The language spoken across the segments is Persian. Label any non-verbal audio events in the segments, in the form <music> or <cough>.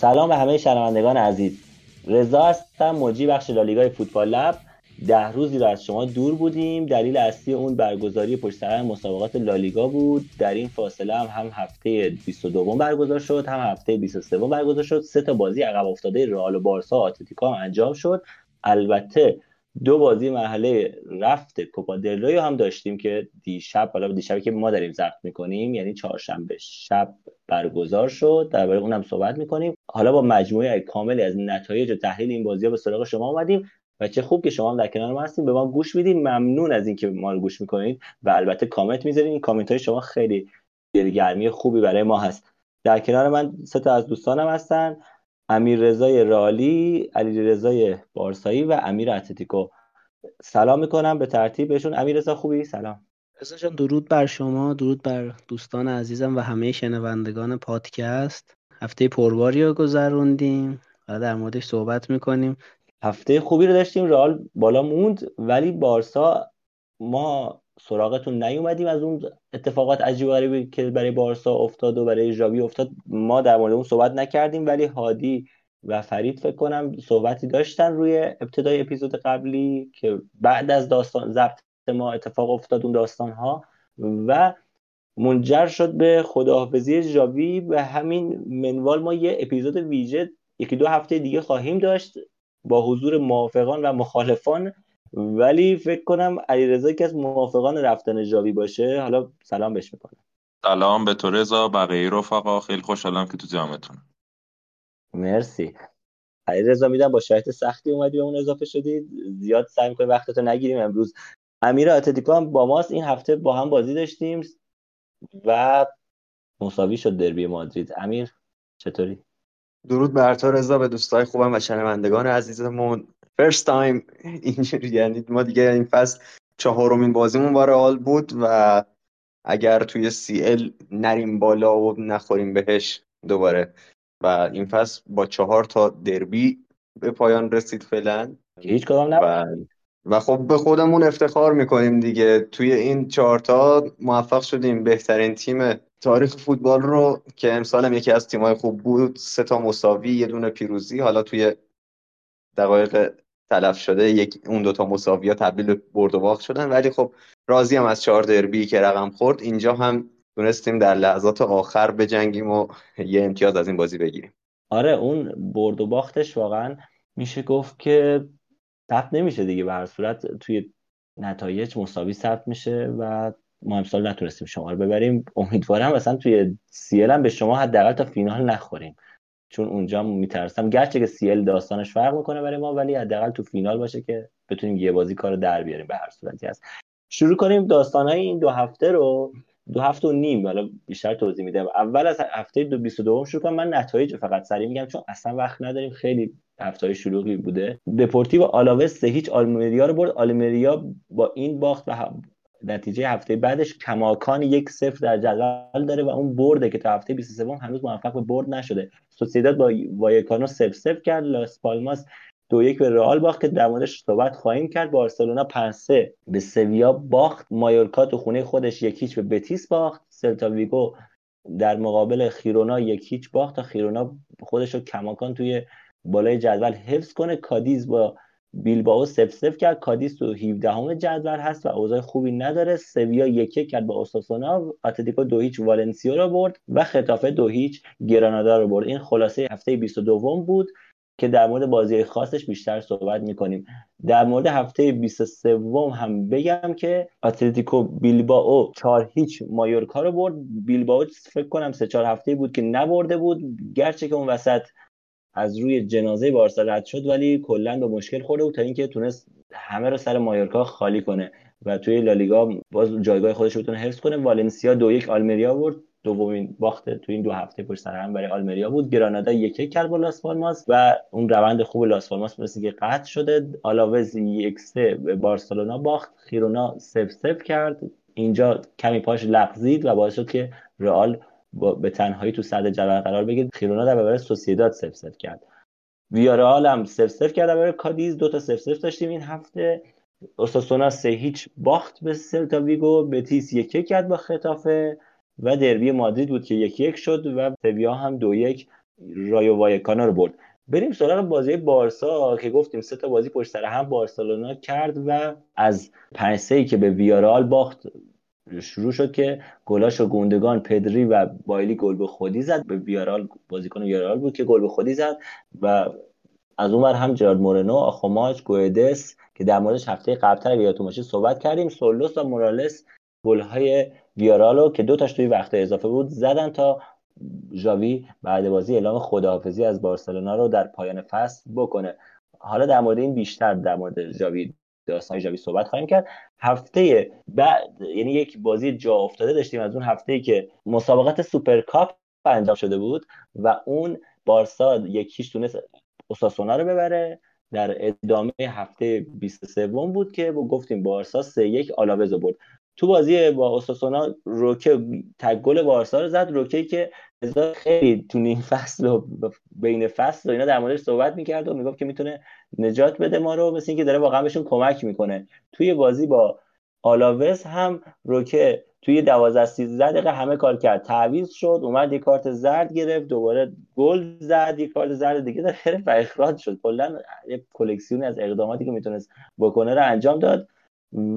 سلام به همه شنوندگان عزیز. رضا هستم مجری بخش لالیگای فوتبال لب. ده روزی رو از شما دور بودیم. دلیل اصلی اون برگزاری پشت سر مسابقات لالیگا بود. در این فاصله هم هم هفته 22 برگزار شد هم هفته 23 برگزار شد. سه تا بازی عقب افتاده رئال و بارسا و انجام شد. البته دو بازی مرحله رفت کوپا دل هم داشتیم که دیشب حالا دیشبی که ما داریم ضبط می‌کنیم یعنی چهارشنبه شب برگزار شد. درباره اونم صحبت می‌کنیم. حالا با مجموعه کاملی از نتایج و تحلیل این بازی ها به سراغ شما اومدیم و چه خوب که شما هم در کنار ما هستیم. به ما گوش میدین. ممنون از اینکه ما رو گوش می‌کنید و البته کامنت می‌ذارین. این کامنت های شما خیلی دلگرمی خوبی برای ما هست. در کنار من سه تا از دوستانم هستن. امیر رضای رالی علی رضای بارسایی و امیر اتلتیکو. سلام می‌کنم به ترتیب بهشون امیر رضا خوبی؟ سلام. رضا جان درود بر شما درود بر دوستان عزیزم و همه شنوندگان پادکست. هفته پرباری رو گذروندیم و در موردش صحبت می‌کنیم. هفته خوبی رو داشتیم. رئال بالا موند ولی بارسا ما سراغتون نیومدیم. از اون اتفاقات عجیب غریبی که برای بارسا افتاد و برای ژاوی افتاد ما در مورد اون صحبت نکردیم. ولی هادی و فرید فکر کنم صحبتی داشتن روی ابتدای اپیزود قبلی که بعد از داستان ضبط ما اتفاق افتاد اون داستان ها و منجر شد به خداحافظی ژاوی. و همین منوال ما یه اپیزود ویژه یکی دو هفته دیگه خواهیم داشت با حضور موافقان و مخالفان. ولی فکر کنم علیرضا که از موافقان رفتن جاوی باشه حالا سلام بهش می‌کنم. سلام به تو رضا بقیه رفقا خیلی خوشحالم که تو جامعتون. مرسی. علیرضا میدم با شرایط سختی اومدی به اون اضافه شدی. زیاد سعی می‌کنیم وقتتو نگیریم امروز. امیر اتلتیکو هم با ماست. این هفته با هم بازی داشتیم و مساوی شد دربی مادرید. امیر چطوری؟ درود بر تو رضا به دوستای خوبم و شنوندگان عزیزمون. first time <laughs> اینجوری یعنی ما دیگه این فصل چهارمین بازیمون با رئال بود و اگر توی CL نریم بالا و نخوریم بهش دوباره. و این فصل با چهار تا دربی به پایان رسید فعلا. هیچ کدام نبود. و خب به خودمون افتخار می‌کنیم دیگه. توی این چهارتا موفق شدیم. بهترین تیم تاریخ فوتبال رو که امسال هم یکی از تیمای خوب بود سه تا مساوی یه دونه پیروزی. حالا توی دقایق تلف شده یک اون دوتا مساوی ها تبدیل برد و باخت شدن. ولی خب راضی هم از چهار دربی که رقم خورد اینجا هم تونستیم در لحظات آخر بجنگیم و یه امتیاز از این بازی بگیریم. آره اون برد و باختش واقعا میشه گفت که ثبت نمیشه دیگه. به هر صورت توی نتایج مساوی ثبت میشه و ما امسال نتونستیم شما رو ببریم. امیدوارم مثلا توی سیل هم به شما حداقل تا فینال نخوریم. چون اونجا میترسم. گرچه که سیل داستانش فرق می‌کنه برای ما ولی حداقل تو فینال باشه که بتونیم یه بازی کار در بیاریم. به هر صورتی هست. شروع کنیم داستانهای این دو هفته رو. دو هفته و نیم. حالا بیشتر توضیح میدم. اول از هفته دو 22 شروع کنم. من نتایج فقط سریع میگم چون اصلا وقت نداریم. خیلی هفته شلوغی بوده. دپورتیو آلاوس هیچ آلمریا رو برد. آلمریا با این باخت و نتیجه هفته بعدش کماکان یک صفر در جدول داره و اون برده که تا هفته 23 هنوز موفق به برد نشده. سوسیداد با وایکانو سف سف کرد. لاس پالماس دو یک به رئال باخت که در موردش صحبت خواهیم کرد. بارسلونا 5 به سویا باخت. مایورکا تو خونه خودش یک هیچ به بتیس باخت. سلتا ویگو در مقابل خیرونا یک هیچ باخت تا خیرونا خودش رو کماکان توی بالای جدول حفظ کنه. کادیز با بیلباو صفر صفر کرد. کادیس تو 17 هم جدول هست و اوضاع خوبی نداره. سویا یک یک کرد با اوساسونا. اتلتیکو دو هیچ والنسیا رو برد و ختافه دو هیچ گرانادا رو برد. این خلاصه هفته 22 بود که در مورد بازی خاصش بیشتر صحبت می‌کنیم. در مورد هفته 23 هم بگم که اتلتیکو بیلباو 4 هیچ مایورکا رو برد. بیلباو فکر کنم سه چهار هفته بود که نبرده بود. گرچه که اون وسط از روی جنازه بارسا رد شد ولی کلا به مشکل خورده بود تا اینکه تونست همه رو سر مایورکا خالی کنه و توی لالیگا باز جایگاه خودش رو بتونه حفظ کنه. والنسیا دو یک آلمریا برد دومین باخت تو این دو هفته پشت سر هم برای آلمریا بود. گرانادا یک یک کرد با لاس پالماس و اون روند خوب لاس پالماس مثل که قطع شده. آلاوز یک سه به بارسلونا باخت. خیرونا سف سف کرد. اینجا کمی پاش لغزید و باعث شد که رئال به تنهایی تو صدر جدول قرار بگیرد خیرونا در برابر سوسیداد صفر صفر کرد. ویارال هم صفر صفر کرد برابر کادیز. دو تا صفر صفر داشتیم این هفته. اوساسونا سه هیچ باخت به سلتا ویگو. بتیس یک یک کرد با ختافه و دربی مادرید بود که یک یک شد و سویا هم دو یک رایو وایکانا رو برد. بریم سراغ بازی بارسا که گفتیم سه تا بازی پشت سر هم بارسلونا کرد و از 5 ای که به ویارال باخت شروع شد که گلاش و گوندگان پدری و بایلی گل به خودی زد. به ویارال بازیکن ویارال بود که گل به خودی زد و از اون هم جرارد مورنو آخوماچ گویدس که در موردش هفته قبلتر یادتون باشه صحبت کردیم. سولوس و مورالس گل‌های ویارالو که دو تاش توی وقت اضافه بود زدن تا ژاوی بعد بازی اعلام خداحافظی از بارسلونا رو در پایان فصل بکنه. حالا در مورد این بیشتر در مورد ژاوی داستان ژاوی صحبت خواهیم کرد. هفته بعد یعنی یک بازی جا افتاده داشتیم از اون هفته که مسابقات سوپرکاپ انجام شده بود و اون بارسا یکیش تونست اوساسونا رو ببره. در ادامه هفته 23 بود که گفتیم بارسا 3 1 آلاوز برد. تو بازی با اوساسونا روکه گل بارسا رو زد. روکه که خیلی تو نیم فصل و بین فصل و اینا در موردش صحبت می‌کرد و می‌گفت که می‌تونه نجات بده ما رو مثل اینکه داره واقعا بهشون کمک می‌کنه. توی بازی با آلاوز هم روکه توی 12 13 دقیقه همه کار کرد. تعویض شد اومد یه کارت زرد گرفت دوباره گل زد یه کارت زرد دیگه داره <laughs> و اخراج شد. کلا یه کلکسیونی از اقداماتی که می‌تونست بکنه رو انجام داد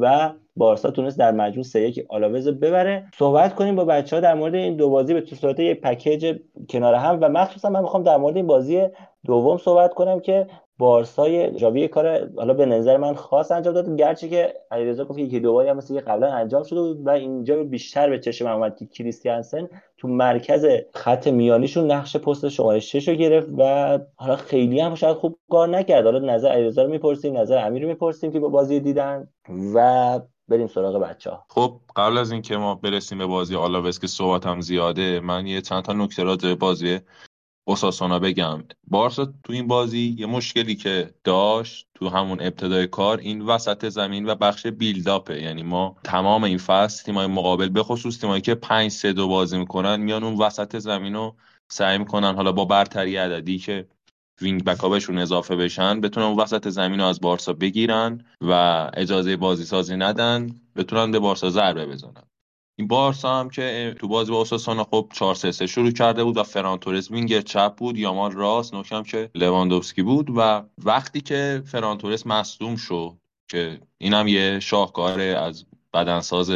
و بارسا تونست در مجموع سه یک آلاوز ببره. صحبت کنیم با بچه ها در مورد این دو بازی به صورت یک پکیج کنار هم و مخصوصا من می‌خوام در مورد این بازی دوم صحبت کنم که بارسای جاوی کار حالا به نظر من خاص انجام داد. گرچه که علیرضا گفت یکی دو باری هم مثل قبلا انجام شده و اینجا بیشتر به چشم اومد که کریستیانسن تو مرکز خط میانیشون نقش پست شماره 6 رو گرفت و حالا خیلی هم شاید خوب کار نکرد. حالا نظر علیرضا رو می‌پرسیم نظر امیر رو می‌پرسیم که با بازی دیدن و بریم سراغ بچه ها خب قبل از اینکه ما برسیم به بازی آلاوس که صحبت هم زیاده من یه چند تا نکته راجع بازی اوساسونا بگم بارسا تو این بازی یه مشکلی که داشت تو همون ابتدای کار این وسط زمین و بخش بیلداپه. یعنی ما تمام این فصل تیمای مقابل به خصوص تیمایی که 5 3 2 بازی می‌کنن میان اون وسط زمین رو سعی می‌کنن حالا با برتری عددی که وینگ بک بهشون اضافه بشن بتونن اون وسط زمین رو از بارسا بگیرن و اجازه بازی سازی ندن بتونن به بارسا ضربه بزنن. این بارسا هم که تو بازی با اوساسونا خب 4 3 شروع کرده بود و فران تورز وینگر چپ بود یامال راست نوکم که لواندوفسکی بود و وقتی که فران تورز مصدوم شد که اینم یه شاهکاره از بدنساز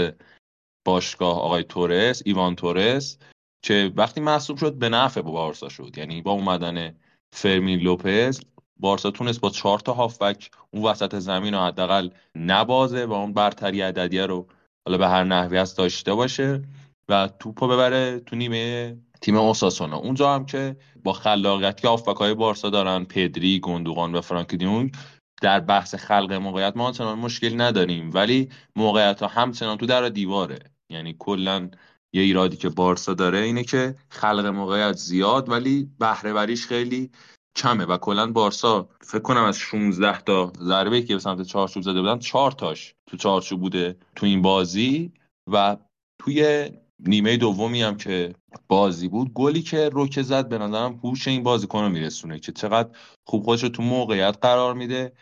باشگاه آقای تورس ایوان تورس که وقتی مصدوم شد به نفع بارسا شد. یعنی با اومدن فرمین لوپز بارسا تونست با چهار تا هافبک اون وسط زمین رو حداقل نبازه و اون برتری عددیه رو حالا به هر نحوی از داشته باشه و توپو ببره تو نیمه تیم اوساسونا. اونجا هم که با خلاقیت که های بارسا دارن پدری گندوقان و فرانک دیونگ در بحث خلق موقعیت ما همچنان مشکل نداریم. ولی موقعیت ها همچنان تو در دیواره. یعنی کلا یه ایرادی که بارسا داره اینه که خلق موقعیت زیاد ولی بهره خیلی کمه و کلا بارسا فکر کنم از 16 تا ضربه که به سمت چارچوب زده بودن 4 تاش تو چارچوب بوده تو این بازی و توی نیمه دومی هم که بازی بود گلی که روکه زد به نظرم هوش این بازیکن رو میرسونه که چقدر خوب خودش رو تو موقعیت قرار میده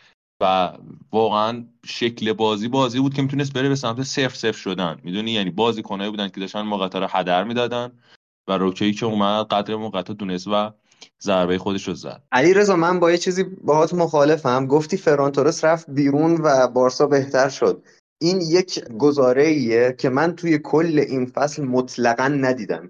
و واقعا شکل بازی بازی بود که می‌تونست بره به سمت صفر صفر شدن. می‌دونی؟ یعنی بازیکنایی بودن که داشتن موقعیت رو هدر می‌دادن و روکی که اومد قدر موقعیت دونست و ضربه خودش رو زد. علی رضا من با یه چیزی باهات مخالفم. گفتی فرانتورس رفت بیرون و بارسا بهتر شد. این یک گزاره ایه که من توی کل این فصل مطلقا ندیدم.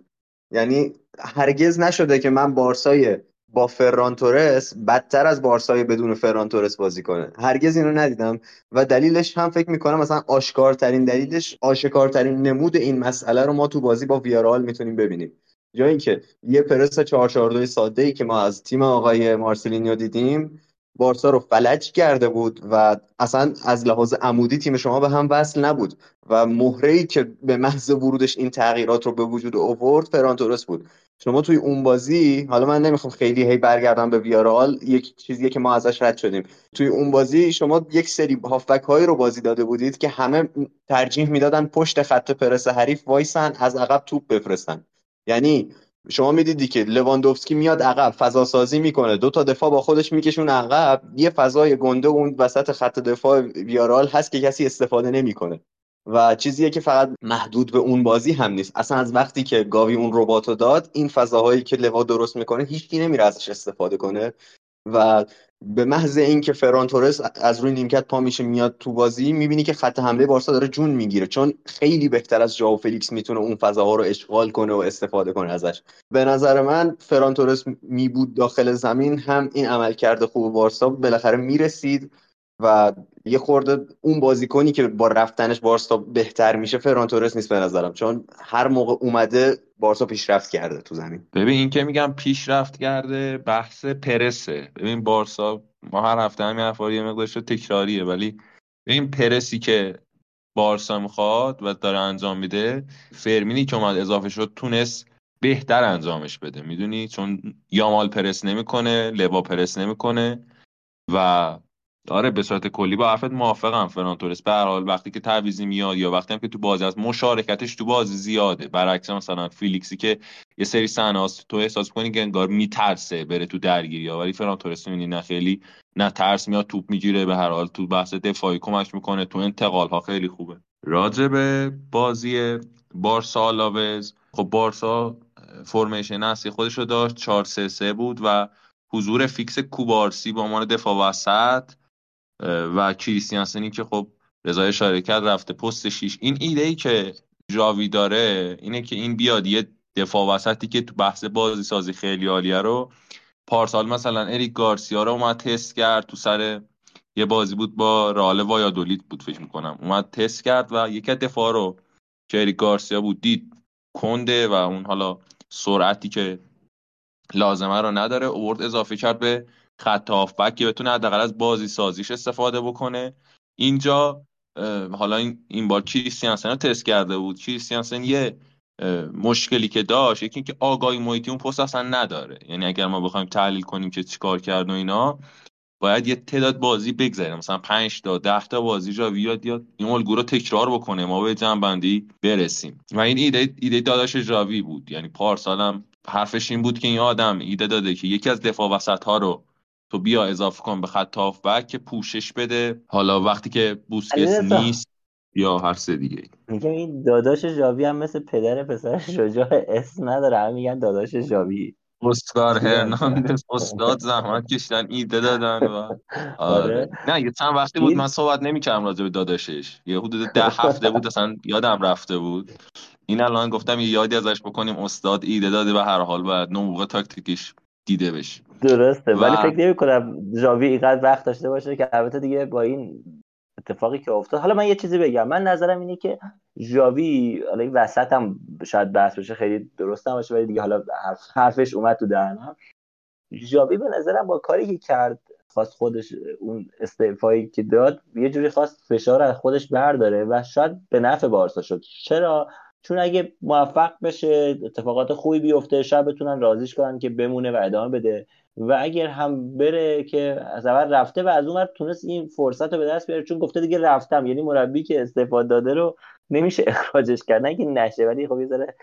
یعنی هرگز نشده که من بارسای با فرانتورس بدتر از بارسای بدون فرانتورس بازی کنه هرگز اینو ندیدم و دلیلش هم فکر می‌کنم مثلا آشکارترین دلیلش آشکارترین نمود این مسئله رو ما تو بازی با ویارال می‌تونیم ببینیم. یا اینکه یه پرس 442 ساده ای که ما از تیم آقای مارسلینیو دیدیم بارسا رو فلج کرده بود و اصلا از لحاظ عمودی تیم شما به هم وصل نبود و مهره که به محض ورودش این تغییرات رو به وجود آورد فرانتورس بود. شما توی اون بازی حالا من نمی‌خوام خیلی هی برگردم به ویارال یک چیزیه که ما ازش رد شدیم. توی اون بازی شما یک سری هافبک هایی رو بازی داده بودید که همه ترجیح می‌دادن پشت خط پرس حریف وایسن از عقب توپ بفرستن. یعنی شما می‌دیدی که لواندوفسکی میاد عقب فضا سازی می‌کنه. دو تا دفاع با خودش میکشونه عقب. یه فضای گنده اون وسط خط دفاع ویارال هست که کسی استفاده نمی‌کنه. و چیزیه که فقط محدود به اون بازی هم نیست. اصلا از وقتی که گاوی اون رباطو داد این فضاهایی که لوا درست می‌کنه هیچکی نمیره ازش استفاده کنه. و به محض اینکه فران تورس از روی نیمکت پا میشه میاد تو بازی می‌بینی که خط حمله بارسا داره جون می‌گیره چون خیلی بهتر از ژائو فلیکس می‌تونه اون فضاها رو اشغال کنه و استفاده کنه ازش. به نظر من فران تورس می بود داخل زمین هم این عمل کرده خوب بارسا بالاخره می‌رسید. و یه خورده اون بازیکنی که با رفتنش بارسا بهتر میشه فران تورس نیست به نظرم چون هر موقع اومده بارسا پیشرفت کرده تو زمین. ببین این که میگم پیشرفت کرده بحث پرسه. ببین بارسا ما هر هفته همین حرفا یه مقدارش تکراریه ولی ببین پرسی که بارسا می‌خواد و داره انجام میده فرمینی که اومد اضافه شد تونست بهتر انجامش بده. می‌دونی؟ چون یامال پرس نمی‌کنه لوا پرس نمی‌کنه و آره به صورت کلی با حرفت موافقم فران تورس. به هر حال وقتی که تعویضی میاد یا وقتی هم که تو بازی از مشارکتش تو بازی زیاده. برعکس مثلا فیلیکسی که یه سری صحنه تو احساس کنی که انگار میترسه بره تو درگیری ولی فران تورس می‌بینی نه خیلی نه ترس میاد توپ می‌گیره. به هر حال تو بحث دفاعی کمک می‌کنه. تو انتقال ها خیلی خوبه. راجع بازی بارسا آلاوز خب بارسا formation اصلی خودش رو داشت 4 3 3 بود و حضور فیکس کوبارسی به عنوان دفاع وسط. و کریستیانسنی که خب رضا اشاره کرد رفته پست شیش. این ایده ای که جاوی داره اینه که این بیاد یه دفاع وسطی که تو بحث بازی سازی خیلی عالیه رو. پارسال مثلا اریک گارسیا رو اومد تست کرد تو سر یه بازی بود با رال وایادولید بود فکر می‌کنم. اومد تست کرد و یکی دفاع رو که اریک گارسیا بود دید کنده و اون حالا سرعتی که لازمه رو نداره اوورد اضافه کرد به خط هافبک که بتونه حداقل از بازی سازیش استفاده بکنه. اینجا حالا این, این بار کریستیانسن رو تست کرده بود. کریستیانسن یه مشکلی که داشت یکی اینکه آگاهی محیطی اون پست اصلا نداره. یعنی اگر ما بخوایم تحلیل کنیم که چیکار کرد و اینا باید یه تعداد بازی بگذاریم. مثلا 5 تا 10 تا بازی جا بیاد یا این الگو رو تکرار بکنه ما به جنبندی برسیم. و این ایده ایده داداش جاوی بود. یعنی پارسالم حرفش این بود که این آدم ایده داده که یکی از دفاع وسط ها رو تو بیا اضافه کن به خط هافبک که پوشش بده. حالا وقتی که بوسکت نیست یا هر سه دیگه میگم این داداش جاوی هم مثل پدر پسر شجاع اسم نداره. هم میگن داداش جاوی اسکار هرناندز استاد زحمت کشیدن ایده دادن و <laughs> آره. آره. نه یه چند وقتی بود من صحبت نمی‌کردم راجع به داداشش. یه حدود ده هفته بود اصلا یادم رفته بود. این الان گفتم یه یادی ازش بکنیم استاد ایده داده و هر حال باید. نموقع تاکتیکش دیده بشه درسته ولی فکر نمی کنم جاوی اینقدر وقت داشته باشه که البته دیگه با این اتفاقی که افتاد. حالا من یه چیزی بگم. من نظرم اینه که جاوی حالا این وسط هم شاید بحث بشه خیلی درست باشه ولی دیگه حالا حرفش اومد تو دهنم. جاوی به نظرم با کاری که کرد خواست خودش اون استعفایی که داد یه جوری خواست فشار از خودش برداره و شاید به نفع بارسا شد. چرا؟ چون اگه موفق بشه اتفاقات خوبی بیفته شاید بتونن رازیش کنن که بمونه و ادامه بده. و اگر هم بره که از اول رفته و از اون تونست این فرصت رو به دست بیاره چون گفته دیگه رفتم یعنی مربی که استفاده داده رو نمیشه <laughs> اخراجش کرد. نه که نشه ولی خب یه ذره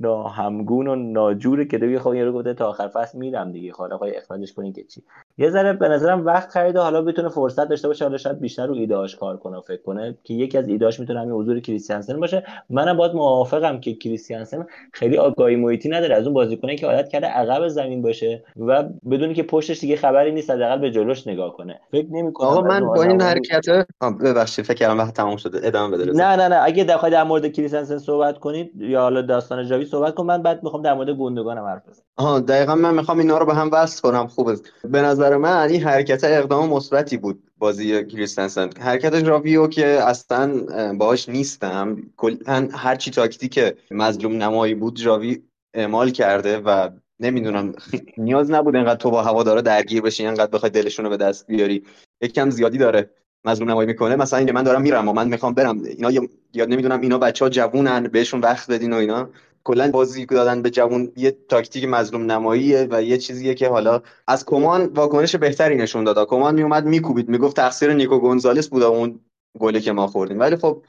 ناهمگون و ناجوره که دیگه خب رو گفته تا آخر فصل میرم دیگه. خب حالا اخراجش کنین که چی. یه ذره به نظرم وقت خریده حالا بتونه فرصت داشته باشه حالا شاید بیشتر رو ایدهاش کار کنه و فکر کنه که یکی از ایدهاش می‌تونه همین حضور کریستیانسن باشه. منم باید موافقم که کریستیانسن خیلی آگاهی محیطی نداره. از اون بازیکنه که عادت کرده عقب زمین باشه و بدونی که پشتش دیگه خبری نیست حداقل به جلوش نگاه کنه. فکر نمی‌کنم آقا من با این حرکت ببخشید فکر کردم وقت تموم شده. ادامه بده نه نه نه. اگه در مورد کریستیانسن صحبت کنید یا حالا داستان جاوی صحبت کن. من بعد می‌خوام در مورد گوندوگان حرف بزنم. آها دقیقا من می‌خوام اینا رو به هم وصل کنم. خوبه به نظر من این حرکت اقدام مثبتی بود بازی کریستنسن. حرکت راویو که اصلا باهاش نیستم. کلا هر چی تاکتیک مظلوم نمایی بود جاوی اعمال کرده و نمی‌دونم <laughs> نیاز نبود انقدر تو با هوادارا درگیر بشی انقدر بخوای دلشون رو به دست بیاری. یکم زیادی داره مظلوم نمایی می‌کنه. مثلا اینکه من دارم میرم و من می‌خوام برم. اینا یاد نمی‌دونم اینا بچه ها جوونن بهشون وقت بدین و اینا. کلا بازی دادن به جوون یه تاکتیک مظلوم نماییه و یه چیزیه که حالا از کمان واکنش بهتری نشون داد. کمان میومد میکوبید می‌گفت تقصیر نیکو گونزالس بود اون گلی که ما خوردیم. ولی خب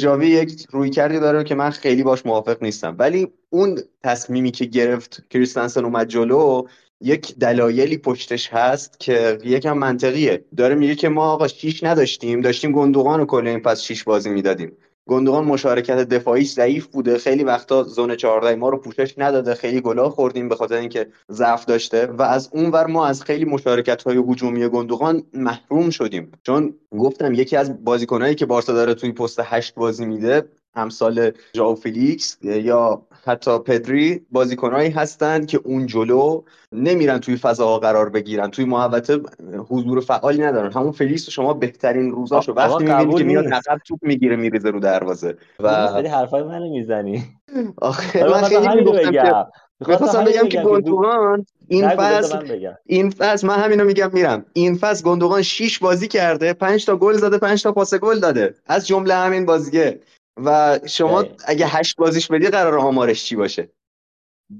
جاوی یک روی کردی داره که من خیلی باش موافق نیستم. ولی اون تصمیمی که گرفت کریستنسن اومد جلو یک دلایلی پشتش هست که یکم منطقیه. داره میگه که ما آقا شیش نداشتیم داشتیم گندوگان و کل این پست شیش بازی می‌دادیم. گندوگان مشارکت دفاعیش ضعیف بوده. خیلی وقتا zone 14 ما رو پوشش نداده. خیلی گلا خوردیم به خاطر اینکه ضعف داشته. و از اونور ما از خیلی مشارکت های هجومی گندوگان محروم شدیم. چون گفتم یکی از بازیکنایی که بارسا داره توی پست هشت بازی میده امثال ژائو فیلیکس یا حتی پدری بازیکنهایی هستند که اون جلو نمیرن توی فضاها قرار بگیرن توی محوطه حضور فعالی ندارن. همون فلیکس شما بهترین روزاشو وقتی می‌بینید که میاد نقب توپ می‌گیره میریزه رو دروازه. و خیلی حرفای منو می‌زنی. آخه من خیلی بگم. می‌خواستم بگم که گندوغان این فصل این فصل من همینو میگم میرم. این فصل گندوغان 6 بازی کرده 5 تا گل زده 5 تا پاس گل داده. از جمله همین بازیه و شما اگه هشت بازیش بدی قرار آمارش چی باشه؟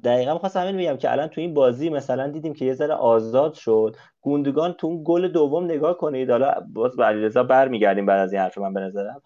دقیقا خواستم همین میگم که الان تو این بازی مثلا دیدیم که یه ذره آزاد شد. گوندگان تو اون گل دوم نگاه کنید حالا باز به علیرضا برمیگردیم بعد از این حرف من به نظرم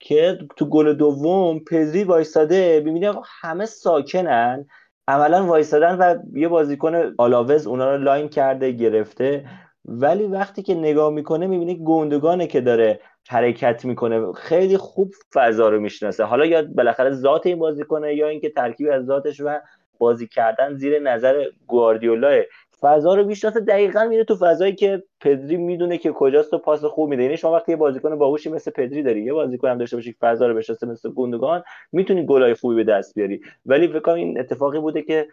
که تو گل دوم پدری وایستاده. ببینید همه ساکنن. عملا وایستادن و یه بازیکن آلاوز اونا رو line کرده گرفته. ولی وقتی که نگاه می‌کنه می‌بینه گوندگانه که داره حرکت می‌کنه. خیلی خوب فضا رو می‌شناسه. حالا یا بالاخره ذات این بازی کنه یا اینکه ترکیب از ذاتش و بازی کردن زیر نظر گواردیولا فضا رو می‌شناسه. دقیقا میره تو فضایی که پدری می‌دونه که کجاست و پاس خوب میده. یعنی شما وقتی یه بازیکن باهوشی مثل پدری داری یه بازیکن هم داشته باشی فضا رو بشناسه مثل گوندگان می‌تونی گلای خوبی به دست بیاری. ولی فکر این اتفاقی بوده که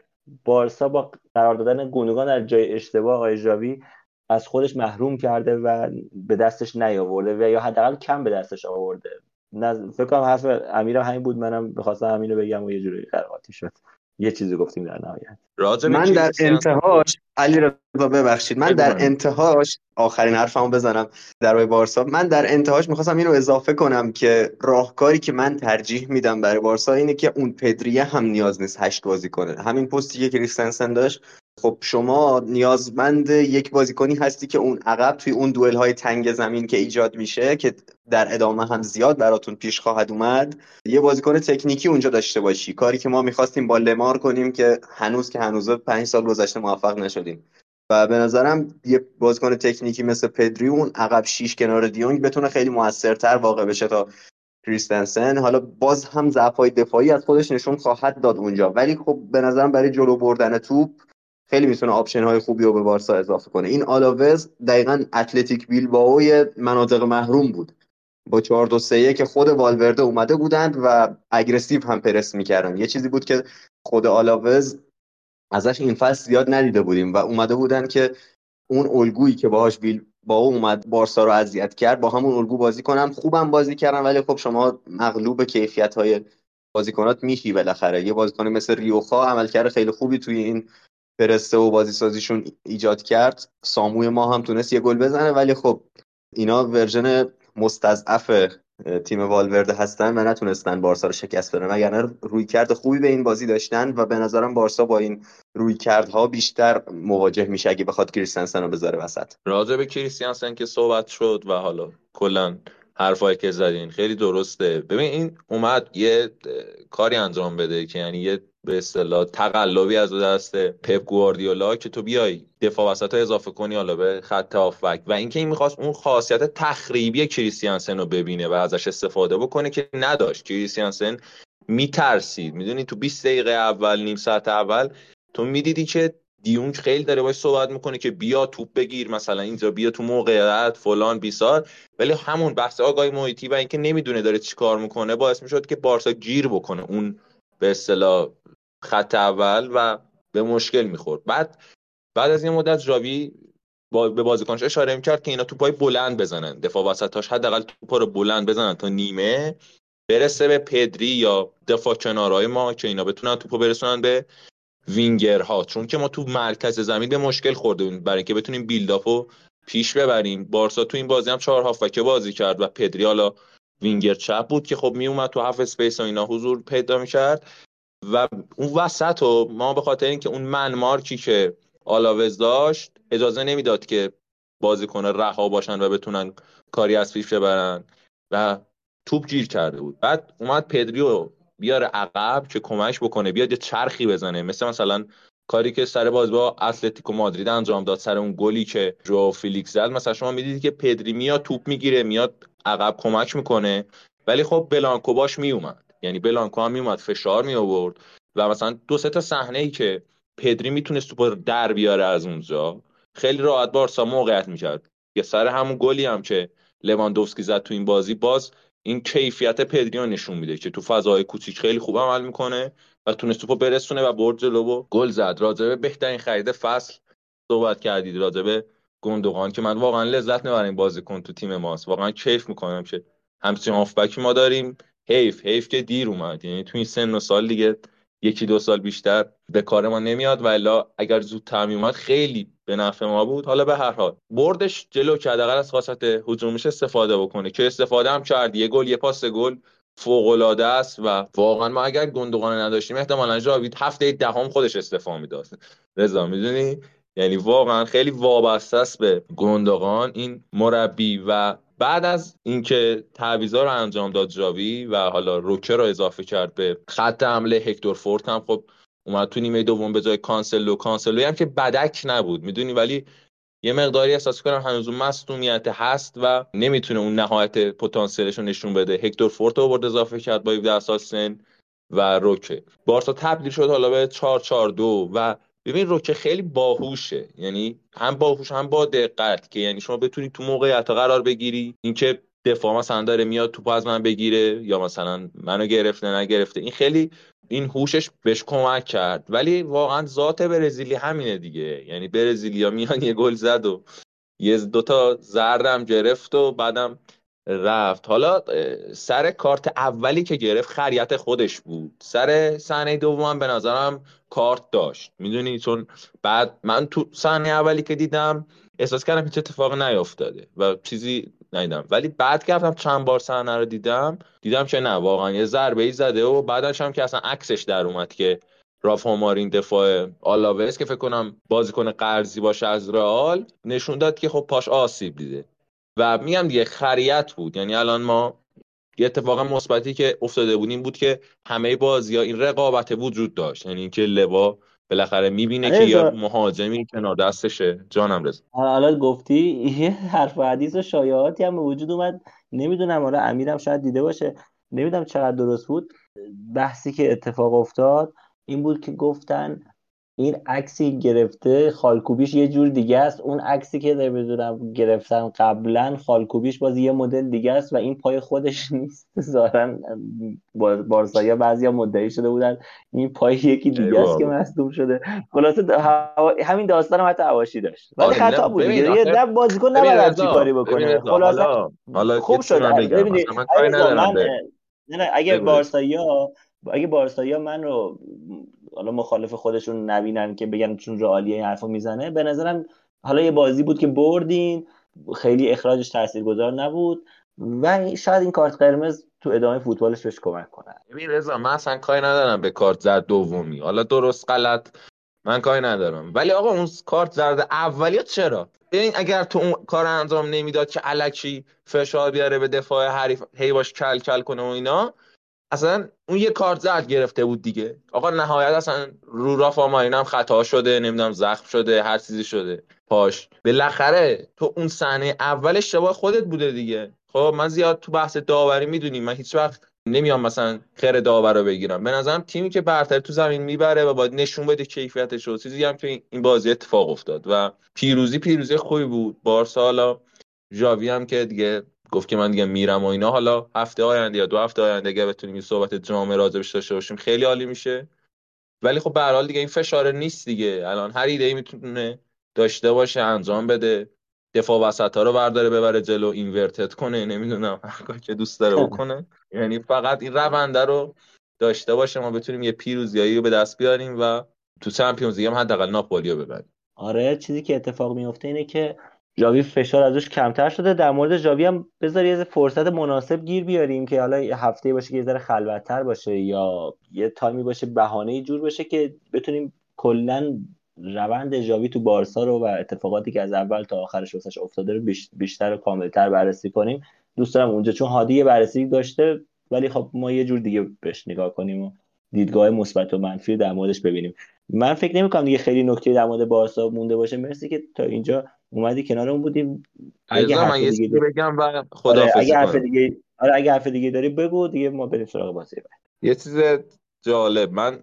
بارسا با قرار دادن گوندگان در جای اشتباه آقای از خودش محروم کرده و به دستش نیاورده و یا حداقل کم به دستش آورده. نه فکر کنم حرف امیرم همین بود منم بخواستم همین رو بگم و یه جوری قرقاتی شد. یه چیزی گفتیم در نهایت. من در انتهاش علی رضا ببخشید من در انتهاش آخرین حرفمو بزنم در بارسا. من در انتهاش می‌خواستم اینو اضافه کنم که راهکاری که من ترجیح میدم برای بارسا اینه که اون پدریه هم نیاز نیست هشت بازی کنه. همین پستی که کریستنسن داشت خب شما نیازمند یک بازیکنی هستی که اون عقب توی اون دوئل های تنگ زمین که ایجاد میشه که در ادامه هم زیاد براتون پیش خواهد اومد یه بازیکن تکنیکی اونجا داشته باشی. کاری که ما می‌خواستیم با لمار کنیم که هنوز که هنوز پنج سال گذشته موفق نشدیم. و به نظرم یه بازیکن تکنیکی مثل پدری اون عقب شیش کنار دیونگ بتونه خیلی موثرتر واقع بشه تا کریستنسن. حالا باز هم ضعف دفاعی از خودش نشون خواهد داد اونجا. ولی خب به نظرم برای جلو بردن توپ خیلی می‌تونه option های خوبی رو به بارسا اضافه کنه. این آلاوز دقیقا اتلتیک بیلبائو مناطق محروم بود. با 4 2 3 که خود والورده اومده بودند و اگریسیو هم پرس می‌کردن یه چیزی بود که خود آلاوز ازش این فصل زیاد ندیده بودیم و اومده بودن که اون الگویی که باهاش بیل با او اومد بارسا رو اذیت کرد با همون الگو بازی کنم خوبم بازی کردن ولی خب شما مغلوب کیفیت های بازیکنات میشی بالاخره. یه بازیکن مثل ریوخا عملکرد خیلی خوبی توی این پرسته و بازی سازیشون ایجاد کرد. ساموی ما هم تونست یه گل بزنه ولی خب اینا ورژن مستضعف تیم والورده هستن و نتونستن بارسا رو شکست بدن. وگرنه روی کرد خوبی به این بازی داشتن و به نظرم بارسا با این روی کردها بیشتر مواجه میشه اگه بخواد کریستیانسن رو بذاره وسط. راجع به کریستیانسن که صحبت شد و حالا کلا حرفایی که زدین خیلی درسته. ببین این اومد یه کاری انجام بده که یعنی یه به اصطلاح تقلبی از دست پپ گواردیولا که تو بیای دفاع وسط ها اضافه کنی حالا به خط آفک و اینکه این می‌خواست اون خاصیت تخریبی کریستیانسن رو ببینه و ازش استفاده بکنه که نداشت. کریستیانسن میترسید. می‌دونی تو 20 دقیقه اول نیم ساعت اول تو می‌دیدی که دیونج خیلی داره باش صحبت می‌کنه که بیا توپ بگیر مثلا اینجا بیا تو موقعیت فلان بیسار. ولی همون بحث آگاهی محیطی و اینکه نمی‌دونه داره چیکار می‌کنه باعث می‌شد که بارسا گیر بکنه اون به اصطلاح خط اول و به مشکل می‌خورد. بعد بعد از این مدت جاوی با به بازیکنش اشاره می‌کرد که اینا توپای بلند بزنن. دفاع وسطاش حداقل توپا رو بلند بزنن تا نیمه برسه به پدری یا دفاع کنارهای ما که اینا بتونن توپو برسونن به وینگرها. چون که ما تو مرکز زمین به مشکل خورده برای اینکه بتونیم build-up و پیش ببریم. بارسا تو این بازی هم چهار هافبک بازی کرد و پدری حالا وینگر چپ بود که خب میومد تو half space و اینا حضور پیدا می‌کرد. و اون وسط و ما به خاطر اینکه اون man mark ی که آلاوز داشت اجازه نمی‌داد که بازیکن رها باشن و بتونن کاری از پیش ببرن و توپ گیر کرده بود. بعد اومد پدریو بیاره عقب که کمک بکنه بیاد یه چرخی بزنه. مثل مثلا کاری که سر باز با اتلتیکو مادرید انجام داد سر اون گلی که جو فیلیکس زد. مثلا شما می‌دیدید که پدری میاد توپ می‌گیره میاد عقب کمک می‌کنه. ولی خب بلانکو باش میومد یعنی بلانکو هم میومد فشار می آورد و مثلا دو سه تا صحنه ای که پدری می‌تونست توپ در بیاره از اونجا خیلی راحت بارسا موقعیت می‌کرد. یه سر همون گلی هم که لواندوفسکی زد تو این بازی باز این کیفیت پدری نشون میده که تو فضای کوچیک خیلی خوب عمل می‌کنه و تونست توپو برسونه و برد جلو گل زد. راجبه بهترین خرید فصل صحبت کردید راجبه گندوقان که من واقعا لذت می‌برم بازیکن تو تیم ماست. واقعا کیف می‌کنم که همچین آفبکی ما داریم. حیف حیف که دیر اومد. یعنی تو این سن و سال دیگه یکی دو سال بیشتر به کار ما نمیاد و الا اگر زودتر اومد خیلی به نفع ما بود. حالا به هر حال بردش جلو کرد اگر از خاصت هجومش استفاده بکنه که استفاده هم کرد. یه گل یه پاس گل فوق العاده است و واقعا ما اگر گندگان نداشتیم احتمالاً جاوید هفته دهم خودش استفاده می‌داد. رضا می‌دونی؟ یعنی واقعا خیلی وابسته است به گندگان این مربی و بعد از اینکه تعویضا رو انجام داد جاوی و حالا روکه رو اضافه کرد به خط حمله هکتور فورت هم خب اومد تو نیمه دوم به جای کانسلو کانسلو هم که بدک نبود می‌دونی؟ ولی یه مقداری احساس کنم هنوز اون مصدومیت هست و نمی‌تونه اون نهایت پتانسیلش رو نشون بده. هکتور فورت رو اضافه کرد با 17 سال سن و روکه بارسا تبدیل شد حالا به 4 4 2 و ببین روکه خیلی باهوشه. یعنی هم باهوش هم با دقت که یعنی شما بتونی تو موقعیت قرار بگیری اینکه دفاع مثلا داره میاد توپ از من بگیره یا مثلا منو گرفته نگرفته. این خیلی این هوشش بهش کمک کرد. ولی واقعا ذات برزیلی همینه دیگه. یعنی برزیلیا میان یه گل زد و یه دوتا زردم گرفت و بعدم رفت. حالا سر کارت اولی که گرفت خریت خودش بود. سر صحنه دوم به نظرم کارت داشت. می‌دونی؟ چون بعد من تو صحنه اولی که دیدم احساس کردم هیچ اتفاق نیافتاده و چیزی ندیدم. ولی بعد که رفتم چند بار صحنه رو دیدم دیدم که نه واقعا یه ضربه ای زده و بعدش هم که اصلا عکسش در اومد که رافا مارین دفاع آلاوس که فکر کنم بازیکن قرضی باشه از رئال نشون داد که خب پاش آسیب دیده. و میگم دیگه خریت بود. یعنی الان ما یه اتفاق مثبتی که افتاده بود این بود که همه بازی ها این رقابت وجود داشت. یعنی اینکه لوا بالاخره می‌بینه که یا مهاجمی کنار دستشه. جانم رضا. حالا گفتی <laughs> یه حرف حدیث و شایعاتی هم به وجود اومد. نمی‌دونم حالا امیرم شاید دیده باشه. نمی‌دونم چقدر درست بود. بحثی که اتفاق افتاد این بود که گفتن این عکسی گرفته خالکوبیش یه جور دیگه است. اون عکسی که نمی‌دونم گرفتن قبلا خالکوبیش باز یه مدل دیگه است و این پای خودش <laughs> نیست. ظاهرا بارسایا بعضیا مدعی شده بودن این پای یکی دیگه است که مصدوم شده. خلاصه همین داستان هم حتی عواشی داشت. ولی آره، خطا بود یه نه بازیکن نباید چی کاری بکنه. خلاصه خوب شد. ببینید اگه بارسایا اگه بارسایا من رو حالا مخالف خودشون نبینن که بگن چون رئالی این حرفو می‌زنه. به نظرم حالا یه بازی بود که بردین خیلی اخراجش تاثیرگذار نبود و شاید این کارت قرمز تو ادامه فوتبالش بهش کمک کنه. ببین رضا من اصلا کاری ندارم به کارت زرد دومی. حالا درست غلط من کاری ندارم. ولی آقا اون کارت زرد اولی چرا؟ ببین اگر تو اون کار انجام نمی‌داد که الکی فشار بیاره به دفاع حریف هی باش کل کل کنه و اینا اصلا اون یه کارت زرد گرفته بود دیگه. آقا نهایت اصلا رو رافا هم خطا شده نمی‌دونم زخم شده هر چیزی شده. پاش. بالاخره تو اون صحنه اول اشتباه خودت بوده دیگه. خب من زیاد تو بحث داوری می‌دونیم من هیچ وقت نمیام مثلا خیر داور رو بگیرم. به نظرم تیمی که برتر تو زمین می‌بره و باید نشون بده کیفیتش رو چیزی هم که این بازی اتفاق افتاد. و پیروزی پیروزی خوبی بود. بارسا حالا ژاوی هم که دیگه گفت که من دیگه میرم و اینا. حالا هفته آینده یا دو هفته آینده اگه بتونیم این صحبت جامع راجبش داشته باشیم خیلی عالی میشه. ولی خب به حال دیگه این فشار نیست دیگه. الان هر ایده ای می‌تونه داشته باشه انجام بده. دفاع وسط ها رو برداره ببره جلو اینورتد کنه نمی‌دونم هر که دوست داره بکنه. <laughs> یعنی فقط این رونده رو داشته باشه. ما بتونیم یه پیروزیایی رو به دست بیاریم و تو چمپیونز لیگ هم حداقل ناپولی رو ببریم. آره چیزی که اتفاق میفته اینه که جاوی فشار ازش کمتر شده. در مورد جاوی هم بذار یه فرصت مناسب گیر بیاریم که حالا یه هفته باشه که یه ذره خلوتتر باشه یا یه تایمی باشه بهانه جور باشه که بتونیم کلا روند جاوی تو بارسا رو و اتفاقاتی که از اول تا آخرش واسش افتاده رو بیشتر و کاملتر بررسی کنیم. دوست دارم اونجا چون هادی بررسی داشته ولی خب ما یه جور دیگه بهش نگاه کنیم و دیدگاه مثبت و منفی در موردش ببینیم. من فکر نمی‌کنم دیگه خیلی نکته در مورد بارسا مونده باشه. مرسی که تا اینجا اومدی کنارمون بودیم اگه من یه بگم و خدا آره اگه حرف دیگه آره اگه حرف دیگه داری بگو دیگه ما بریم سراغ بازی بعد. یه چیز جالب من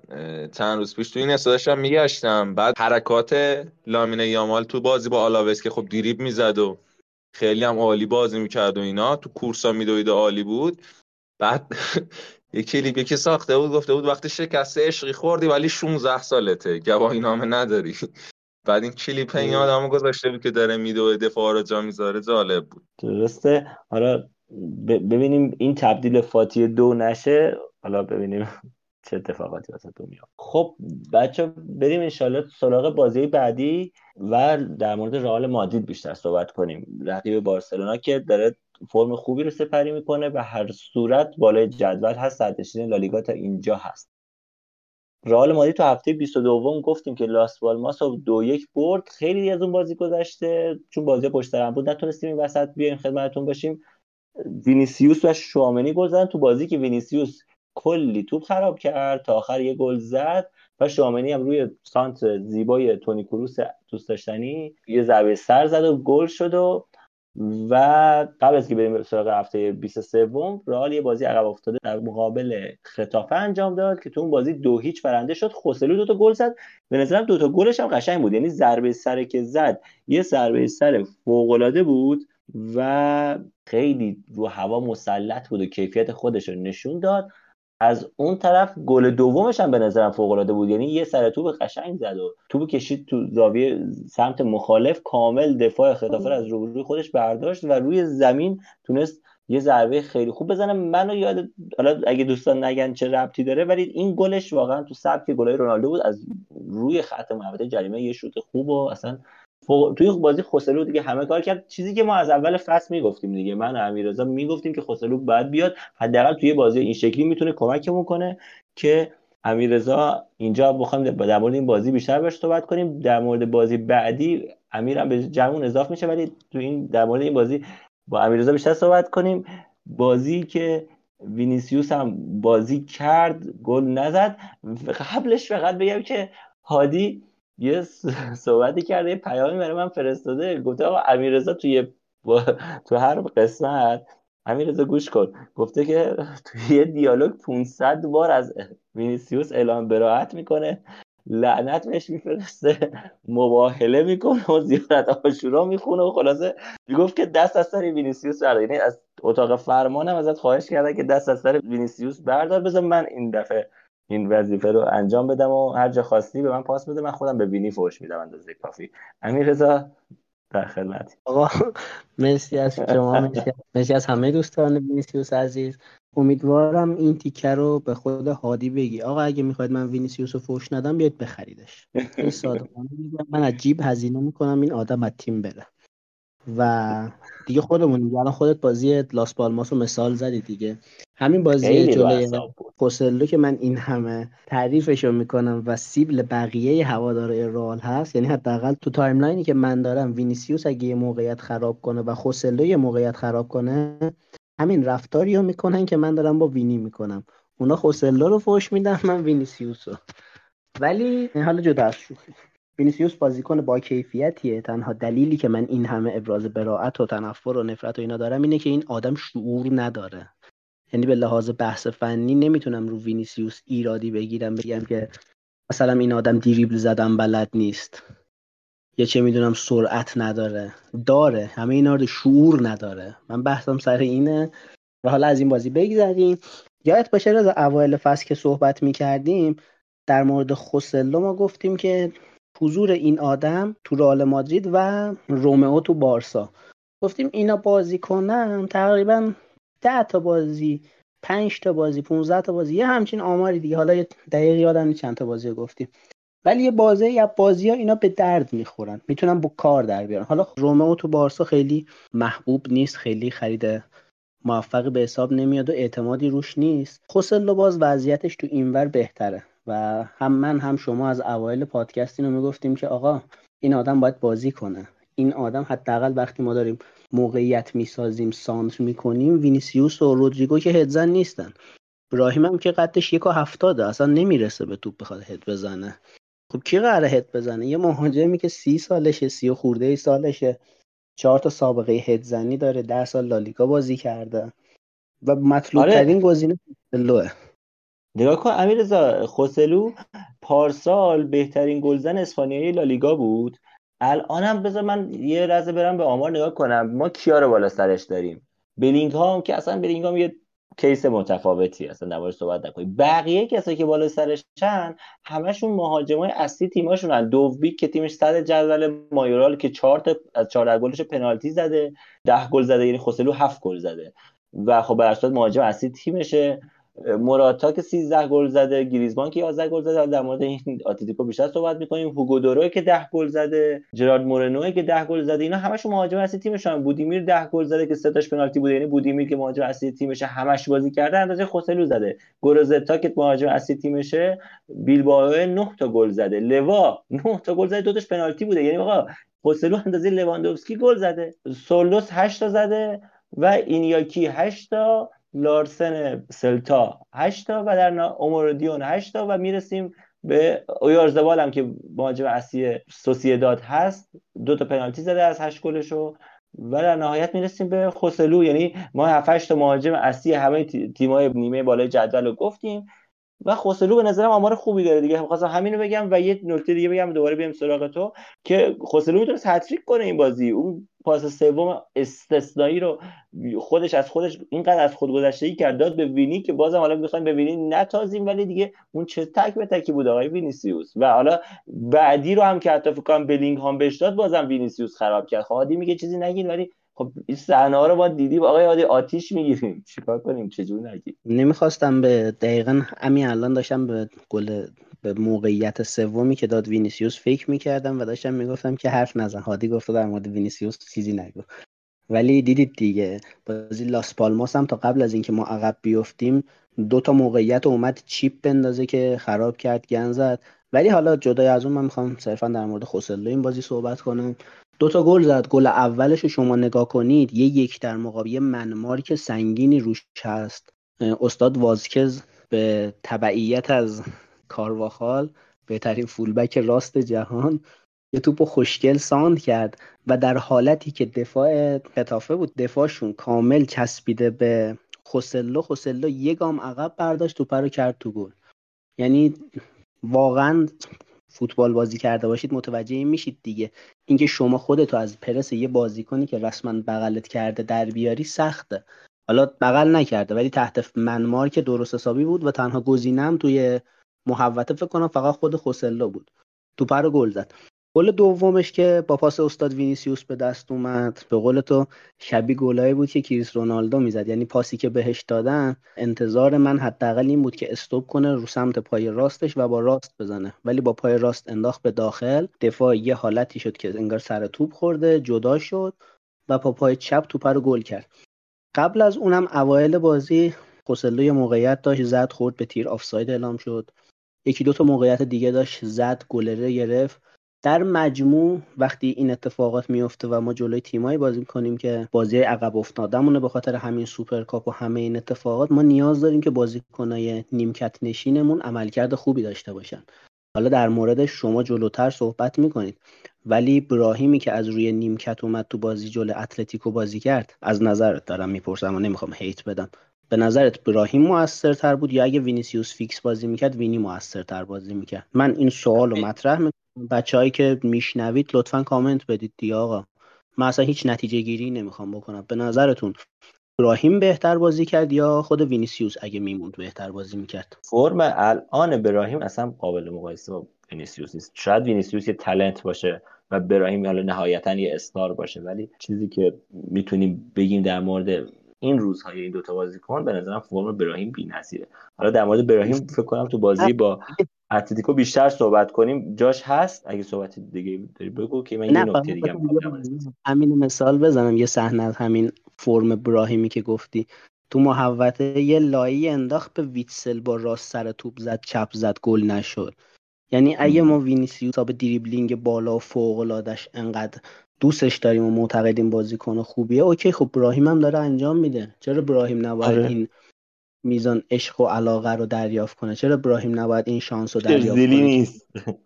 چند روز پیش تو این استادشم میگشتم. بعد حرکات لامینه یامال تو بازی با آلاوس که خب دیریب می‌زد و خیلی هم عالی بازی می‌کرد و اینا. تو کورسا میدوید عالی بود. بعد <laughs> یه کلیپ یکی ساخته بود گفته بود وقتی شکست عشقی خوردی ولی 16 سالته. گواهی نامه نداری. <laughs> بعد این کلیپ این آدمو گذاشته بود که داره میدوه دفاع رو جا می‌ذاره. جالب بود. درسته. حالا ببینیم این تبدیل فاتی دو نشه. حالا ببینیم <laughs> چه اتفاقاتی واسه تو میاد خب بچه بریم انشالله سراغ بازی بعدی و در مورد رئال مادید بیشتر صحبت کنیم. رقیب بارسلونا که داره فرم خوبی رو سپری می‌کنه و هر صورت بالای جدول هست صدرنشین لالیگا تا اینجا هست. رئال مادرید تو هفته 22 گفتیم که لاس پالماس رو دو یک برد. خیلی از اون بازی گذشته چون بازی پشت بود نتونستیم این وسط بیایم خدمتتون باشیم. وینیسیوس و شوامنی گل تو بازی که وینیسیوس کلی توپ خراب کرد تا آخر یه گل زد و شوامنی هم روی سانتر زیبای تونی کروس دوست داشتنی یه ضربه سر زد و گل شد و و قبل از که بریم سراغ هفته 23 رئال یه بازی عقب افتاده در مقابل خطافه انجام داد که تو اون بازی دو هیچ برنده شد. خوسلو دو تا گل زد. به نظرم دو تا گلش هم قشنگ بود. یعنی ضربه سر که زد یه ضربه سر فوق العاده بود و خیلی رو هوا مسلط بود و کیفیت خودش رو نشون داد. از اون طرف گل دومش هم به نظرم فوق العاده بود. یعنی یه سر توپ قشنگ زد و توپ کشید تو زاویه سمت مخالف کامل دفاع خطافه از روبروی خودش برداشت و روی زمین تونست یه ضربه خیلی خوب بزنه. منو یاد حالا اگه دوستان نگن چه ربطی داره ولی این گلش واقعا تو سبک گلای رونالدو بود. از روی خط محوطه جریمه یه شوت خوب و اصلا توی بازی خسرو دیگه همه کار کرد. چیزی که ما از اول فصل می‌گفتیم دیگه من و امیررضا می‌گفتیم که خسرو باید بیاد حداقل توی بازی این شکلی می‌تونه کمکمون کنه که امیررضا اینجا بخوام در مورد این بازی بیشتر بهش صحبت کنیم. در مورد بازی بعدی امیرم به جمعون اضافه میشه ولی تو این در مورد این بازی با امیررضا بیشتر صحبت کنیم. بازی که وینیسیوس هم بازی کرد گل نزد. قبلش فقط بگم که هادی یه <laughs> صحبتی کرده یه پیامی برای من فرستاده. گفته آقا امیررضا توی <laughs> تو هر قسمت امیررضا گوش کن. گفته که <laughs> توی یه دیالوگ 500 بار از وینیسیوس اعلام برائت می‌کنه لعنت بهش میفرسته مباهله می‌کنه و زیارت عاشورا می‌خونه و خلاصه می‌گفت که دست از سر وینیسیوس بردار. یعنی از اتاق فرمانم ازت خواهش کرده که دست از سر وینیسیوس بردار. بذار من این دفعه این وظیفه رو انجام بدم و هر جا خواستی به من پاس بده من خودم به بینی فوش میدم اندازه کافی. امیر رضا در خدمت. آقا مرسی از شما مرسی از همه دوستان وینیسیوس عزیز. امیدوارم این تیکه رو به خود هادی بگی. آقا اگه می‌خواید من وینیسیوس رو فوش ندم بیاید بخریدش. <laughs> این صادقانه من از جیب هزینه می‌کنم. این آدم از تیم بره. و دیگه خودمون دیگه. الان خودت بازی لاس پالماس رو مثال زدی دیگه. همین بازی جلوی خوسلو که من این همه تعریفش رو می‌کنم و سیبل بقیه هوادار رئال هست. یعنی حداقل تو timeline ی که من دارم وینیسیوس اگه یه موقعیت خراب کنه و خوسلو یه موقعیت خراب کنه همین رفتاری رو می‌کنن که من دارم با وینی می‌کنم. اونا خوسلو رو فوش میدن من وینیسیوس رو ولی حالا جدا از شوخی. وینیسیوس بازیکن با کیفیتیه. تنها دلیلی که من این همه ابراز برائت و تنفر و نفرت و اینا دارم اینه که این آدم شعور نداره. یعنی به لحاظ بحث فنی نمی‌تونم رو وینیسیوس ایرادی بگیرم بگم که مثلا این آدم دریبل زدن بلد نیست. یا چه می‌دونم سرعت نداره. داره. همه اینا رو شعور نداره. من بحثم سر اینه. و حالا از این بازی بگذریم. یادت باشه از اوایل فصل که صحبت می‌کردیم در مورد خوسلو ما گفتیم که حضور این آدم تو رئال مادرید و رومئو تو بارسا. گفتیم اینا بازی کنن تقریبا ده تا بازی پنج تا بازی 15 تا بازی یه همچین آماری دیگه. حالا دقیق یادم چند تا بازی گفتیم. ولی یه بازی یا بازی ها اینا به درد می‌خورن. می‌تونن با کار در بیارن. حالا رومئو تو بارسا خیلی محبوب نیست خیلی خرید موفقی به حساب نمیاد و اعتمادی روش نیست. خوسلو باز وضعیتش تو اینور بهتره. و هم من هم شما از اوایل پادکست اینو می‌گفتیم که آقا این آدم باید بازی کنه. این آدم حداقل وقتی ما داریم موقعیت می‌سازیم سانتر می‌کنیم وینیسیوس و رودریگو که هدزن نیستن. براهیم هم که قدش یک و هفتاده اصلا نمی‌رسه به توپ بخواد هد بزنه. خب کی قراره هد بزنه؟ یه مهاجمی که سی سالشه سی و خورده ای سالشه. چهار تا سابقه هدزنی داره ده سال لالیگا بازی کرده. و مطلوب آره. ترین گزینه خوسلوه نگاه کن امیرزا خوسلو پارسال بهترین گلزن اسپانیایی لالیگا بود. الانم بذار من یه لحظه برم به آمار نگاه کنم. ما کیا رو بالا سرش داریم؟ بلینگهام که اصلا بلینگهام یه case متفاوتی اصلا در صحبت نکنیم. بقیه کسایی که بالا سرشن همشون مهاجمای اصلی تیماشونن دوبیک که تیمش صدر جدول مایورال که 4 تا از 14 گلش پنالتی زده 10 گل زده. یعنی خوسلو 7 گل زده. و خب به مهاجم اصلی تیمشه. موراتا که 13 گل زده گریزمان که 11 گل زده. در مورد این اتلتیکو بیشتر صحبت می‌کنیم. هوگو دورو که 10 گل زده جرارد مورنو که 10 گل زده. اینا همشون مهاجم اصلی تیمشون بودیمیر 10 گل زده که سه تاش پنالتی بوده. یعنی بودیمیر که مهاجم اصلی تیمشه همش بازی کرده. اندازه خوسلو زده. گروزتا که مهاجم اصلی تیمشه بیلبائو 9 تا گل زده. لوا 9 تا گل زده. دو تاش پنالتی بوده. یعنی آقا خوسلو اندازه لواندوفسکی گل زده. سولوس 8 تا زده و اینیاکی 8 تا. لارسن سلتا 8 تا و در اوموردیون 8 تا و می‌رسیم به اویارزبال هم که مهاجم اصلی سوسیداد هست. دو تا پنالتی زده از 8 گلشو و در نهایت می‌رسیم به خوسلو. یعنی ما 7 تا مهاجم اصلی همه تیم‌های نیمه بالای جدول رو گفتیم. و خوسلو به نظرم آمار خوبی داره دیگه. خواستم همین رو بگم و یه نکته دیگه بگم دوباره بیام سراغ تو که خوسلو می‌تونه هتریک کنه این بازی. اون پاس سوم استثنایی رو خودش از خودش اینقدر از خود گذشتگی کرد داد به وینی که بازم حالا می‌خوایم به وینی نتازیم ولی دیگه اون چه تک به تکی بود آقای وینیسیوس. و حالا بعدی رو هم که حتی فکر کنم بهش داد بازم وینیسیوس خراب کرد. هادی خب میگه چیزی نگین ولی خب این صحنه رو ما دیدیم آقای هادی آتیش می‌گیریم. چیکار کنیم؟ چجور نگیم؟ نمی‌خواستم به دقیقا همین الان داشتم به گل به موقعیت سومی که داد وینیسیوس فکر می‌کردم و داشتم می‌گفتم که حرف نزن. هادی گفته در مورد وینیسیوس چیزی نگو. ولی دیدید دیگه. بازی لاس پالماس هم تا قبل از اینکه ما عقب بیفتیم دو تا موقعیت اومد chip بندازه که خراب کرد گند زد. ولی حالا جدای از اون من می‌خوام صرفا در مورد خوسلو این بازی صحبت کنم. دو تا گل زد. گل اولش شما نگاه کنید یه یک در مقابل man-mark سنگینی روش هست. استاد وازکز به تبعیت از کارواخال بهترین فولبک راست جهان یه توپ خوشگل ساند کرد و در حالتی که دفاع قطافه بود دفاعشون کامل چسبیده به خوسلو. خوسلو یه گام عقب برداشت توپ رو کرد تو گل. یعنی واقعا فوتبال بازی کرده باشید متوجه این میشید دیگه. اینکه شما خودتو از پرس یه بازیکنی که رسما بغلت کرده در بیاری سخته. حالا بغل نکرده ولی تحت man-mark درست حسابی بود و تنها گزینه‌م توی محوطه فکر کنم فقط خود خوسلو بود. توپ رو گل زد. گل دومش که با پاس استاد وینیسیوس به دست اومد به قول تو شبیه گلایی بود که کریس رونالدو می‌زد. یعنی پاسی که بهش دادن انتظار من حداقل این بود که stop کنه رو سمت پای راستش و با راست بزنه. ولی با پای راست انداخت به داخل. دفاع یه حالتی شد که انگار سر توپ خورده جدا شد و با پای چپ توپ رو گل کرد. قبل از اونم اوایل بازی خوسلو موقعیت داشت زد خورد به تیر آفساید اعلام شد. یکی دو تا موقعیت دیگه داشت زد گلر گرفت. در مجموع وقتی این اتفاقات میفته و ما جلوی تیمایی بازی می‌کنیم که بازی عقب افتادمونه به خاطر همین سوپرکاپ و همه این اتفاقات ما نیاز داریم که بازیکنای نیمکت نشینمون عملکرد خوبی داشته باشن. حالا در موردش شما جلوتر صحبت می‌کنید. ولی براهیمی که از روی نیمکت اومد تو بازی جلو اتلتیکو بازی کرد از نظرت دارم می‌پرسم و نمی‌خوام hate بدم. به نظرت براهیم موثرتر بود یا اگه وینیسیوس فیکس بازی می‌کرد وینی موثرتر بازی می‌کرد؟ من این سوال رو مطرح می‌کنم. بچه‌هایی که میشنوید لطفا کامنت بدید دیگه آقا. من اصلا هیچ نتیجه گیری نمی‌خوام بکنم. به نظرتون براهیم بهتر بازی کرد یا خود وینیسیوس اگه میموند بهتر بازی می‌کرد؟ فرم الان براهیم اصلا قابل مقایسه با وینیسیوس نیست. شاید وینیسیوس یه talent باشه و براهیم حالا نهایتا یه star باشه ولی چیزی که می‌تونیم بگیم در مورد این روزهای این دوتا بازیکن به نظرم فرم براهیم بی‌نظیره. حالا در مورد براهیم فکر کنم تو بازی با اتلتیکو بیشتر صحبت کنیم. جاش هست؟ اگه صحبت دیگه داری بگو که من یه نکته دیگه همین مثال بزنم یه صحنه از همین فرم براهیمی که گفتی. تو محوطه یه لایی انداخت به ویتسل با راست سر توپ زد چپ زد گل نشد. یعنی اگه ما وینیسیوس به دریبلینگ بالا و فوق العادش انقدر دوستش داریم و معتقدیم بازیکن خوبیه OK خب براهیم هم داره انجام میده. چرا براهیم نباید آره. این میزان عشق و علاقه رو دریافت کنه. چرا براهیم نباید این شانس رو دریافت کنه؟ نیست. <laughs>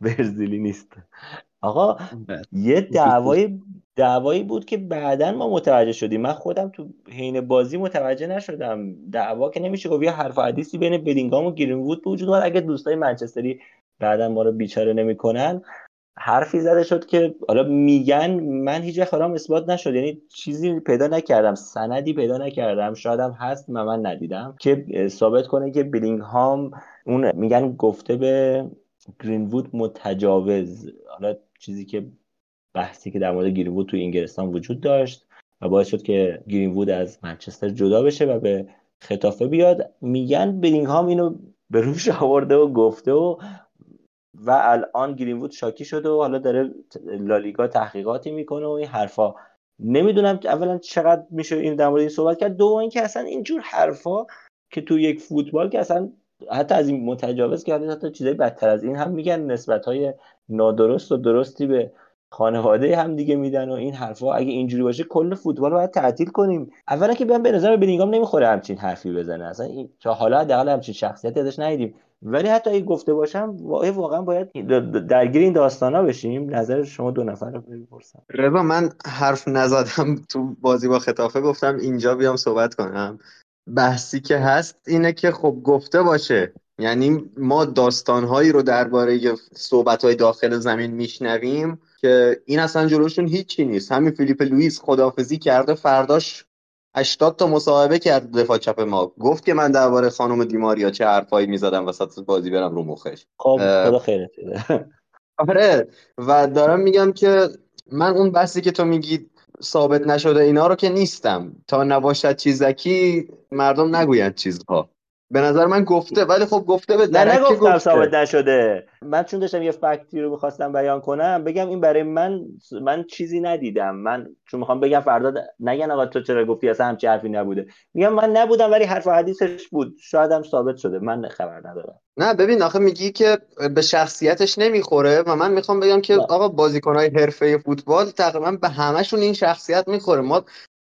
برزیلی نیست. آقا یه دعوای دعوایی بود که بعدا ما متوجه شدیم. من خودم تو حین بازی متوجه نشدم. دعوا که نمیشه گفت. یه حرف حدیثی بین بلینگام و گرین وود به وجود اگه دوستای منچستری بعدا ما رو بیچاره نمی‌کنن. حرفی زده شد که حالا میگن من هیچ خرام اثبات نشد. یعنی چیزی پیدا نکردم سندی پیدا نکردم. شادم هست من من ندیدم. که ثابت کنه که بلینگهام اون میگن گفته به گرینوود متجاوز. حالا چیزی که بحثی که در مورد گرینوود تو انگلستان وجود داشت و باعث شد که گرینوود از منچستر جدا بشه و به خطافه بیاد. میگن بلینگهام اینو به روش آورده و گفته و و الان گرینوود شاکی شده و حالا داره لالیگا تحقیقاتی می‌کنه و این حرفا. نمی‌دونم اولا چقدر میشه این در مورد این صحبت کرد. دو اینکه اصلا اینجور حرفا که تو یک فوتبال که اصلا حتی از این متجاوز کرده حتی چیزای بدتر از این هم میگن نسبت های نادرست و درستی به خانواده هم دیگه میدن و این حرفا. اگه اینجوری باشه کل فوتبال رو باید تعطیل کنیم. اولا که بیان به نظر بلینگام نمی‌خوره همچین حرفی بزنه. اصلا این تا حالا حداقل همچین شخصیتی ازش ندیدیم. ولی حتی اگه گفته باشم واقعا باید درگیر این داستانا بشیم. نظر شما دو نفر رو بپرسم. رضا من حرف نزدم تو بازی با خطافه گفتم اینجا بیام صحبت کنم. بحثی که هست اینه که خب گفته باشه. یعنی ما داستانهایی رو درباره صحبت داخل زمین میشنویم که این اصلا جلوشون هیچی نیست. همین فیلیپ لوئیس خدافزی کرده فرداش 80 تا مصاحبه کرد دفاع چپ ما. گفت که من درباره خانم دیماریا چه حرفایی می‌زدم وسط بازی برم رو مخش. خب خدا خیرت آره و دارم میگم که من اون بحثی که تو میگی ثابت نشده اینا رو که نیستم. تا نباشد چیزکی مردم نگویند چیزها. به نظر من گفته ولی خب گفته به نه نگفتم ثابت نشده. من چون داشتم یه فکتی رو می‌خواستم بیان کنم بگم این برای من من چیزی ندیدم. من چون می‌خوام بگم فردا نگن آقا تو چرا گفتی؟ اصلا همچی حرفی نبوده. میگم من نبودم ولی حرف حدیثش بود. شاید هم ثابت شده. من خبر ندارم. نه ببین آخه میگی که به شخصیتش نمی‌خوره و من می‌خوام بگم که آقا بازیکنهای حرفه فوتبال تقریبا به همشون این شخصیت می‌خوره. ما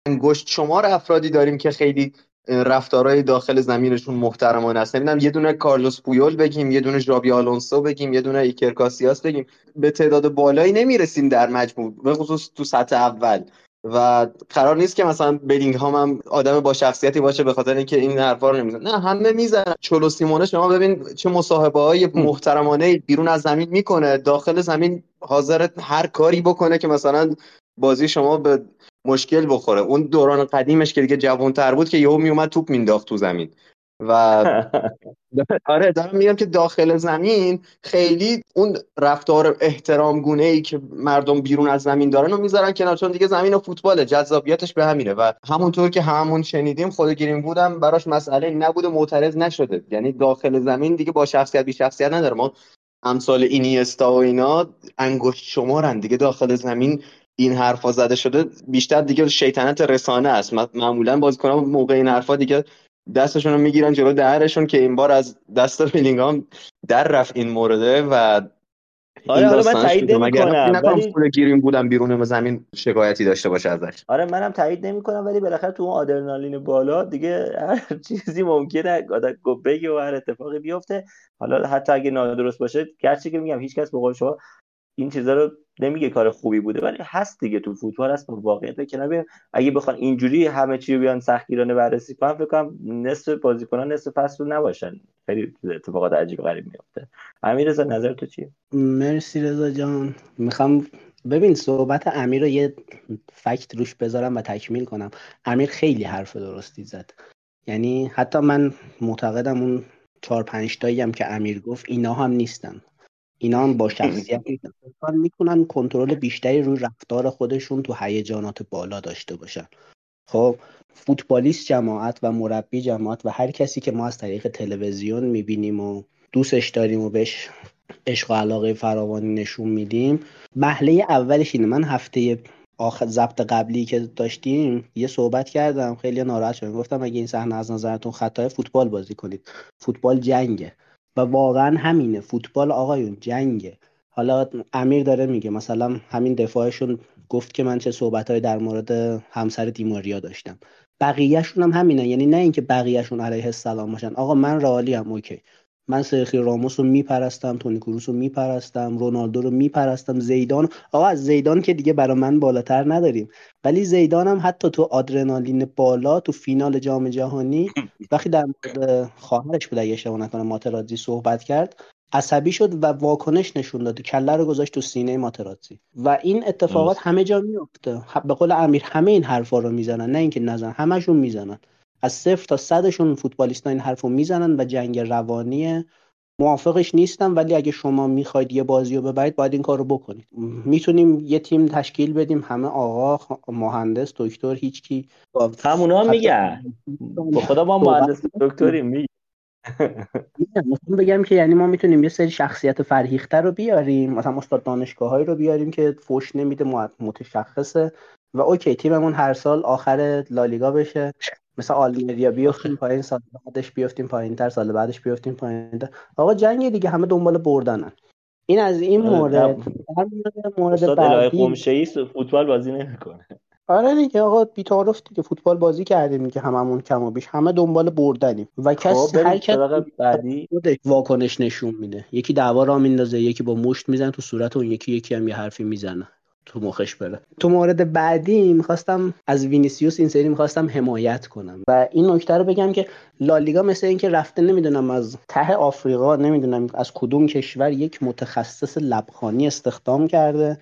انگشت شمار افرادی داریم که خیلی رفتارهای داخل زمینشون محترمانه است. نمی‌دونم یه دونه کارلوس پویول بگیم یه دونه ژابی آلونسو بگیم یه دونه ایکر کاسیاس بگیم. به تعداد بالایی نمی‌رسیم در مجموع به خصوص تو سطح اول. و قرار نیست که مثلا بلینگهام هم آدم با شخصیتی باشه به خاطر اینکه این حرفا رو نمی‌زنه. نه همه می‌زنن. چولو سیمئونه شما ببین چه مصاحبه های محترمانه بیرون از زمین می‌کنه. داخل زمین حاضر هر کاری بکنه که مثلا بازی شما به مشکل بخوره. اون دوران قدیمش که دیگه جوانتر بود که یهو میومد توپ مینداخت تو زمین. و <laughs> آره دارم میگم که داخل زمین خیلی اون رفتار احترام گونه ای که مردم بیرون از زمین دارن و می‌ذارن کنار چون دیگه زمین و فوتباله جذابیتش به همینه. و همونطور که همون شنیدیم خود گرین بودم براش مسئله نبوده معترض نشده. یعنی داخل زمین دیگه با شخصیت بی شخصیت نداره. ما امثال اینیستا و اینا انگشت شمارن. دیگه داخل زمین این حرفا زده شده بیشتر دیگه شیطنت رسانه است. معمولا بازیکنان موقع این حرفا دیگه دستشون رو می‌گیرن جلو دهرشون که این بار از دست بلینگام در رفت این مورده و آره حالا من تایید نمی‌کنم ولی گیریم بودم بیرون زمین شکایتی داشته باشه ازش. آره منم تایید نمی‌کنم ولی بالاخره تو اون آدرنالین بالا دیگه هر <laughs> چیزی ممکنه آدم بگه و هر اتفاقی بیفته. حالا حتی اگه نادرست باشه گرچه که میگم هیچ کس به قول شما این چیزا رو نمیگه کار خوبی بوده ولی هست دیگه تو فوتبال هست واقعیت که اگه بخوان اینجوری همه چی رو بیان سختگیرانه بررسی کنن فکر کنم نصف بازیکنان نصف فصل نباشن. خیلی اتفاقات عجیب غریب میفته امیر رضا نظر تو چیه؟ مرسی رضا جان. می‌خوام ببین صحبت امیر رو یه فکت روش بذارم و تکمیل کنم. امیر خیلی حرف درستی زد. یعنی حتی من معتقدم اون چهار پنج تایی هم که امیر گفت اینا هم نیستن. اینا هم با <clears throat> شخصیت می‌تونن کنترل بیشتری روی رفتار خودشون تو هیجانات بالا داشته باشن. خب فوتبالیست جماعت و مربی جماعت و هر کسی که ما از طریق تلویزیون می‌بینیم و دوستش داریم و بهش عشق و علاقه فراوانی نشون میدیم محله اولش اینه. من هفته آخر ضبط قبلی که داشتیم یه صحبت کردم خیلی ناراحت شدم. گفتم اگه این صحنه از نظرتون خطای فوتبال بازی کنید. فوتبال جنگه. و واقعا همینه. فوتبال آقایون جنگه. حالا امیر داره میگه مثلا همین دفاعشون گفت که من چه صحبتهایی در مورد همسر دیماریا داشتم. بقیهشون هم همینه. یعنی نه اینکه بقیهشون علیه السلام باشن. آقا من رئالی هم اوکی. من سرخی راموس رو میپرستم تونی کروس رو میپرستم رونالدو رو میپرستم زیدان آقا از زیدان که دیگه برا من بالاتر نداریم. ولی زیدان هم حتی تو آدرنالین بالا تو فینال جام جهانی <laughs> وقتی در مورد خواهرش بود اگه اشتباه نکنم ماترازی صحبت کرد عصبی شد و واکنش نشون داد. کله رو گذاشت تو سینه ماترازی. و این اتفاقات همه جا میفته به قول امیر همه این حرفا رو می‌زنن نه اینکه نزن همشون می‌زنن. از صفر تا صدشون فوتبالیست این حرف رو می‌زنن و جنگ روانی موافقش نیستم ولی اگه شما می‌خواید یه بازی رو ببرید باید این کار رو بکنید. می‌تونیم یه تیم تشکیل بدیم. همه آقا مهندس دکتر هیچکی. همونا میگن. به خدا ما مهندس دکتری میگن مثلا بگم که یعنی ما می‌تونیم یه سری شخصیت فرهیخته رو بیاریم. مثلا استاد دانشگاه رو بیاریم که فوش نمیده متشخصه. و اوکی تیممون هر سال آخر لالیگا بشه. مثل آلمریا بیافتیم پایین سال بعدش بیافتیم پایین تر سال بعدش بیافتیم پایین تر. آقا جنگ دیگه همه دنبال بردنن. این از این آره، مورد مورد بعدی فوتبال بازی نمی‌کنه. آره دیگه آقا بی‌تعارف دیگه. فوتبال بازی کردیم که هممون کم و بیش. همه دنبال بردنیم. و کس خب، هر کس بعدی. واکنش نشون میده. یکی دعوا را میندازه یکی با مشت می‌زنه. تو صورت اون یکی یکی هم یه حرفی می‌زنه. تو مخش بره. تو مورد بعدی می‌خواستم از وینیسیوس این سری می‌خواستم حمایت کنم. و این نکته رو بگم که لالیگا مثل اینکه رفته نمی‌دونم از ته آفریقا نمی‌دونم از کدوم کشور یک متخصص لبخانی استخدام کرده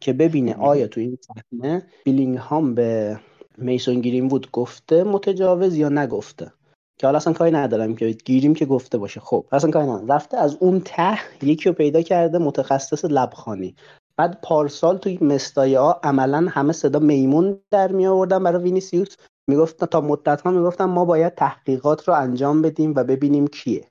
که ببینه آیا تو این صحنه بیلینگهام به میسون گیریم بود گفته متجاوز یا نگفته. که حالا اصلا کاری ندارم که گیریم که گفته باشه. خب اصلا کاری ندارم. رفته از اون ته یکی رو پیدا کرده متخصص لبخانی. بعد پارسال توی مستای ها عملا همه صدا میمون در می آوردن برای وینیسیوس می‌گفت تا مدت ها می‌گفتن ما باید تحقیقات رو انجام بدیم و ببینیم کیه.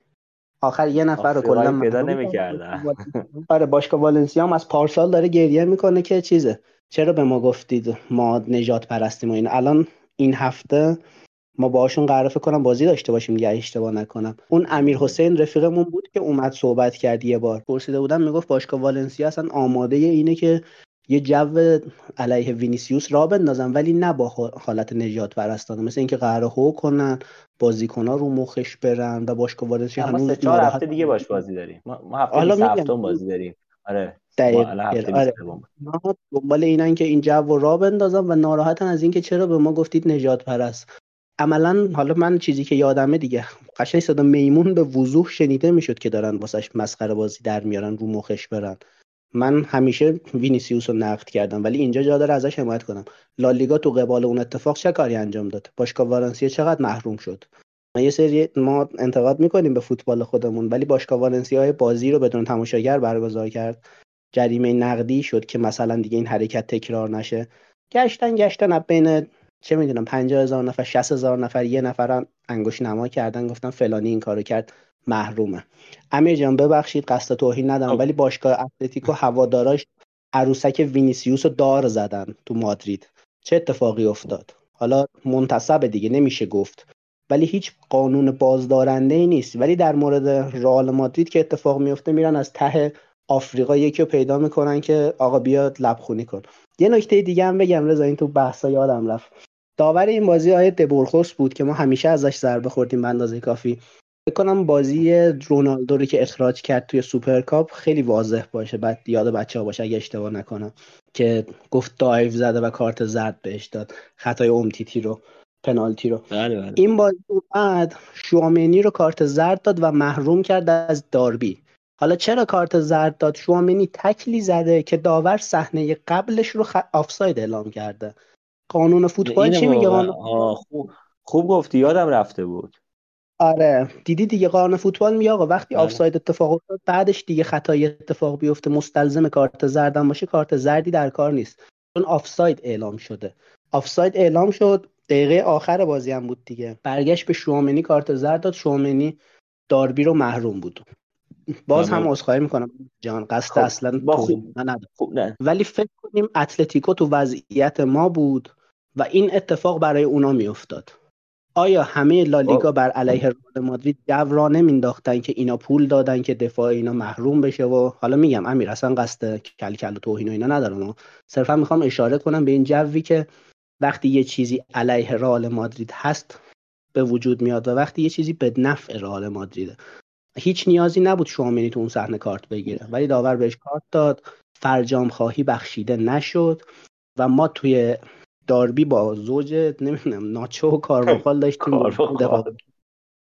آخر یه نفر رو کلا پیدا نمی‌کردن <laughs> آره باشگاه والنسیا هم از پارسال داره گریه می‌کنه که چیزه. چرا به ما گفتید ما نجات پرستیم و این الان این هفته ما باشون قرار فکر کنم بازی داشته باشیم دیگه اشتباه نکنم. اون امیر حسین رفیقمون بود که اومد صحبت کرد یه بار. پرسیده بودم می‌گفت باشگاه والنسیا اصلا آماده اینه که یه جو علیه وینیسیوس را بندازن ولی نه با حالت نجات پرستانه مثل اینکه قرار هو کنن بازیکن‌ها رو مخش برن و باشگاه والنسیا هنوز چهار هفته دیگه باش بازی داریم. ما هفته بازی داریم. آره. آره. ما دنبال اینن که این جو را بندازن و ناراحتن از اینکه چرا به ما گفتید نجات پرست عملا حالا من چیزی که یادمه دیگه قشنگ صدا میمون به وضوح شنیده می‌شد که دارن واسش مسخره بازی در میارن رو مخش برن. من همیشه وینیسیوس رو نقد کردم ولی اینجا جا داره ازش حمایت کنم. لالیگا تو قبال اون اتفاق چه کاری انجام داد؟ باشگاه والنسیا چقدر محروم شد؟ ما یه سری ما انتقاد می‌کنیم به فوتبال خودمون ولی باشگاه والنسیا بازی رو بدون تماشاگر برگزار کرد. جریمه نقدی شد که مثلا دیگه این حرکت تکرار نشه. گشتن گشتن بین چه می‌دونم 50 هزار نفر 60 هزار نفر یه نفر انگوش نما کردن گفتن فلانی این کارو کرد محرومه. امیر جان ببخشید قصد توهین ندارم خب. ولی باشگاه اتلتیکو هواداراش عروسک وینیسیوس رو دار زدن تو مادرید. چه اتفاقی افتاد؟ حالا منتسب دیگه نمیشه گفت. ولی هیچ قانون بازدارنده ای نیست. ولی در مورد رئال مادرید که اتفاق میفته میرن از ته آفریقا یکی رو پیدا می‌کنن که آقا بیاد لبخونی کن. یه نکته دیگه هم بگم رضا این تو بحثا یادم رفت. داور این بازی های د بورگوس بود که ما همیشه ازش ضربه خوردیم به اندازه کافی. فکر کنم بازی رونالدو رو که اخراج کرد توی سوپرکاپ خیلی واضح باشه. بعد یاد بچه ها باشه اگه اشتباه نکنم که گفت dive زده و کارت زرد بهش داد. خطای اومتیتی رو پنالتی رو. بله بله. این بازی بعد شوامنی رو کارت زرد داد و محروم کرد از داربی. حالا چرا کارت زرد داد؟ شوامنی تکلی زده که داور صحنه قبلش رو خ... آفساید اعلام کرده. قانون فوتبال چی میگه؟ خوب خوب گفتی یادم رفته بود. آره. دیدی دیگه قانون فوتبال میگه آقا وقتی بله. آفساید اتفاق افتاد بعدش دیگه خطایی اتفاق بیفته. مستلزم کارت زردم باشه کارت زردی در کار نیست. چون آفساید اعلام شده. آفساید اعلام شد. دقیقه آخر بازی هم بود دیگه. برگشت به شوامنی کارت زرد داد. شوامنی داربی رو محروم بود. باز هم عذرخواهی می‌کنم. جان قصد خب. اصلا با خوب. خوب نه. ولی فکر کنیم اتلتیکو تو وضعیت ما بود. و این اتفاق برای اونا میافتاد. آیا همه لالیگا بر علیه رئال مادرید جو را نمینداختن که اینا پول دادن که دفاع اینا محروم بشه و حالا میگم امیر اصلا قصد کل کل و توهین و اینا ندارم صرفا می‌خوام اشاره کنم به این جوی که وقتی یه چیزی علیه رئال مادرید هست به وجود میاد و وقتی یه چیزی به نفع رئال مادریده هیچ نیازی نبود شوامینی تو اون صحنه کارت بگیره. ولی داور بهش کارت داد فرجام خواهی بخشیده نشد و ما توی داربی با زوج نمی‌دونم ناچو و کارواخال <laughs> داشتیم دفاع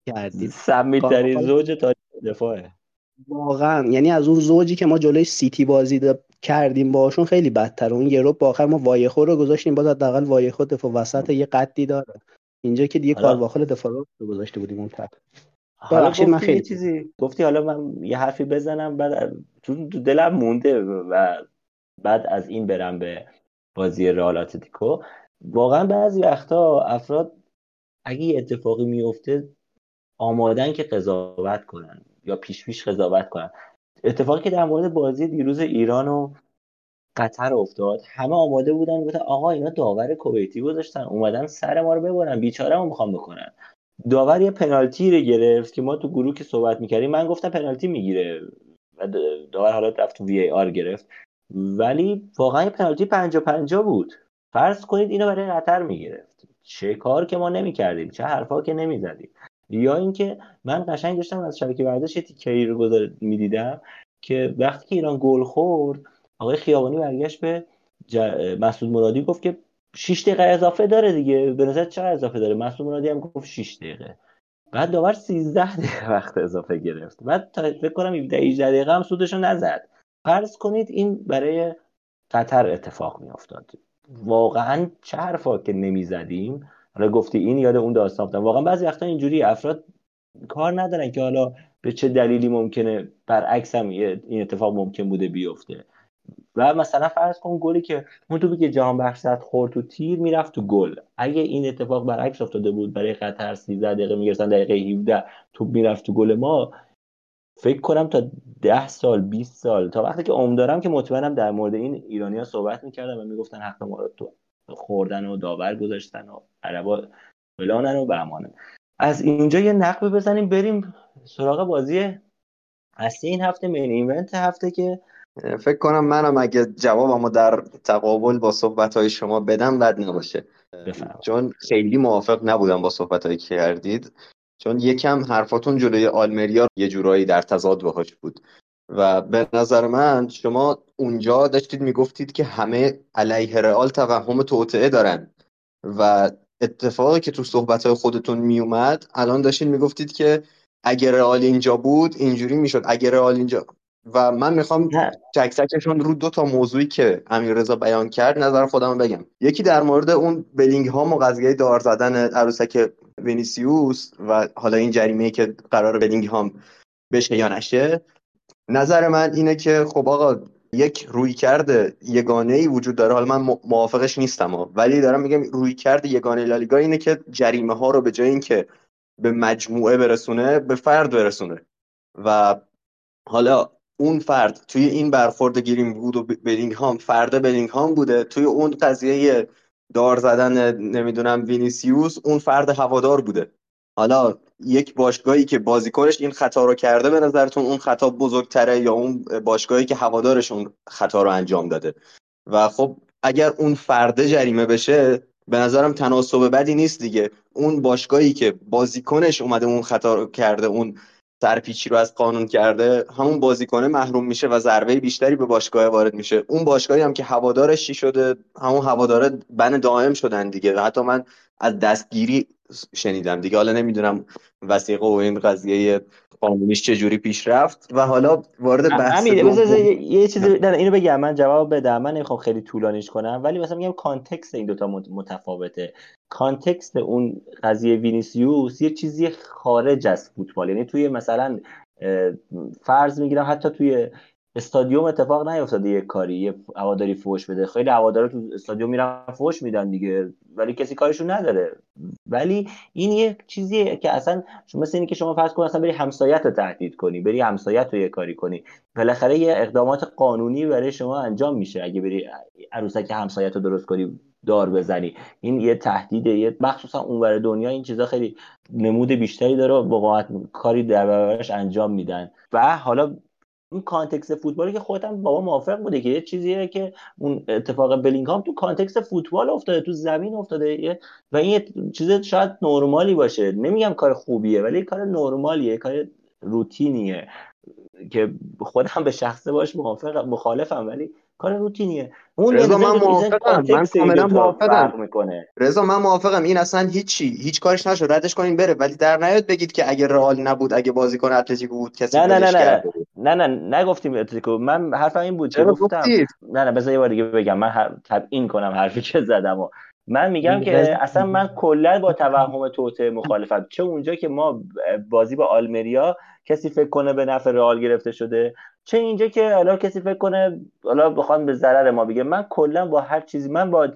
کردیم. سمیترین زوج تاریخ دفاعه. واقعا. یعنی از اون زوجی که ما جلوی سیتی بازی کردیم باشون خیلی بدتر. اون یه رو با آخر ما وایخو رو گذاشتیم باز حداقل وایخو دفاع وسط یه قدی داره. اینجا که دیگه کارواخال دفاع رو گذاشته بودیم اون طرف. حالا من خیلی چیزی گفتی حالا من یه حرفی بزنم بعد چون دلم مونده و بعد از این برم به بازی رئال اتلتیکو. واقعا بعضی وقتا افراد اگه یه اتفاقی میفته آمادن که قضاوت کنن یا پیش پیش قضاوت کنن. اتفاقی که در مورد بازی دیروز ایران و قطر افتاد همه آماده بودن گفتن آقا اینا داور کویتی گذاشتن. اومدن سر ما رو ببرن بیچاره ما می‌خوام بکنن. داور یه پنالتی رو گرفت که ما تو گروه که صحبت می‌کردیم من گفتم پنالتی می‌گیره. و داور حالا رفت تو وی ای آر گرفت. ولی واقعا یه پنالتی پنجا پنجا بود. فرض کنید اینو برای قطر می‌گرفت. چه کار که ما نمی‌کردیم چه حرفا که نمی‌زدیم. یا اینکه من قشنگ داشتم از شبکه ورزش یه تیکری رو می‌دیدم که وقتی که ایران گل خورد آقای خیابانی برگشت به مسعود مرادی گفت که 6 دقیقه اضافه داره دیگه. به نظر چقدر اضافه داره؟ مسعود مرادی هم گفت 6 دقیقه. بعد داور 13 دقیقه وقت اضافه گرفت. بعد تا فکر کنم 17 18 دقیقه هم سودشو نزد. فرض کنید این برای قطر اتفاق می افتاد واقعا چه حرفا که نمی‌زدیم؟ حالا گفتی این یاد اون داستان افتادم واقعا بعضی وقتا اینجوری افراد کار ندارن که حالا به چه دلیلی ممکنه برعکس هم این اتفاق ممکن بوده بیفته. و مثلا فرض کن گلی که اون توپی که جهان بخش زد خورد تو تیر می‌رفت تو گل. اگه این اتفاق برعکس افتاده بود برای قطر 13 دقیقه میگرسن دقیقه 17 توپ می‌رفت تو گل ما فکر کنم تا 10 سال 20 سال تا وقتی که عمر دارم که مطمئنم در مورد این ایرانیا صحبت می‌کردن و می‌گفتن حق ما رو تو خوردن و داور گذاشتن و عربا فلانن و بهمانن. از اینجا یه نقب بزنیم بریم سراغ بازی اصلی این هفته مین ایونت هفته که فکر کنم منم اگه جوابمو در تقابل با صحبت های شما بدم بد نباشه. چون خیلی موافق نبودم با صحبت هایی که کردید. چون یکم حرفاتون جلوی آلمریا یه جورایی در تضاد باهاش بود. و به نظر من شما اونجا داشتید می‌گفتید که همه علیه رئال توهم توطعه دارن. و اتفاقی که تو صحبت خودتون میومد الان داشتید می‌گفتید که اگر رئال اینجا بود اینجوری می‌شد. اگر رئال اینجا و من می‌خوام چکچکشون رو دو تا موضوعی که امیر رضا بیان کرد نظر خودم بگم. یکی در مورد اون بلینگهام و قضیه دار زدن عروسک وینیسیوس و حالا این جریمه که قرار بلینگهام بشه یا نشه نظر من اینه که خب آقا یک رویکرد یگانه ای وجود داره. حالا من موافقش نیستم ولی دارم میگم رویکرد یگانه لالیگا اینه که جریمه ها رو به جای اینکه به مجموعه برسونه به فرد برسونه. و حالا اون فرد توی این برخورد گیریم بود و بلینگهام فرد بلینگهام بوده. توی اون قضیه دار زدن نمی‌دونم وینیسیوس اون فرد هوادار بوده. حالا یک باشگاهی که بازیکنش این خطا رو کرده به نظرتون اون خطا بزرگتره یا اون باشگاهی که هوادارش اون خطا رو انجام داده؟ و خب اگر اون فرده جریمه بشه به نظرم تناسب بدی نیست دیگه. اون باشگاهی که بازیکنش اومده اون خطا رو کرده اون سرپیچی رو از قانون کرده همون بازیکنه محروم میشه و ضربه بیشتری به باشگاه وارد میشه. اون باشگاهی هم که هوادارش چی شده همون هواداره ban دائم شدن دیگه. و حتی من از دستگیری شنیدم دیگه. حالا نمی‌دونم وثیقه و این قضیه قانونیش چجوری پیش رفت. و حالا وارد بحث یه چیزی اینو بگم من جواب بدم. من نمی‌خوام خیلی طولانیش کنم ولی مثلا میگم context این دوتا متفاوته. context اون قضیه وینیسیوس یه چیزی خارج از فوتبال. یعنی توی مثلا فرض می‌گیرم حتی توی استادیوم اتفاق نیفتاده یه کاری یه هواداری فوش بده. خیلی هوادارا تو استادیوم میرن فوش میدن دیگه ولی کسی کارشون نداره. ولی این یه چیزیه که اصلا مثل اینی که شما فرض کن اصلا بری همسایت رو تهدید کنی بری همسایت رو یه کاری کنی. بالاخره یه اقدامات قانونی برای شما انجام میشه. اگه بری عروسک همسایت رو درست کنی دار بزنی. این یه تهدیده یه مخصوصا اونور دنیا این چیزا خیلی نمود بیشتری داره و کاری در برابرش انجام میدن. و حالا این context فوتبالی که خودم بابا موافق بوده که یه چیزیه که اون اتفاق بلینگهام تو context فوتبال افتاده تو زمین افتاده. و این چیز شاید نرمالی باشه. نمیگم کار خوبیه ولی کار نرمالیه کار روتینیه که خودم به شخصه باش موافق مخالفم ولی کار روتینیه. اون رضا من موافقم. من کاملا موافقم. می‌کنه رضا من موافقم. این اصلا هیچی. هیچ کارش نشد. ردش کنین بره. ولی در نیاد بگید که اگه رئال نبود اگه بازیکن اتلتیکو بود کسی نه نه نه نه. نه نه. نگفتیم اتلتیکو. من حرفم این بود که گفتم. نه نه. بذار یه بار دیگه بگم. من تبیین کنم حرفی که زدم و. من میگم که اصلا من کلا با توهم توته مخالفم. چه اونجا که ما بازی با آلمریا کسی فکر کنه به نفع رئال گرفته شده چه اینجا که حالا کسی فکر کنه حالا بخوام به ضرر ما بگه. من کلا با هر چیزی من با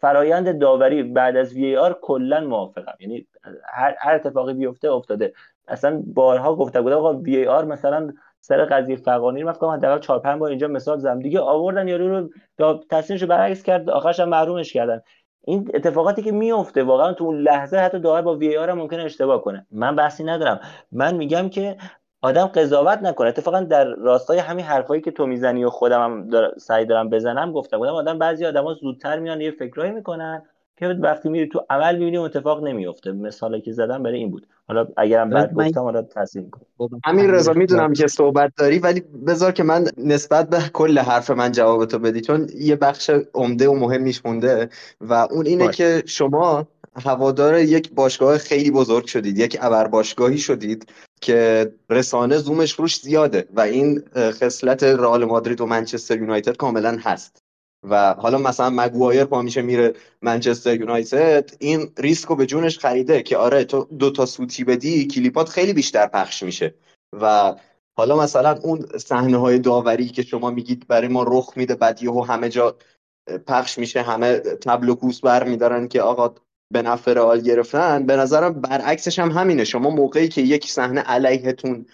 فرایند داوری بعد از وی آر کلا موافقم. یعنی هر, هر اتفاقی بیفته افتاده. اصلا بارها گفته بودم آقا وی آر مثلا سر قضیه فقانی فکر کنم حداقل 4 5 بار اینجا مثال زدم. دیگه آوردن یارو رو تصمیمش برعکس کرد آخرش هم محرومش کردن. این اتفاقاتی که میفته واقعا تو اون لحظه حتی داور با وی آر هم ممکنه اشتباه کنه. من بحثی ندارم. من میگم که آدم قضاوت نکنه. اتفاقا در راستای همین حرفایی که تو می‌زنی و خودم هم سعی دارم بزنم گفتم بودم آدم بعضی آدما زودتر میان یه فکرایی می‌کنن که وقتی میری تو عمل می‌بینی اتفاق نمیفته مثالی که زدم برای این بود. حالا اگرم بعد گفتم حالا تصحیح کن همین رضا می‌دونم که صحبت داری ولی بذار که من نسبت به کل حرف من جواب تو بدی چون یه بخش عمده و مهمیش مونده و اون اینه باش. که شما هوادار یک باشگاه خیلی بزرگ شدید یک ابر باشگاهی شدید که رسانه زومش روش زیاده و این خصلت رئال مادرید و منچستر یونایتد کاملا هست. و حالا مثلا مگوایر پا میشه میره منچستر یونایتد این ریسک رو به جونش خریده که آره تو دو تا سوتی بدی کلیپات خیلی بیشتر پخش میشه. و حالا مثلا اون صحنه های داوری که شما میگید برای ما رخ میده بعد یهو همه جا پخش میشه همه تبل و کوس برمیدارن که آقا به نفع رئال گرفتن. به نظرم برعکسش هم همینه. شما موقعی که یک صحنه علیهتون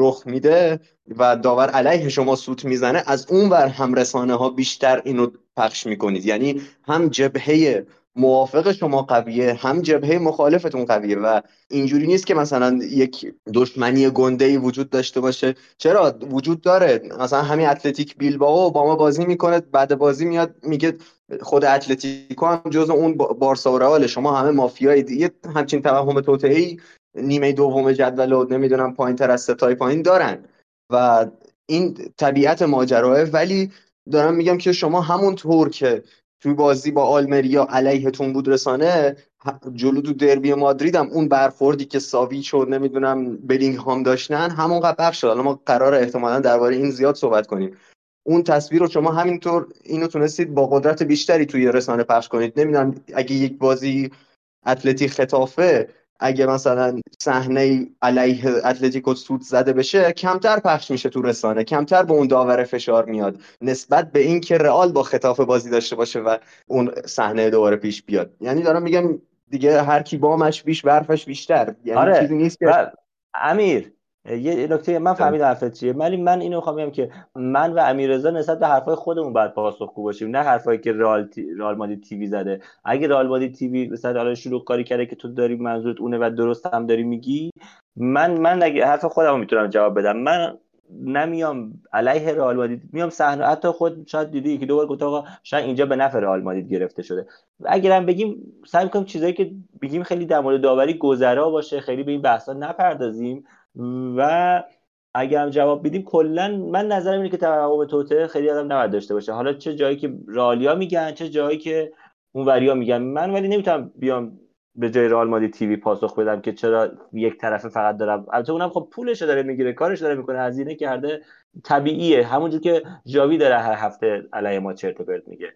رخ میده و داور علیه شما سوت می‌زنه از اون ور هم رسانه ها بیشتر اینو پخش می‌کنید. یعنی هم جبهه موافق شما قویه هم جبهه مخالفتون قویه و اینجوری نیست که مثلا یک دشمنی گنده ای وجود داشته باشه. چرا؟ وجود داره. مثلا همین اتلتیک بیلبائو با ما بازی می‌کنه بعد بازی میاد میگه خود اتلتیکو هم جز اون بارسا و رئال شما همه مافیای دیگه همچین توهم توطئه‌ای نیمه دوم جدول و نمی‌دونم پایین تر از ستای پایین دارن. و این طبیعت ماجراه ولی دارم میگم که شما همون طور که توی بازی با آلمریا علیهتون بود رسانه جلو تو دربی مادرید هم اون برخوردی که ساویچ و نمی‌دونم بلینگ هام داشتن همون پخش شد. حالا ما قرار احتمالا درباره این زیاد صحبت کنیم. اون تصویر رو شما همینطور اینو تونستید با قدرت بیشتری توی رسانه پخش کنید. نمی‌دونم اگه یک بازی اتلتی خطافه اگه مثلا صحنه علیه اتلتیکو سود زده بشه کمتر پخش میشه تو رسانه کمتر به اون داور فشار میاد. نسبت به اینکه رئال با خطاف بازی داشته باشه و اون صحنه دوباره پیش بیاد. یعنی دارم میگم دیگه هر کی بامش بیش برفش بیشتر. یعنی آره. چیزی نیست که امیر یه نکته من فهمیدم حرفت چیه. ولی من اینو می‌خوام بگم که من و امیررضا نسبت به حرفای خودمون باید پاسخگو باشیم. نه حرفایی که رئال تی... رئال مادرید تیوی زده. اگه رئال مادرید تیوی مثلا حالا شروع کاری کرده که تو داری منظورت اونه و درست هم داری میگی من من اگه حرف خودم می‌تونم جواب بدم. من نمیام علیه رئال مادرید. میام صحنه حتی خود شاید دیدی که دوبار گفت آقا شاید اینجا به نفع رئال مادرید گرفته شده. اگرم بگیم سعی می‌کنیم چیزایی که بگیم خیلی در مورد داوری گذرا باشه خیلی به این بحثا نپردازیم. و اگر جواب بدیم کلا من نظرم اینه که توهم توته خیلی آدم نباید داشته باشه. حالا چه جایی که رالیا میگن چه جایی که اون وریا میگن. من ولی نمی‌تونم بیام به جای رئال مادی تیوی پاسخ بدم که چرا یک طرفه فقط دارم. البته اونم خب پولش داره می‌گیره کارش داره می‌کنه هزینه کرده. طبیعیه. همونجور که جاوی داره هر هفته علیه ما چرت و پرت میگه.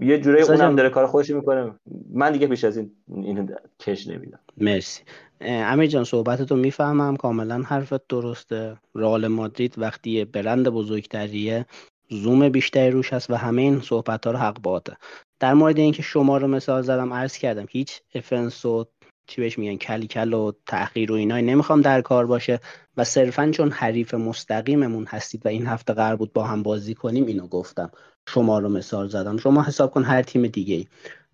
یه جوری اونم داره کار خودش می‌کنه. من دیگه بیش از این اینو کش نمیدم. مرسی. امیر جان صحبتتو می‌فهمم. کاملا حرفت درسته. رئال مادرید وقتی برند بزرگتریه زوم بیشتری روش هست و همه این صحبت ها رو حق باته در مورد اینکه شما رو مثال زدم عرض کردم هیچ افنس و چی بهش میگن کلی کل و تحقیر و اینای نمی‌خوام در کار باشه و صرفا چون حریف مستقیممون هستید و این هفته قرار بود با هم بازی کنیم اینو گفتم. شما رو مثال زدم. شما حساب کن هر تیم دیگه ای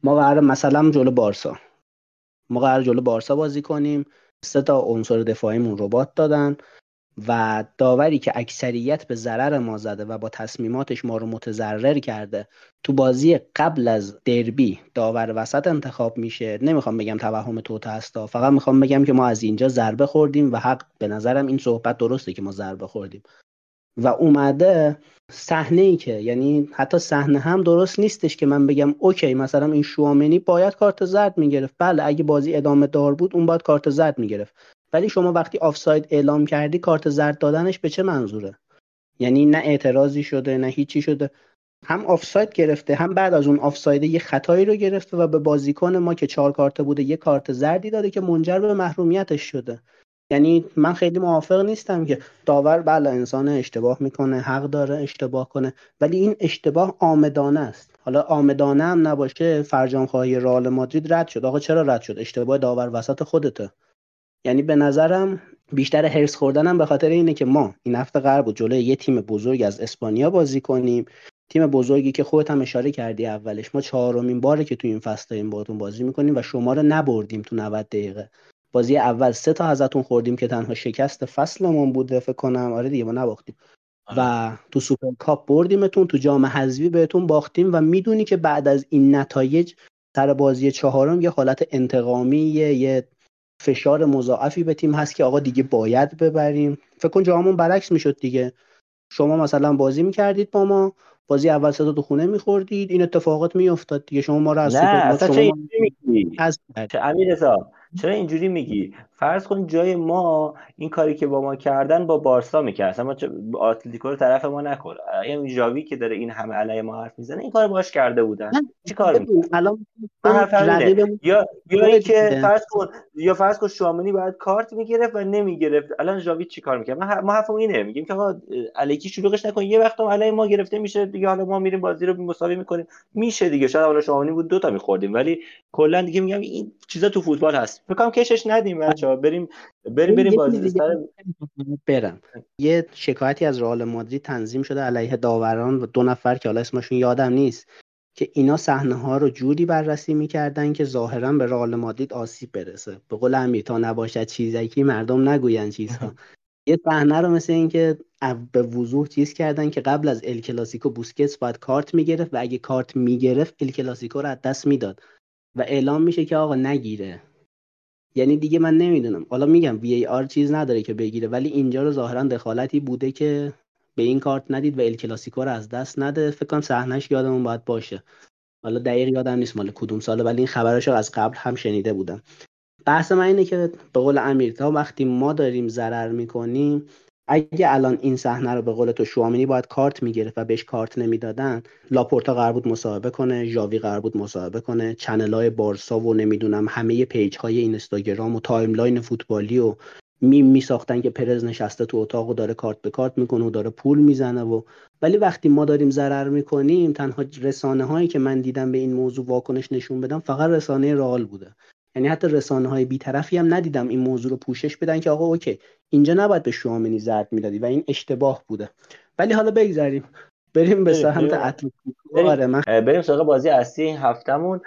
ما قرار مثلا جلو بارسا. ما قرار جلو بارسا بازی کنیم. سه تا عنصر دفاعیمون ربات دادن و داوری که اکثریت به ضرر ما زده و با تصمیماتش ما رو متضرر کرده تو بازی قبل از دربی داور وسط انتخاب میشه. نمی‌خوام بگم توهم توته هستا فقط می‌خوام بگم که ما از اینجا ضربه خوردیم و حق به نظرم این صحبت درسته که ما ضربه خوردیم. و اومده صحنه ای که یعنی حتی صحنه هم درست نیستش که من بگم اوکی مثلا این شوامنی باید کارت زرد می‌گرفت. بله اگه بازی ادامه دار بود اون باید کارت زرد می‌گرفت. ولی شما وقتی آفساید اعلام کردی کارت زرد دادنش به چه منظوره؟ یعنی نه اعتراضی شده نه هیچی شده. هم آفساید گرفته هم بعد از اون آفساید یه خطایی رو گرفته و به بازیکن ما که چهار کارت بوده یه کارت زردی داده که منجر به محرومیتش شده. یعنی من خیلی موافق نیستم که داور بله انسان اشتباه می‌کنه حق داره اشتباه کنه ولی این اشتباه آمدانه است. حالا آمدانه هم نباشه فرجام خواهی رئال مادرید رد شد. آقا چرا رد شد؟ اشتباه داور وسط خودته. یعنی به نظرم بیشتر هرس خوردنم به خاطر اینه که ما این هفته قرار بود جلوی یه تیم بزرگ از اسپانیا بازی کنیم. تیم بزرگی که خودت هم اشاره کردی اولش. ما چهارمین باره که تو این فصل داریم باهاتون بازی می‌کنیم و شما رو نبردیم تو 90 دقیقه. بازی اول سه تا ازتون خوردیم که تنها شکست فصلمون بود فکر کنم. آره دیگه ما نباختیم. آره. و تو سوپر کاپ بردیمتون تو جام حذفی بهتون باختیم و می‌دونی که بعد از این نتایج سر بازی چهارم یه حالت انتقامی یه فشار مضاعفی به تیم هست که آقا دیگه باید ببریم. فکر کن جامون برعکس می‌شد دیگه. شما مثلا بازی می‌کردید با ما بازی اول سه تو خونه میخوردید این اتفاقات میافتاد دیگه. شما ما رو از نه امیر چرا اینجوری میگی؟ فرض کن جای ما این کاری که با ما کردن با بارسا می‌کرد. اما اتلتیکو رو طرف ما نکن این ژاوی که داره این همه علیه ما حرف می‌زنه این کار باش کرده بودن. چی کار الان یا یا اینکه فرض کن یا فرض کن شامنی باید کارت می‌گرفت و نمی‌گرفت. الان ژاوی چی کار می‌کنه ما حرفم اینه. میگیم که آقا علیکی شلوغش نکن. یه وقت علیه ما گرفته میشه دیگه. حالا ما میریم بازی رو مساوی می‌کنیم. میشه دیگه. شاید حالا شامنی بود دو تا میخوردیم. ولی کلا دیگه میگم این چیزا تو فوتبال هست. فکر کشش ندیم بریم بریم بریم بازی برم. یه شکایتی از رئال مادرید تنظیم شده علیه داوران و دو نفر که حالا اسمشون یادم نیست که اینا صحنه ها رو جوری بررسی می‌کردن که ظاهرا به رئال مادرید آسیب برسه. به قول امیر تا نباشد چیزی مردم نگوین چیزها. <laughs> یه صحنه رو مثل اینکه به وضوح چیز کردن که قبل از ال کلاسیکو بوسکتس باید کارت می‌گرفت و اگه کارت می‌گرفت ال کلاسیکو رو از دست می‌داد. و اعلام میشه که آقا نگیره. یعنی دیگه من نمی‌دونم. حالا میگم VAR چیز نداره که بگیره ولی اینجا رو ظاهرا دخالتی بوده که به این کارت ندید و ال کلاسیکو رو از دست نده. فکر کنم صحنهش یادمون باید باشه. حالا دقیق یادم نیست مال کدوم ساله ولی این خبرش رو از قبل هم شنیده بودم. بحث من اینه که به قول امیر تا وقتی ما داریم ضرر می‌کنیم اگه الان این صحنه رو به قول تو شوامنی باید کارت می‌گرفت و بهش کارت نمی‌دادن لاپورتا قرار بود مصاحبه کنه ژاوی قرار بود مصاحبه کنه channel های بارسا و نمی‌دونم همه page های اینستاگرام و timeline فوتبالی و میم میساختن که پرز نشسته تو اتاق و داره کارت به کارت می‌کنه و داره پول می‌زنه و ولی وقتی ما داریم ضرر می‌کنیم تنها رسانه هایی که من دیدم به این موضوع واکنش نشون بدن فقط رسانه رئال بوده. یعنی حتی رسانه های بیطرفی هم ندیدم این موضوع رو پوشش بدن که آقا OK اینجا نباید به شوامنی زرد می‌دادی و این اشتباه بوده. ولی حالا بگذاریم بریم به سمت اتلتیکو. آره من بریم سراغ بازی اصلی این هفتمون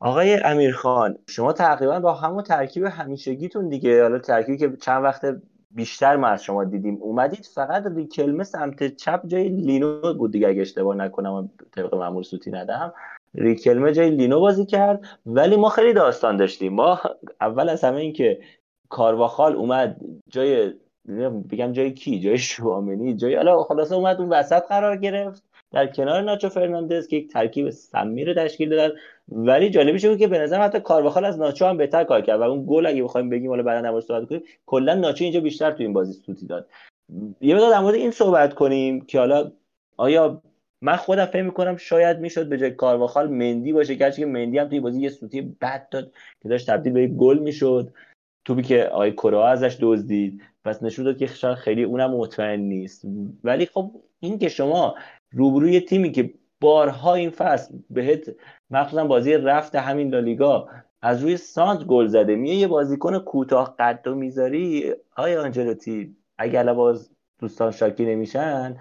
آقای امیرخان شما تقریبا با همون ترکیب همیشگیتون دیگه حالا ترکیبی که چند وقت بیشتر ما از شما دیدیم اومدید فقط کلمه سمت چپ جای لینو بود دیگه اگه اشتباه نکنم طبق معمول سوتی ندم. ریکلمه جای لینو بازی کرد ولی ما خیلی داستان داشتیم. ما اول از همه این که کارواخال اومد جای بگم جای کی؟ جای شوامنی؟ جای حالا خلاصه اومد اون وسط قرار گرفت. در کنار ناچو فرناندز که یک ترکیب سمی رو تشکیل دادن. ولی جالبی بود که به نظر حتی کارواخال از ناچو هم بهتر کار کرد. و اون گل اگه بخوایم بگیم حالا بعدا نباش صحبت کنیم کلا ناچو اینجا بیشتر تو این بازی سوتی داد. یه مقدار در مورد این صحبت کنیم که حالا آیا من خودم فکر می‌کنم شاید می‌شد به جای کارواخال مندی باشه گرچه که مندی هم توی بازی یه سوتی بد داد که داشت تبدیل به گل می‌شد. توپی که آقای کرا ازش دزدید. پس نشون داد که شاید خیلی اونم مطمئن نیست. ولی خب این که شما روبروی تیمی که بارها این فصل بهت مخصوصا بازی رفت همین لالیگا از روی سانت گل زده. میه یه بازیکن کوتاه قد و می‌ذاری آیا آنجلوتی اگر باز دوستان شاکی نمیشن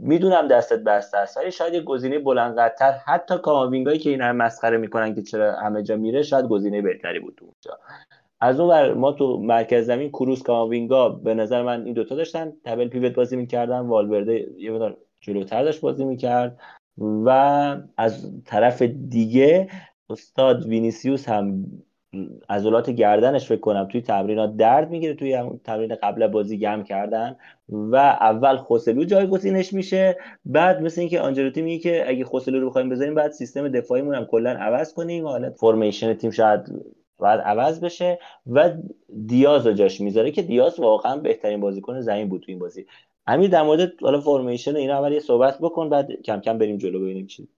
می‌دونم دستت بسته است ولی شاید یه گزینه بلند قدتر حتی کاماوینگایی که این هم مسخره می‌کنن که چرا همه جا میره شاید گزینه بهتری بود اونجا. از اون ور ما تو مرکز زمین کروس کاماوینگا به نظر من این دوتا داشتن. تبل پیوت بازی می‌کردن والورده یه مقدار جلوتر داشت بازی می‌کرد. و از طرف دیگه استاد وینیسیوس هم عضلات گردنش فکر کنم توی تمرینات درد می‌گیره توی تمرین قبل بازی گم کردن و اول خوسلو جایگزینش میشه بعد مثل اینکه آنجلوتی میگه که اگه خوسلو رو بخوایم بذاریم بعد سیستم دفاعیمون هم کلا عوض کنیم حالا فرمیشن تیم شاید باید عوض بشه و دیاز رو جاش می‌ذاره که دیاز واقعا بهترین بازیکن زمین بود تو این بازی. امیر در مورد حالا فرمیشن اینا اول یه صحبت بکن بعد کم کم بریم جلو ببینیم چی.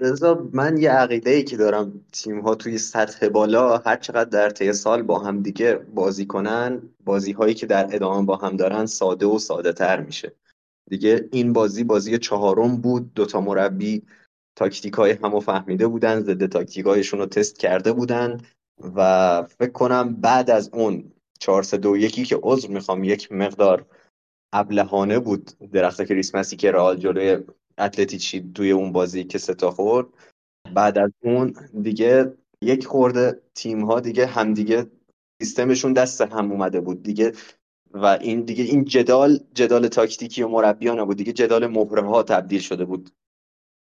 رضا من یه عقیده ای که دارم تیم ها توی سطح بالا هر چقدر در طی سال با هم دیگه بازی کنن بازی هایی که در ادامه با هم دارن ساده و ساده تر میشه. دیگه این بازی بازی چهارم بود دوتا مربی تاکتیک های همو فهمیده بودن ضد تاکتیک هایشون رو تست کرده بودن و فکر کنم بعد از اون 4 3 2 1 که عذر می‌خوام یک مقدار ابلهانه بود درخت کریسمسی که رئال جلوی اتلتیچی توی اون بازی که ستا خورد. بعد از اون دیگه یک خورده تیم ها دیگه همدیگه سیستمشون دست هم اومده بود دیگه و این دیگه این جدال جدال تاکتیکی و مربیان بود دیگه جدال مهره ها تبدیل شده بود.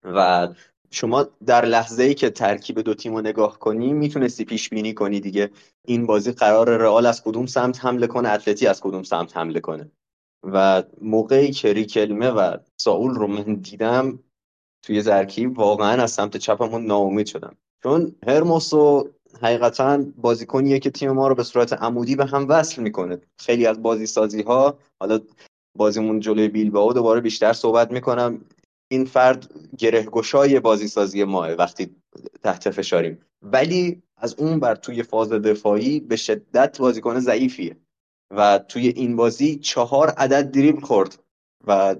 و شما در لحظه ای که ترکیب دو تیم رو نگاه کنی می‌تونستی پیش بینی کنی دیگه. این بازی قرار رئال از کدوم سمت حمله کنه اتلتی از کدوم سمت حمله کنه. و موقعی که ریکلمه و ساول رو من دیدم توی ترکیب واقعا از سمت چپمون ناامید شدم. چون هرموسو حقیقتا بازیکنیه که تیم ما رو به صورت عمودی به هم وصل می‌کنه. خیلی از بازی سازی ها حالا بازیمون جلوی بیلبائو دوباره بیشتر صحبت می‌کنم. این فرد گره بازی سازی ماه وقتی تحت فشاریم. ولی از اون بر توی فاز دفاعی به شدت بازیکن ضعیفیه. و توی این بازی چهار عدد دریبل خورد و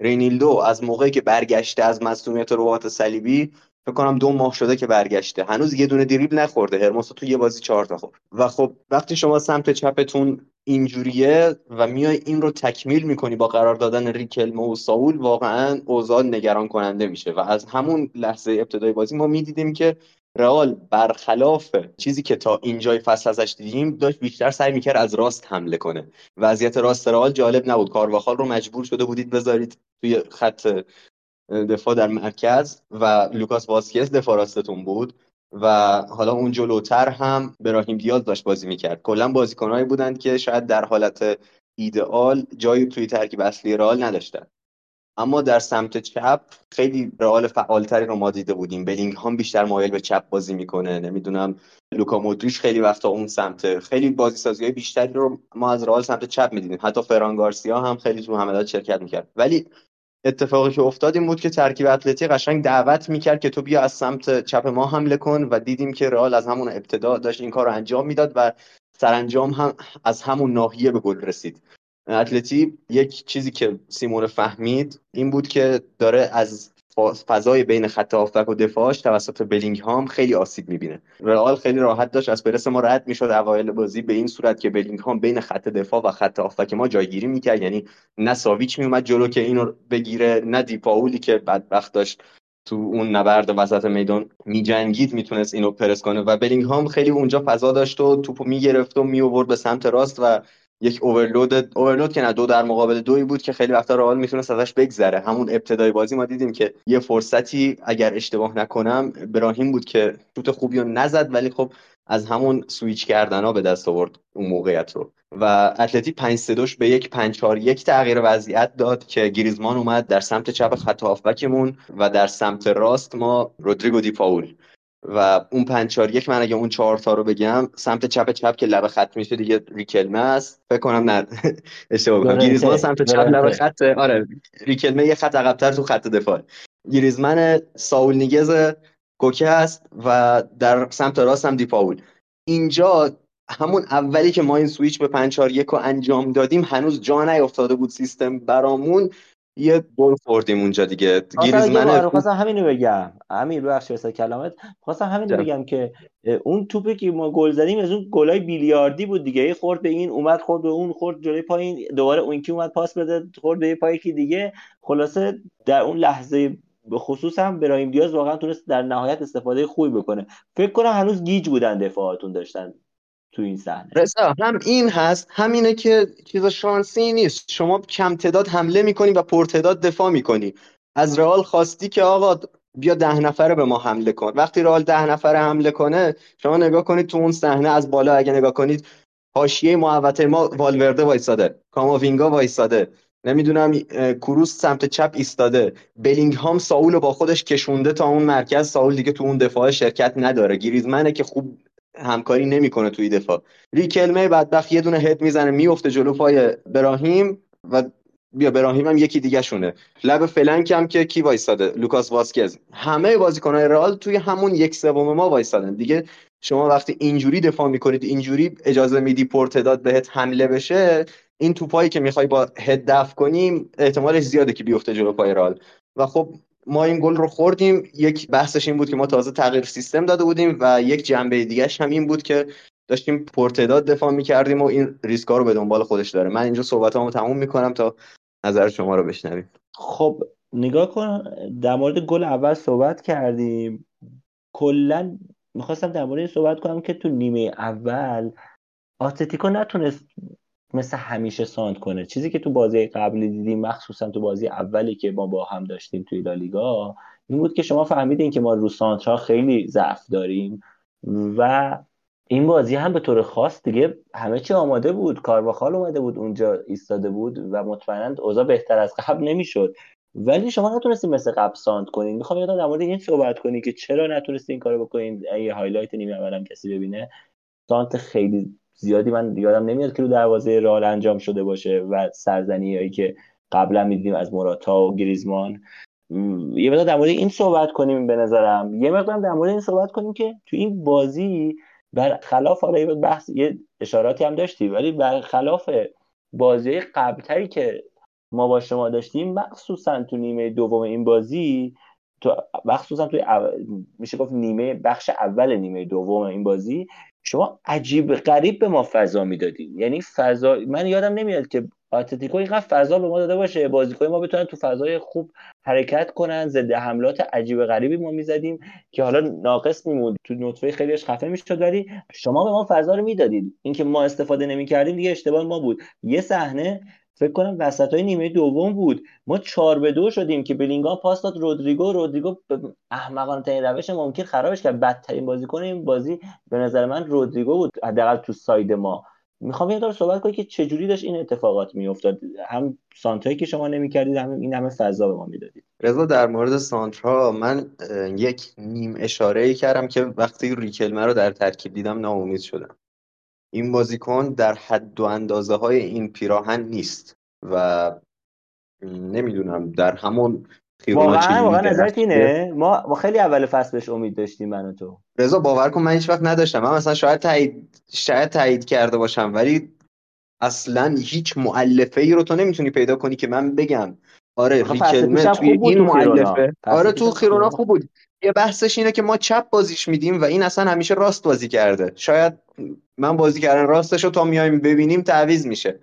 رینیلدو از موقعی که برگشته از مصونیت روات صلیبی فکر کنم دو ماه شده که برگشته. هنوز یه دونه دریبل نخورده. هرموسو تو یه بازی چهار تا خورد. و خب وقتی شما سمت چپتون اینجوریه و میای این رو تکمیل می‌کنی با قرار دادن ریکلمه و ساول واقعا اوضاع نگران کننده میشه. و از همون لحظه ابتدای بازی ما می‌دیدیم که رئال برخلاف چیزی که تا اینجای فصل ازش دیدیم داشت بیشتر سعی می‌کرد از راست حمله کنه. وضعیت راست رئال جالب نبود. کارواخال رو مجبور شده بودید بذارید توی خط دفاع در مرکز و لوکاس واسکیز دفاع راستتون بود و حالا اون جلوتر هم براهیم دیاز داشت بازی می‌کرد. کلا بازیکنهایی بودند که شاید در حالت ایدئال جایی توی ترکیب اصلی رئال نداشتن. اما در سمت چپ خیلی رئال فعالتری رو ما دیده بودیم. بلینگهام بیشتر مایل به چپ بازی می‌کنه. نمی‌دونم لوکا مودریچ خیلی وقتا اون سمت خیلی بازی سازی بیشتری رو ما از رئال سمت چپ می‌دیدیم. حتی فران گارسیا هم خیلی تو حملات شرکت می‌کرد. ولی اتفاقی که افتاد این بود که ترکیب اتلتی قشنگ دعوت می‌کرد که تو بیا از سمت چپ ما حمله کن و دیدیم که رئال از همون ابتدا داشت این کار رو انجام می‌داد و سرانجام هم از همون ناحیه به گل رسید. اتلتی یک چیزی که سیمون فهمید این بود که داره از فضای بین خط هافبک و دفاعش توسط بلینگهام خیلی آسیب می‌بینه. رئال خیلی راحت داشت از پرس ما رد می‌شد. اوایل بازی به این صورت که بلینگهام بین خط دفاع و خط هافبک ما جایگیری می‌کرد. یعنی نه ساویچ میومد جلو که اینو بگیره نه دیپاولی که بدبخت داشت تو اون نبرد وسط میدان میجنگید می‌تونست اینو پرس کنه. و بلینگهام خیلی اونجا فضا داشت و توپو می‌گرفت و میوورد به سمت راست و یک اوورلود اوورلود که نه دو در مقابل دوی بود که خیلی وقتا رئال می‌تونست ازش بگذره. همون ابتدای بازی ما دیدیم که یه فرصتی اگر اشتباه نکنم براهیم بود که شوت خوبی رو نزد ولی خب از همون سویچ کردن ها به دست آورد اون موقعیت رو. و اتلتی 5 3 به یک 5 4 1 تغییر وضعیت داد که گریزمان اومد در سمت چپ خط هافبکمون و در سمت راست ما رودریگو دی پاول و اون پنج چهار یک من اگه اون چهار تا رو بگم سمت چپ چپ که لب خط میشه دیگه ریکلمه است. فکر کنم نه. <laughs> اشتباه کنم گریزمان سمت چپ لب خط آره. ریکلمه یه خط عقبتر تو خط دفاع. گریزمن ساول نیگز کوکه است و در سمت راست هم دیپاول. اینجا همون اولی که ما این سویچ به 5 4 1 رو انجام دادیم هنوز جا نیافتاده بود سیستم برامون. یه گل خوردیم اونجا دیگه. گریزمن خواستم همینو بگم. امیر بخش واسه کلامت. خواستم همینو بگم که اون توپی که ما گل زدیم از اون گلای بیلیاردی بود دیگه. خورد به این اومد خورد به اون خورد جلوی پایین دوباره اون کی اومد پاس بده خورد به پای کی دیگه. خلاصه در اون لحظه به خصوص هم برایم دیاز واقعا تونست در نهایت استفاده خوبی بکنه. فکر کنم هنوز گیج بودن دفاعاتون داشتن. تو این صحنه. رضا هم این هست همینه که چیز شانسی نیست. شما کم تعداد حمله می‌کنی و پرتعداد دفاع می‌کنی. از رئال خواستی که آقا بیا ده نفره به ما حمله کن. وقتی رئال ده نفره حمله کنه شما نگاه کنید تو اون صحنه از بالا اگه نگاه کنید حاشیه محوطه ما والورده وایساده کاماوینگا وایساده نمی‌دونم کروس سمت چپ ایستاده. بلینگهام ساول با خودش کشونده تا اون مرکز ساول دیگه تو اون دفاع شرکت نداره. گریزمنه که خوب همکاری نمی‌کنه توی دفاع. ریکلمه بدبخت یه دونه هد می‌زنه میفته جلو پای براهیم و بیا براهیم هم یکی دیگه شونه لب flank هم که کی وایساده؟ لوکاس واسکز. همه بازیکنهای رئال توی همون یک سوم ما وایسادن. دیگه شما وقتی اینجوری دفاع می‌کنید اینجوری اجازه میدی پرتعداد بهت حمله بشه این توپایی که می‌خوای با هد دفع کنیم احتمالش زیاده که بیفته جلو پای رئال. و خب ما این گل رو خوردیم. یک بحثش این بود که ما تازه تغییر سیستم داده بودیم و یک جنبه دیگهش هم این بود که داشتیم پرتداد دفاع می‌کردیم و این ریسکا رو به دنبال خودش داره. من اینجا صحبتامو تموم می‌کنم تا نظر شما رو بشنویم. خب نگاه کن. در مورد گل اول صحبت کردیم. کلا می‌خواستم در مورد این صحبت کنم که تو نیمه اول آتلتیکو نتونست مثل همیشه سانتر کنه. چیزی که تو بازی قبلی دیدیم مخصوصا تو بازی اولی که ما با هم داشتیم توی لالیگا این بود که شما فهمیدین که ما رو سانترا خیلی ضعف داریم و این بازی هم به طور خاص دیگه همه چی آماده بود. کارواخال اومده بود اونجا ایستاده بود و مطمئنا اوضاع بهتر از قبل نمی‌شد. ولی شما نتونستین مثل قبل سانتر کنین. می‌خوام یادم در مورد این صحبت کنی که چرا نتونستین این کارو بکنین. یه highlight نیمه اولم کسی ببینه. سانت خیلی زیادی من یادم نمیاد که رو دروازه رال انجام شده باشه و سرزنی هایی که قبلا می‌دیدیم از موراتا و گریزمان. یه مقدار در مورد این صحبت کنیم به نظرم. یه مقدار در مورد این صحبت کنیم که تو این بازی برخلاف حالا یه بحث یه اشاراتی هم داشتی ولی برخلاف بازی قبلتری که ما با شما داشتیم مخصوصا تو نیمه دوم این بازی تو مخصوصا توی میشه گفت نیمه بخش اول نیمه دوم این بازی شما عجیب غریب به ما فضا می‌دادین. یعنی فضا من یادم نمیاد که آتلتیکو اینقدر فضا به ما داده باشه بازیکن ما بتونن تو فضای خوب حرکت کنن ضد حملات عجیب غریبی ما می‌زدیم که حالا ناقص میموند. تو نطفه خیلیش خفه می‌شد ولی شما به ما فضا رو می‌دادید اینکه ما استفاده نمی‌کردیم دیگه اشتباه ما بود. یه صحنه فکر کنم وسط های نیمه دوم بود. ما چهار به دو شدیم که بلینگام پاس داد. رودریگو رودریگو احمقانه ترین روش ممکن خرابش کرد. بدترین بازیکن این بازی به نظر من رودریگو بود حداقل تو ساید ما. می‌خوام یه صحبت کنم که چجوری داشت این اتفاقات میافتاد؟ هم سانترایی که شما نمی‌کردید هم این همه فضا به ما می‌دادید. رضا در مورد سانترا من یک نیم اشاره ای کردم که وقتی ریکلمه رو در ترکیب دیدم ناامید شدم. این بازیکن در حد و اندازه های این پیراهن نیست و نمی‌دونم در همون واقعا واقعا نظرت اینه؟ ما ما خیلی اول فصل بهش امید داشتیم من و تو. رضا باور کن من هیچ وقت نداشتم. من مثلا شاید تایید شاید تایید کرده باشم ولی اصلا هیچ مؤلفه ای رو تو نمی‌تونی پیدا کنی که من بگم. آره ریکلمه توی این مؤلفه. آره تو خیرونا خوب بود. یه بحثش اینه که ما چپ بازیش میدیم و این اصلا همیشه راست بازی کرده. شاید من بازی کردن راستش رو تا میایم ببینیم تعویز میشه.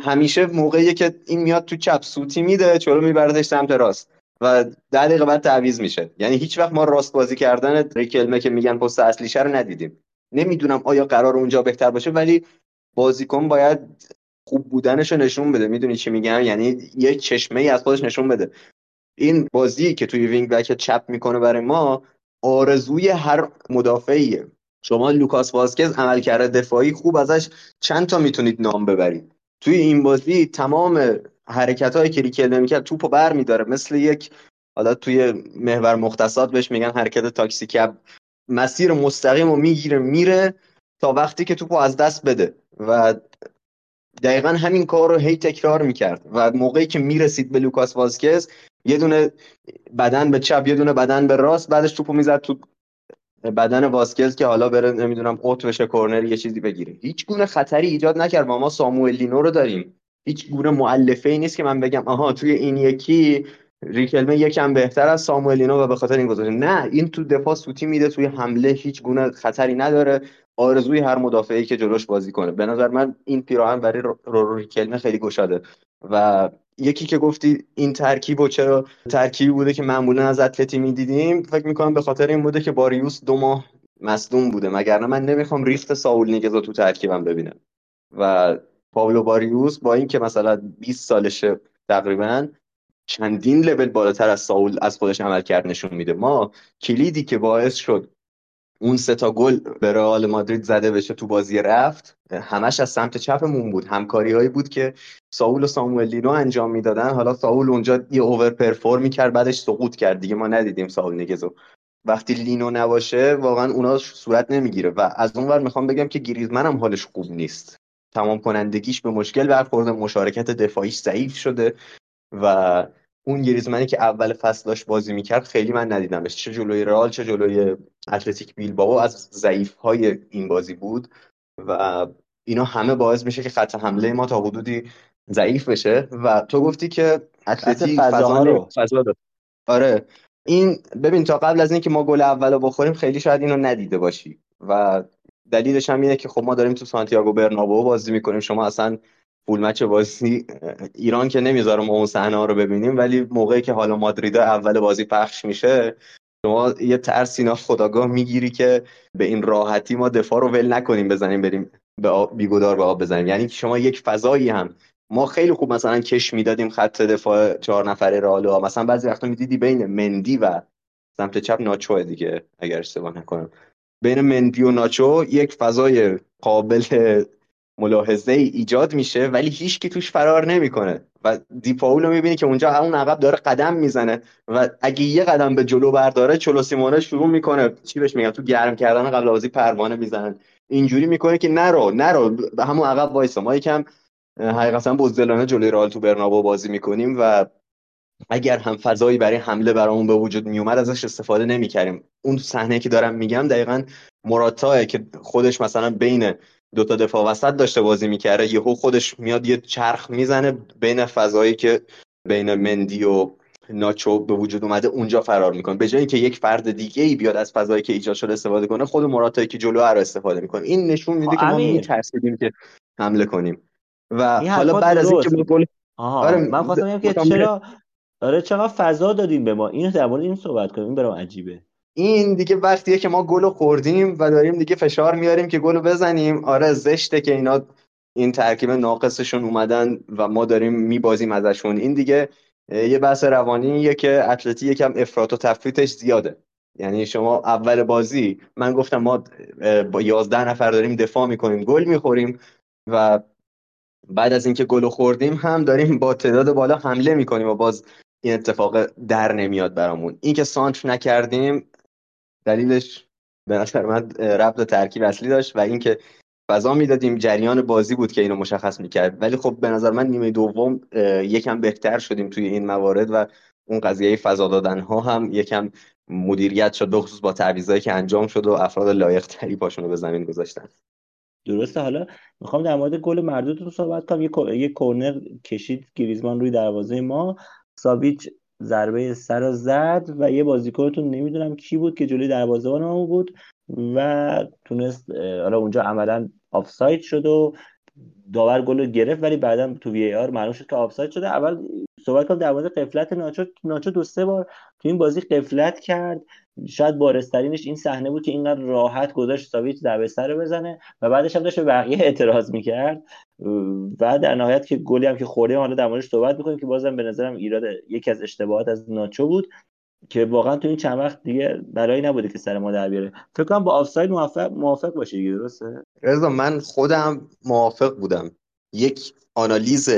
همیشه موقعی که این میاد تو چپ سوتی میده چولو میبردش سمت راست و ده دقیقه بعد تعویض میشه. یعنی هیچ وقت ما راست بازی کردن ریکلمه که میگن پست اصلیشه رو ندیدیم. نمی‌دونم آیا قرار اونجا بهتر باشه ولی بازیکن باید خوب بودنش رو نشون بده. می‌دونی چی میگم؟ یعنی یه چشمه ای از خودش نشون بده. این بازی که توی wing back چپ می‌کنه برای ما آرزوی هر مدافعیه. شما لوکاس واسکز عملکرد دفاعی خوب ازش چند تا می‌تونید نام ببرید. توی این بازی تمام حرکت هایی که ریکل نمی‌کرد توپو بر میداره. مثل یک حالا توی محور مختصات بهش میگن حرکت تاکسی کب مسیر مستقیم رو می‌گیره میره تا وقتی که توپو از دست بده. و دقیقا همین کار رو هی تکرار می‌کرد و موقعی که می‌رسید به لوکاس واسکز یه دونه بدن به چپ یه دونه بدن به راست بعدش توپو می‌زد تو بدن واسکز که حالا بره نمی‌دونم اوت بشه کورنر یه چیزی بگیره. هیچ گونه خطری ایجاد نکرد و ما ساموئل لینو رو داریم. هیچ گونه مؤلفه ای نیست که من بگم آها توی این یکی ریکلمه یکم بهتر از ساموئل لینو و به خاطر این گذاشته نه این تو دفاع سوتی میده توی حمله هیچ گونه خطری نداره. آرزوی هر مدافعی که جلوش بازی کنه. به نظر من این پیراهن برای رو, رو ریکلمه خیلی گشاده. و یکی که گفتی این ترکیب و چرا ترکیبی بوده که معمولا از اتلتی می‌دیدیم فکر می‌کنم به خاطر این بوده که باریوس دو ماه مصدوم بوده. مگر من نمی‌خوام ریخت ساول نیگزو تو ترکیبم ببینم. و پابلو باریوس با اینکه مثلا 20 سالشه تقریبا چندین لول بالاتر از ساول از خودش عمل کرد نشون میده. ما کلیدی که باعث شد اون سه تا گل به رئال مادرید زده بشه تو بازی رفت همش از سمت چپمون بود. همکاری هایی بود که ساول و ساموئل لینو انجام می‌دادن. حالا ساول اونجا یه اوور پرفورم کرد بعدش سقوط کرد دیگه. ما ندیدیم ساول نگزو وقتی لینو نباشه واقعا اونا صورت نمی‌گیره. و از اون ور می‌خوام بگم که گریزمن هم حالش خوب نیست. تمام کنندگیش به مشکل برخورده مشارکت دفاعیش ضعیف شده و اون گریزمنی که اول فصل داشت بازی می‌کرد خیلی من ندیدمش. چه جلوی رئال چه جلوی اتلتیک بیلبائو از ضعیف های این بازی بود و اینا همه باعث میشه که خط حمله ما تا حدودی ضعیف بشه و تو گفتی که اتلتیک فضا رو. فضا داد آره. این ببین تا قبل از اینکه ما گل اولو بخوریم خیلی شاید اینو ندیده باشی و دلیلش هم اینه که خب ما داریم تو سانتیاگو برنابو بازی می‌کنیم. شما اصلا فول مچ بازی ایران که نمی‌ذاره ما اون صحنه ها رو ببینیم ولی موقعی که حالا مادرید اول بازی پخش میشه شما یه ترس اینا خداگاه می‌گیری که به این راحتی ما دفاع رو ول نکنیم بزنیم بریم به بیگودار به آب بزنیم. یعنی شما یک فضایی هم ما خیلی خوب مثلا کش می‌دادیم خط دفاع چهار نفره رالو مثلا بعضی وقتا می‌دیدی بین مندی و سمت چپ ناچو دیگه اگر اشتباه نکنم. بین مندی و ناچو یک فضای قابل ملاحظه ای ایجاد میشه ولی هیچ کی توش فرار نمی‌کنه. و دیپاول رو می‌بینی که اونجا همون عقب داره قدم می‌زنه. و اگه یه قدم به جلو برداره چلو سیمونه شروع می‌کنه. چی بهش میگن؟ تو گرم کردن قبل بازی پروانه می‌زنن. اینجوری می‌کنه که نرو نرو. به همون عقب وایسا. ما یکم حقیقتا بزدلانه جلوی رئال تو برنابو بازی می‌کنیم و اگر هم فضایی برای حمله برامون به وجود میومد ازش استفاده نمی‌کردیم. اون صحنه که دارم میگم دقیقا مراتا که خودش مثلا بین دو تا دفاع وسط داشته بازی می‌کرده یهو خودش میاد یه چرخ می‌زنه بین فضایی که بین مندی و ناچو به وجود اومده اونجا فرار می‌کنه. به جایی که یک فرد دیگه ای بیاد از فضایی که ایجاد شده استفاده کنه خود مراتایی که جلو رو استفاده می‌کنه. این نشون میده که ما میترسیدیم که حمله کنیم. و حالا بعد از اینکه گل آره من خواستم که چرا آره چقدر فضا دادیم به ما؟ اینو در مورد این صحبت کنیم. این برام عجیبه. این دیگه وقتیه که ما گل خوردیم و داریم دیگه فشار میاریم که گل بزنیم. آره زشته که اینا این ترکیب ناقصشون اومدن و ما داریم میبازیم ازشون. این دیگه یه بحث روانیه که اتلتی یکم افراط و تفریطش زیاده. یعنی شما اول بازی من گفتم ما با 11 نفر داریم دفاع می‌کنیم گل می‌خوریم و بعد از اینکه گل خوردیم هم داریم با تعداد بالا حمله می‌کنیم و باز این اتفاق در نمیاد برامون. اینکه سانتر نکردیم دلیلش به نظر من ربط ترکیب اصلی داشت و اینکه فضا می‌دادیم جریان بازی بود که اینو مشخص می‌کرد. ولی خب به نظر من نیمه دوم یکم بهتر شدیم توی این موارد و اون قضیه فضا دادن ها هم یکم مدیریت شد به خصوص با تعویضایی که انجام شد و افراد لایق تری پاشون رو به زمین گذاشتن. درسته. حالا می‌خوام در مورد گل مردودتون صحبت کنم. یه یه کورنر کشید گریزمان روی دروازه ما. ساویچ ضربه سر زد و یه بازیکنتون نمی‌دونم کی بود که جلوی دروازه‌بان ما بود و تونست حالا اونجا عملا آفساید شد و داور گل گرفت ولی بعدا تو وی آر معلوم شد که آفساید شده. اول صحبت کنم در مورد قفلت ناچو. ناچو دو سه بار تو این بازی قفلت کرد. شاید بارسترینش این صحنه بود که اینقدر راحت گذاشت ساویچ ضربه سر بزنه و بعدش هم داشت به بقیه <laughs> اعتراض می‌کرد. و در نهایت که گلی هم که خورده حالا در موردش صحبت می‌کنیم که بازم به نظرم ایراد یکی از اشتباهات از ناچو بود. که واقعا تو این چند وقت دیگه برای نبوده که سر ما در بیاره. فکر کنم با آفساید موافق موافق باشی درسته؟ رضا من خودم موافق بودم. یک آنالیز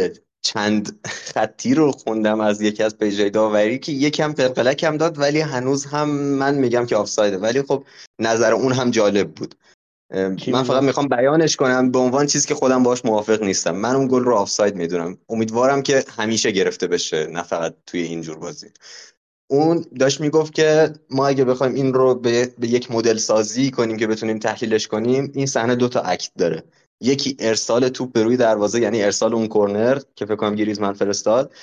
چند خطی رو خوندم از یکی از پیجای داوری که یکم قلقلک هم داد ولی هنوز هم من میگم که آفسایده. ولی خب نظر اون هم جالب بود. من فقط می‌خوام بیانش کنم. به عنوان چیزی که خودم باش موافق نیستم. من اون گل رو آفساید می‌دونم. امیدوارم که همیشه گرفته بشه نه فقط توی اینجور بازی. اون داشت می‌گفت که ما اگه بخوایم این رو به, به یک مدل سازی کنیم که بتونیم تحلیلش کنیم این صحنه دو تا اکت داره. یکی ارسال توپ به روی دروازه یعنی ارسال اون کرنر که فکر کنم گریزمن فرستاد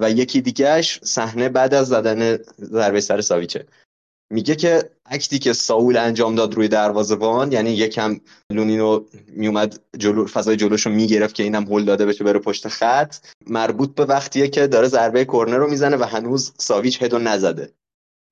و یکی دیگهش صحنه بعد از زدن ضربه سر ساویچه. میگه که act ی که ساول انجام داد روی دروازه‌بان یعنی یکم لونینو میومد جلو فضای جلوشو می‌گرفت که اینم هول داده بشه بره پشت خط. مربوط به وقتیه که داره ضربه کرنر رو می‌زنه و هنوز ساویچ هدو نزده.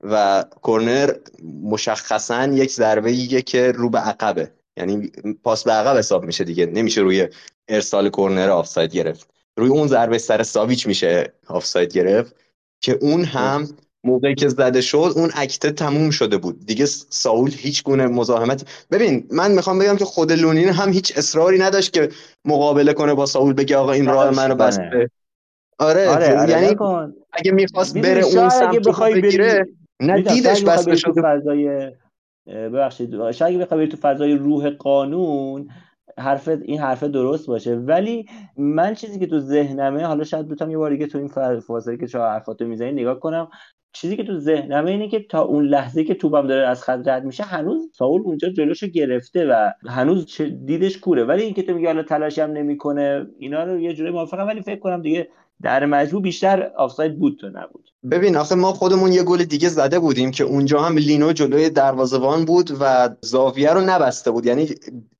و کرنر مشخصا یک ضربه که رو به عقبه. یعنی پاس به عقب حساب میشه دیگه. نمیشه روی ارسال کرنر آفساید گرفت. روی اون ضربه سر ساویچ میشه آفساید گرفت. که اون هم موقعی که زده شد اون اکته تموم شده بود. دیگه ساول هیچ گونه مزاحمت ببین من می‌خوام بگم که خود لونین هم هیچ اصراری نداشت که مقابله کنه با ساول بگه آقا این راه منو بسته. آره, آره, آره یعنی اگه می‌خواست بره اون سمت بگیره نه دیدش بس تو فضای ببخشید شاید بخوای تو فضای روح قانون حرف این حرف درست باشه. ولی من چیزی که تو ذهنمه حالا شاید بتونم یه بار دیگه تو این فاصله که چهار حرفاتو می‌زنی نگاه کنم. چیزی که تو ذهنمه اینه که تا اون لحظه که توپم داره از خط رد میشه هنوز ساول اونجا جلوشو گرفته و هنوز دیدش کوره. ولی اینکه تو میگی حالا تلاشی هم نمی‌کنه اینا رو یه جوری موافقم ولی فکر کنم دیگه در مجموع بیشتر آفساید بود تو نبود. ببین آخه ما خودمون یه گل دیگه زده بودیم که اونجا هم لینو جلوی دروازه‌بان بود و زاویه رو نبسته بود. یعنی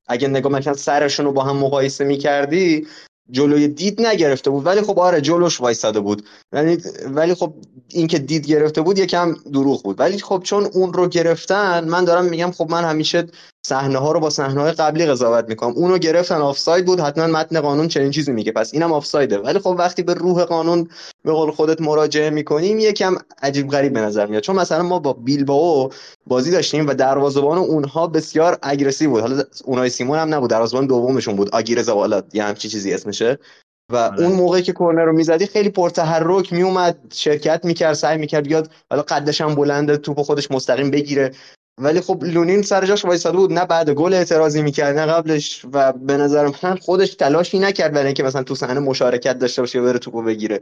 اگه نگاه مثلا سرشون رو با هم مقایسه می‌کردی جلوی دید نگرفته بود. ولی خب آره جلوش وایساده بود. یعنی ولی خب اینکه دید گرفته بود یکم دروغ بود. ولی خب چون اون رو گرفتن من دارم میگم خب من همیشه صحنه ها رو با صحنه های قبلی قضاوت می‌کنم. اونو گرفتن آفساید بود حتما متن قانون چنین چیزی میگه. پس اینم آفسایده. ولی خب وقتی به روح قانون به قول خودت مراجعه می‌کنیم یکم عجیب غریب به نظر میاد. چون مثلا ما با بیلبائو بازی داشتیم و دروازه‌بان اونها بسیار اگریسیو بود. حالا اونای سیمون هم نبود دروازه‌بان دومشون بود. آگیر زوالا یه همچی چیزی اسمشه. و آره. اون موقعی که کرنر رو می‌زدی خیلی پرتحرک میومد شرکت می‌کرد سعی می‌کرد بیاد حالا قدش هم بلنده توپ خودش مستقیم بگیره. ولی خب لونین سر جاش وایساده بود نه بعد گل اعتراضی می‌کرد نه قبلش و به نظر من خودش تلاشی نکرد برای اینکه مثلا تو صحنه مشارکت داشته باشه بره توپو بگیره.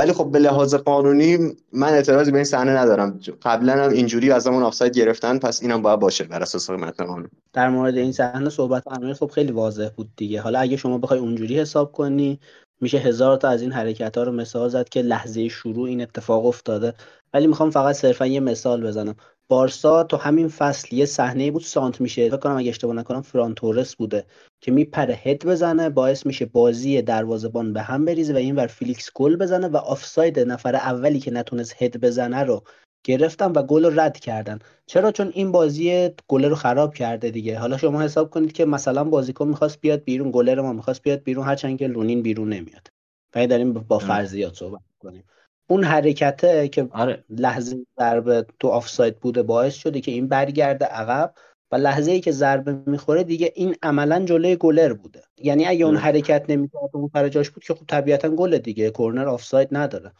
ولی خب به لحاظ قانونی من اعتراضی به این صحنه ندارم. قبلا هم اینجوری از همون آفساید گرفتن پس اینم باید باشه بر اساس متن قانون. در مورد این صحنه صحبت امیر خب خیلی واضح بود دیگه. حالا اگه شما بخوای اونجوری حساب کنی میشه هزار تا از این حرکت ها رو مثال زد که لحظه شروع این اتفاق افتاده. ولی می‌خوام فقط صرفا یه مثال بزنم. بارسا تو همین فصل یه صحنه بود سانتر میشه. فکر کنم اگه اشتباه نکنم فران تورس بوده که میپره هد بزنه باعث میشه بازی دروازبان به هم بریزه و اینور فیلیکس گل بزنه و آفساید نفر اولی که نتونست هد بزنه رو گرفتن و گل رو رد کردن. چرا؟ چون این بازی گل رو خراب کرده دیگه. حالا شما حساب کنید که مثلا بازیکن می‌خواست بیاد بیرون گلر ما می‌خواست بیاد بیرون هرچند که لونین بیرون نمیاد. و داریم با فرضیات صحبت کنیم اون حرکته که آره. لحظه ضربه تو آفساید بوده باعث شده که این برگرده عقب و لحظه ای که ضربه می‌خوره دیگه این عملا جلوی گلر بوده. یعنی اگه اون حرکت نمی‌کرد اون سر جاش بود که خب طبیعتا گل دیگه کورنر آفساید نداره.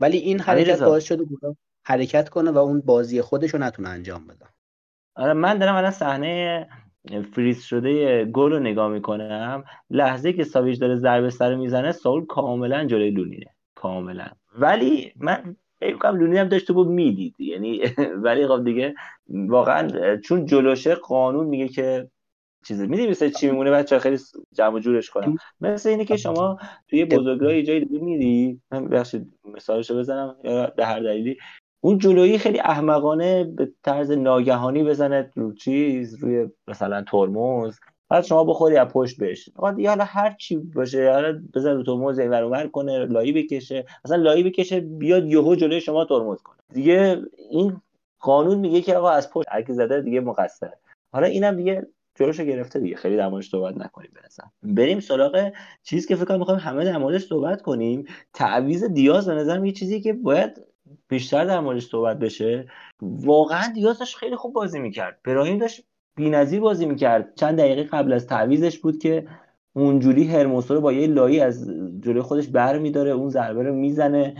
ولی این حرکت باعث شده حرکت کنه و اون بازی خودش رو نتونه انجام بده. آره من دارم الان صحنه فریز شده گل رو نگاه می‌کنم. لحظه که ساویج داره ضربه سر می‌زنه ساول کاملا جلوی لونینه کاملا. ولی من فکر لونی هم داشت بود می‌دید. یعنی <laughs> ولی خب دیگه واقعا چون جلوشه قانون میگه که چیزی می‌دونی مثل چی میمونه؟ بچه خیلی جمع جورش کنم مثل اینه که شما توی بزرگراه جایی دیگه میری من بخشید مثالشو بزنم یا به هر دلیلی. اون جلویی خیلی احمقانه به طرز ناگهانی بزنه رو چیز روی مثلا ترمز. بعد شما بخوری از پشت بهش دیگه حالا هر چی باشه حالا بزن رو ترمز اینور اونور کنه لایی بکشه. اصلا لایی بکشه بیاد یهو جلوی شما ترمز کنه. دیگه این قانون میگه که آقا از پشت هر زده دیگه مقصره. حالا اینم دیگه جلوشو گرفته دیگه. خیلی در موردش صحبت نکنیم به بریم سراغ چیزی که فکر کنم می‌خوایم همه در موردش صحبت کنیم. تعویض دیاز به نظر یه چیزی که باید بیشتر در موردش صحبت بشه. واقعا دیاز داشت خیلی خوب بازی می‌کرد. براهیم داشت بی‌نظیر بازی می‌کرد. چند دقیقه قبل از تعویزش بود که اونجوری هرموسو رو با یه لایی از جلوی خودش بر میداره اون ضربه رو می‌زنه.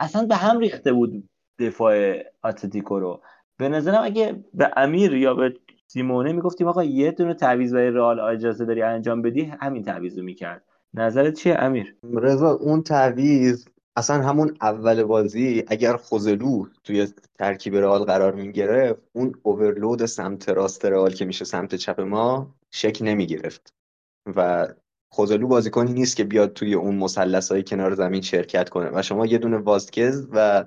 اصلا به هم ریخته بود دفاع اتلتیکو رو. به نظرم اگه به امیر یا به سیمونه می‌گفتیم آقا یه دونه تعویض برای رئال اجازه داری انجام بدی همین تعویض رو می‌کرد. نظرت چیه امیر؟ رضا اون تعویض اصلا همون اول بازی اگر خوزلو توی ترکیب رئال قرار می‌گرفت اون اوورلود سمت راست رئال که میشه سمت چپ ما شک نمی‌گرفت. و خوزلو بازیکنی نیست که بیاد توی اون مثلث های کنار زمین شرکت کنه. و شما یه دونه واسکز و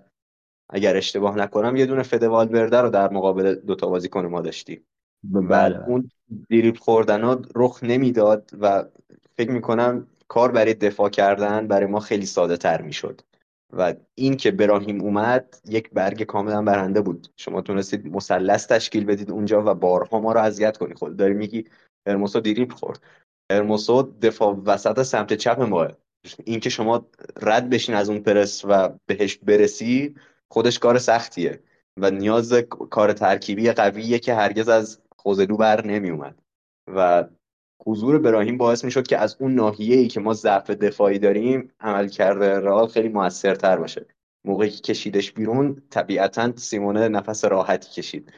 اگر اشتباه نکنم یه دونه فدوال برده رو در مقابل دوتا بازیکن ما داشتی. بله. اون دیریب خوردن ها رخ نمی‌داد و فکر می‌کنم کار برای دفاع کردن برای ما خیلی ساده تر می‌شد. و این که براهیم اومد یک برگ کاملا برنده بود. شما تونستید مثلث تشکیل بدید اونجا و بارها ما رو اذیت کنید خود داری میگی هرموسو دیریب خورد. هرموسو دفاع وسط سمت چپ ماه اینکه شما رد بشین از اون پرس و بهش برسی خودش کار سختیه. و نیاز کار ترکیبی قویه که هرگز از خوزلو بر نمی اومد و حضور براهیم باعث می شد که از اون ناحیه ای که ما ضعف دفاعی داریم عمل کرده رئال خیلی موثرتر باشه. موقعی که کشیدش بیرون طبیعتا سیمونه نفس راحتی کشید.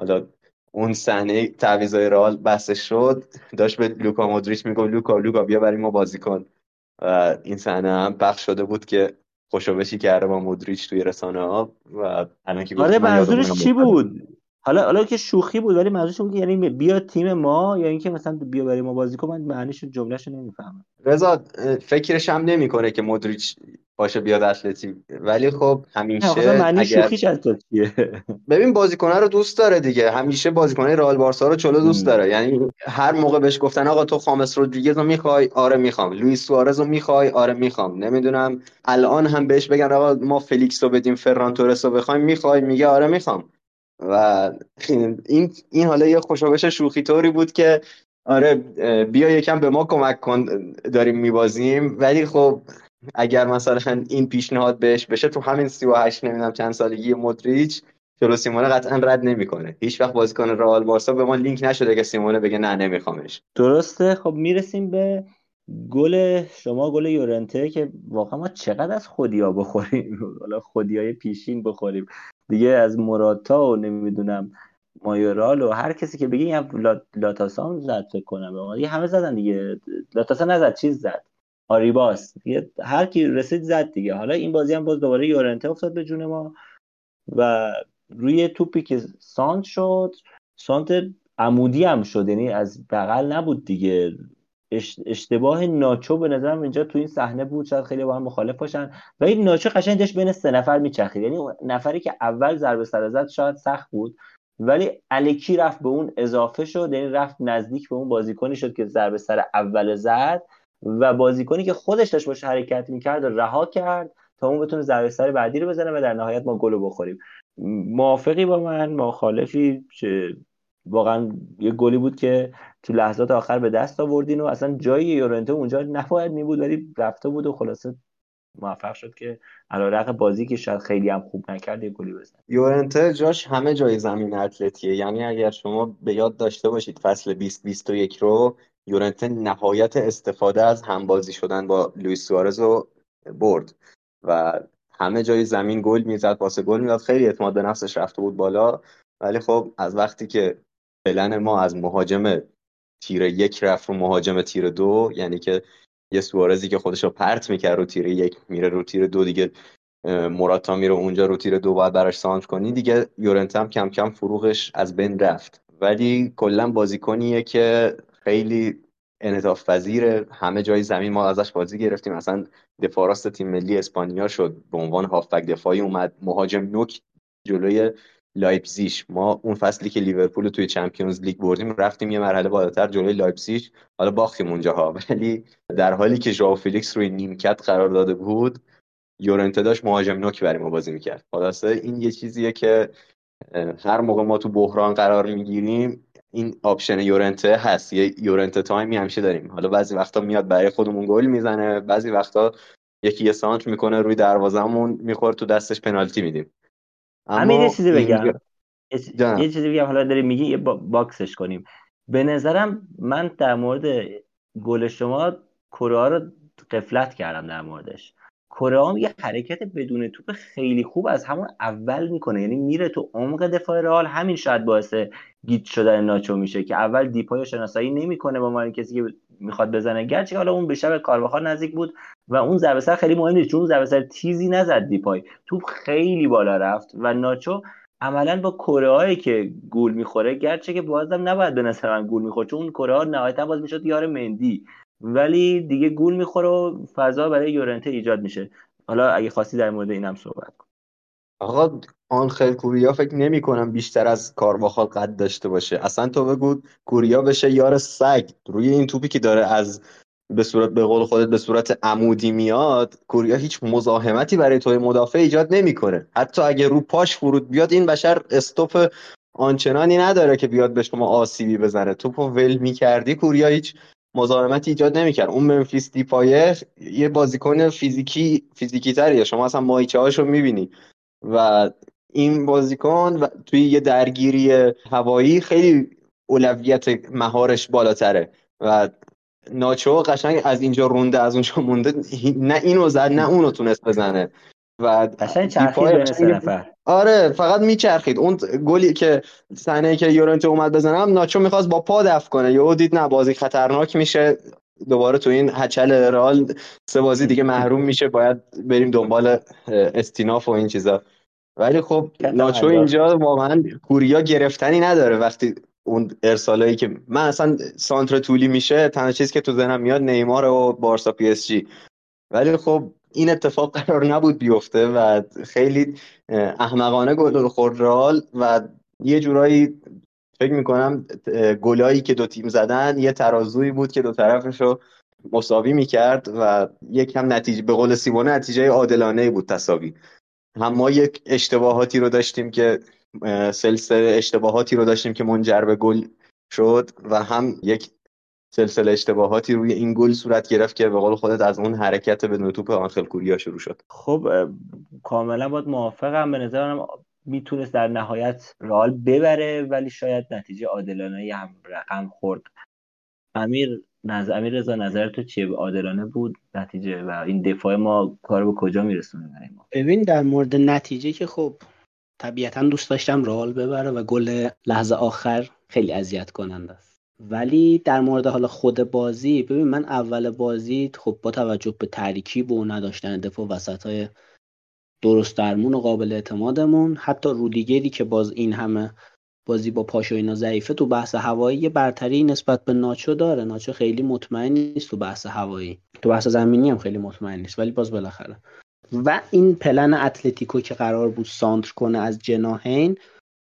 حالا اون صحنه تعویضای رئال بحثش شد. داشت به لوکا مودریچ می‌گفت لوکا لوکا بیا برای ما بازی کن. و این صحنه هم پخش شده بود که خوشوبشی کرده با مودریچ توی رسانه ها و الان که آره منظورش چی بود؟ حالا حالا که شوخی بود ولی منظورش بود یعنی بیا تیم ما یا اینکه مثلا بیا برای ما بازی کن من معنیش جملهشو نمی‌فهمم. رضا فکرش هم نمی‌کنه که مودریچ باشه بیاد اتلتی ولی خب همیشه معنی اگر... شوخیش از تو چیه؟ <laughs> ببین بازیکنه رو دوست داره دیگه. همیشه بازیکنه رئال بارسا رو چولو دوست داره. یعنی هر موقع بهش گفتن آقا تو خامس رودریگز رو می‌خوای؟ آره می‌خوام. لوئیس سوارز رو می‌خوای؟ آره می‌خوام. نمی‌دونم. الان هم بهش بگن آقا ما فلیکس رو بدیم فران تورس رو بخوایم می‌خوای؟ میگه آره می‌خوام. و این این حالا یه خوشابش شوخی طوری بود که آره بیا یکم به ما کمک کن داریم میبازیم. ولی خب اگر مثلا این پیشنهاد بهش بشه تو همین 38 نمی‌دونم چند سالگی مودریچ چلو سیمونه قطعا رد نمی‌کنه. هیچ وقت بازیکن رئال بارسا به ما لینک نشده که سیمونه بگه نه نمیخوامش. درسته. خب می‌رسیم به گل شما گل یورنته که واقعا ما چقدر از خودیا بخوریم؟ <laughs> حالا خودیای پیشین بخوریم. دیگه از موراتا و نمی‌دونم مایورال و هر کسی که بگی هم لاتاسان زد فکر کنم. دیگه همه زدن دیگه. لاتاسان نزد چیز زد. آریباس. دیگه هر کی رسید زد دیگه. حالا این بازی هم باز دوباره یورنته افتاد به جون ما و روی توپی که سانت شد سانت عمودی هم شد. یعنی از بغل نبود دیگه. اشتباه ناچو به نظرم اینجا تو این صحنه بود شاید خیلی با هم مخالف باشن. و این ناچو قشنگ داشت بین سه نفر میچخید یعنی نفری که اول ضربه سر زد شاید سخت بود ولی الکی رفت به اون اضافه شد یعنی رفت نزدیک به اون بازیکنی شد که ضربه سر اول زد و بازیکنی که خودش داشت باش حرکت می‌کرد و رها کرد تا اون بتونه ضربه سر بعدی رو بزنه و در نهایت ما گل بخوریم. موافقی با من؟ مخالفی؟ واقعا یه گلی بود که تو لحظات آخر به دست آوردین و اصلا جای یورنته اونجا نباید می بود ولی رفته بود و خلاصه موفق شد که علیرغم بازی که شاید خیلی هم خوب نکرد یه گلی بزنه. یورنته جاش همه جای زمین اتلتیه یعنی اگر شما به یاد داشته باشید فصل 2021 رو یورنته نهایت استفاده از همبازی شدن با لوئیس سوارز رو برد و همه جای زمین گل می‌زد واسه گل می‌داد. خیلی اعتماد به نفسش رفته بود بالا. ولی خب از وقتی که پلن ما از مهاجم تیر یک رفت رو مهاجم تیر دو یعنی که یه سوارزی که خودش رو پرت می‌کرد رو تیر یک میره رو تیر دو دیگه موراتا میره اونجا رو تیر دو باید براش سانتر کنی. دیگه یورنت هم کم کم فروغش از بین رفت. ولی کلا بازیکنیه که خیلی انعطاف همه جای زمین ما ازش بازی گرفتیم. اصلا دفاع راست تیم ملی اسپانیا شد. به عنوان هافبک دفاعی اومد. مهاجم نوک جلوی لایپزیگ ما اون فصلی که لیورپول توی Champions League بردیم رفتیم یه مرحله بالاتر جلوی لایپزیگ. حالا باختیم اونجاها ولی در حالی که ژائو فیلیکس روی نیمکت قرار داده بود یورنته داشت مهاجم نوک برای ما بازی می‌کرد. خلاصه این یه چیزیه که هر موقع ما تو بحران قرار می‌گیریم این option یورنته هست. یه یورنته time ی همیشه داریم. حالا بعضی وقتا میاد برای خودمون گل می‌زنه بعضی وقتا یکی یه سانتر می‌کنه روی دروازهمون می‌خوره تو دستش پنالتی میدیم. همین یه چیزی بگم. یه چیزی بگم حالا داری میگی یه باکسش کنیم. به نظرم من در مورد گل شما کره رو قفلت کردم در موردش. کره هم یه حرکت بدون توپ خیلی خوب از همون اول می‌کنه. یعنی میره تو عمق دفاع رئال. همین شاید باعث گیت شدن ناچو میشه که اول دیپای شناسایی نمی‌کنه با من کسی که می‌خواد بزنه. گرچه حالا اون به شب کارواخال نزدیک بود و اون ضربه سر خیلی مهم نیست چون ضربه سر تیزی نزد دیپای. توپ خیلی بالا رفت و ناچو عملا با کره که گول می‌خوره گرچه که بازم نباید به نظر من گول می‌خوره چون اون کره ها نهایتا باز می‌شد یار مندی. ولی دیگه گول می‌خوره و فضا برای یورنته ایجاد میشه. حالا اگه خواستی در مورد اینم صحبت کن. آقا آنخل کوریا فکر نمی کنم بیشتر از کارواخال قد داشته باشه. اصلا تو بگو کوریا بشه یار سگ. روی این توپی که داره از به صورت به قول خودت به صورت عمودی میاد کوریا هیچ مزاحمتی برای توی مدافع ایجاد نمی‌کنه حتی اگه رو پاش فرود بیاد این بشر استوپ آنچنانی نداره که بیاد به شما آسیبی بزنه. توپو ول می‌کردی کوریا هیچ مزاحمتی ایجاد نمی‌کرد اون منفیس دیپایه یه بازیکن فیزیکی فیزیکی تریه. شما اصلا مایچه هاشو می‌بینی. و این بازیکن و توی یه درگیری هوایی خیلی اولویت مهارش بالاتره. و ناچو قشنگ از اینجا رونده از اونجا مونده. نه اینو زد نه اونو تونست بزنه. و قشنگ چرخید نفر. آره فقط میچرخید. اون گلی که صحنه که یورنتو اومد بزنم ناچو می‌خواست با پا دفع کنه. یهو دید نه بازی خطرناک میشه. دوباره تو این هچل رئال سه بازی دیگه محروم میشه. باید بریم دنبال استیناف و این چیزا. ولی خب ناچو اینجا واقعا کوریا گرفتنی نداره. وقتی اون ارسالایی که من اصلا سانتر طولی میشه تنها چیزی که تو ذهنم میاد نیمار و بارسا پی اس جی. ولی خب این اتفاق قرار نبود بیفته و خیلی احمقانه گل خورد رال و یه جورایی فکر می‌کنم گلایی که دو تیم زدن یه ترازویی بود که دو طرفش رو مساوی می‌کرد و یک هم نتیجه به قول سیمونه نتیجه عادلانه بود تساوی هم ما یک اشتباهاتی رو داشتیم که سلسله اشتباهاتی رو داشتیم که منجر به گل شد و هم یک سلسله اشتباهاتی روی این گل صورت گرفت که به قول خودت از اون حرکت به توپ آنخل کوریا شروع شد. خب کاملا باید موافقم. به نظرم می‌تونست در نهایت رال ببره ولی شاید نتیجه عادلانه هم رقم خورد. امیر نظر امیر رضا نظر تو چیه؟ عادلانه بود؟ نتیجه؟ و این دفاع ما کار به کجا میرسونه ببین در مورد نتیجه که خب طبیعتا دوست داشتم رال ببره و گل لحظه آخر خیلی اذیت کننده است. ولی در مورد حالا خود بازی ببین من اول بازی خب با توجه به ترکیب و نداشتن دفاع وسط های درست درمون و قابل اعتمادمون حتی رودیگری که باز این همه بازی با پاشو اینا ضعیفه تو بحث هوایی یه برتری نسبت به ناچو داره. ناچو خیلی مطمئن نیست تو بحث هوایی. تو بحث زمینی هم خیلی مطمئن نیست ولی باز بالاخره. و این پلن اتلتیکو که قرار بود سانتر کنه از جناهین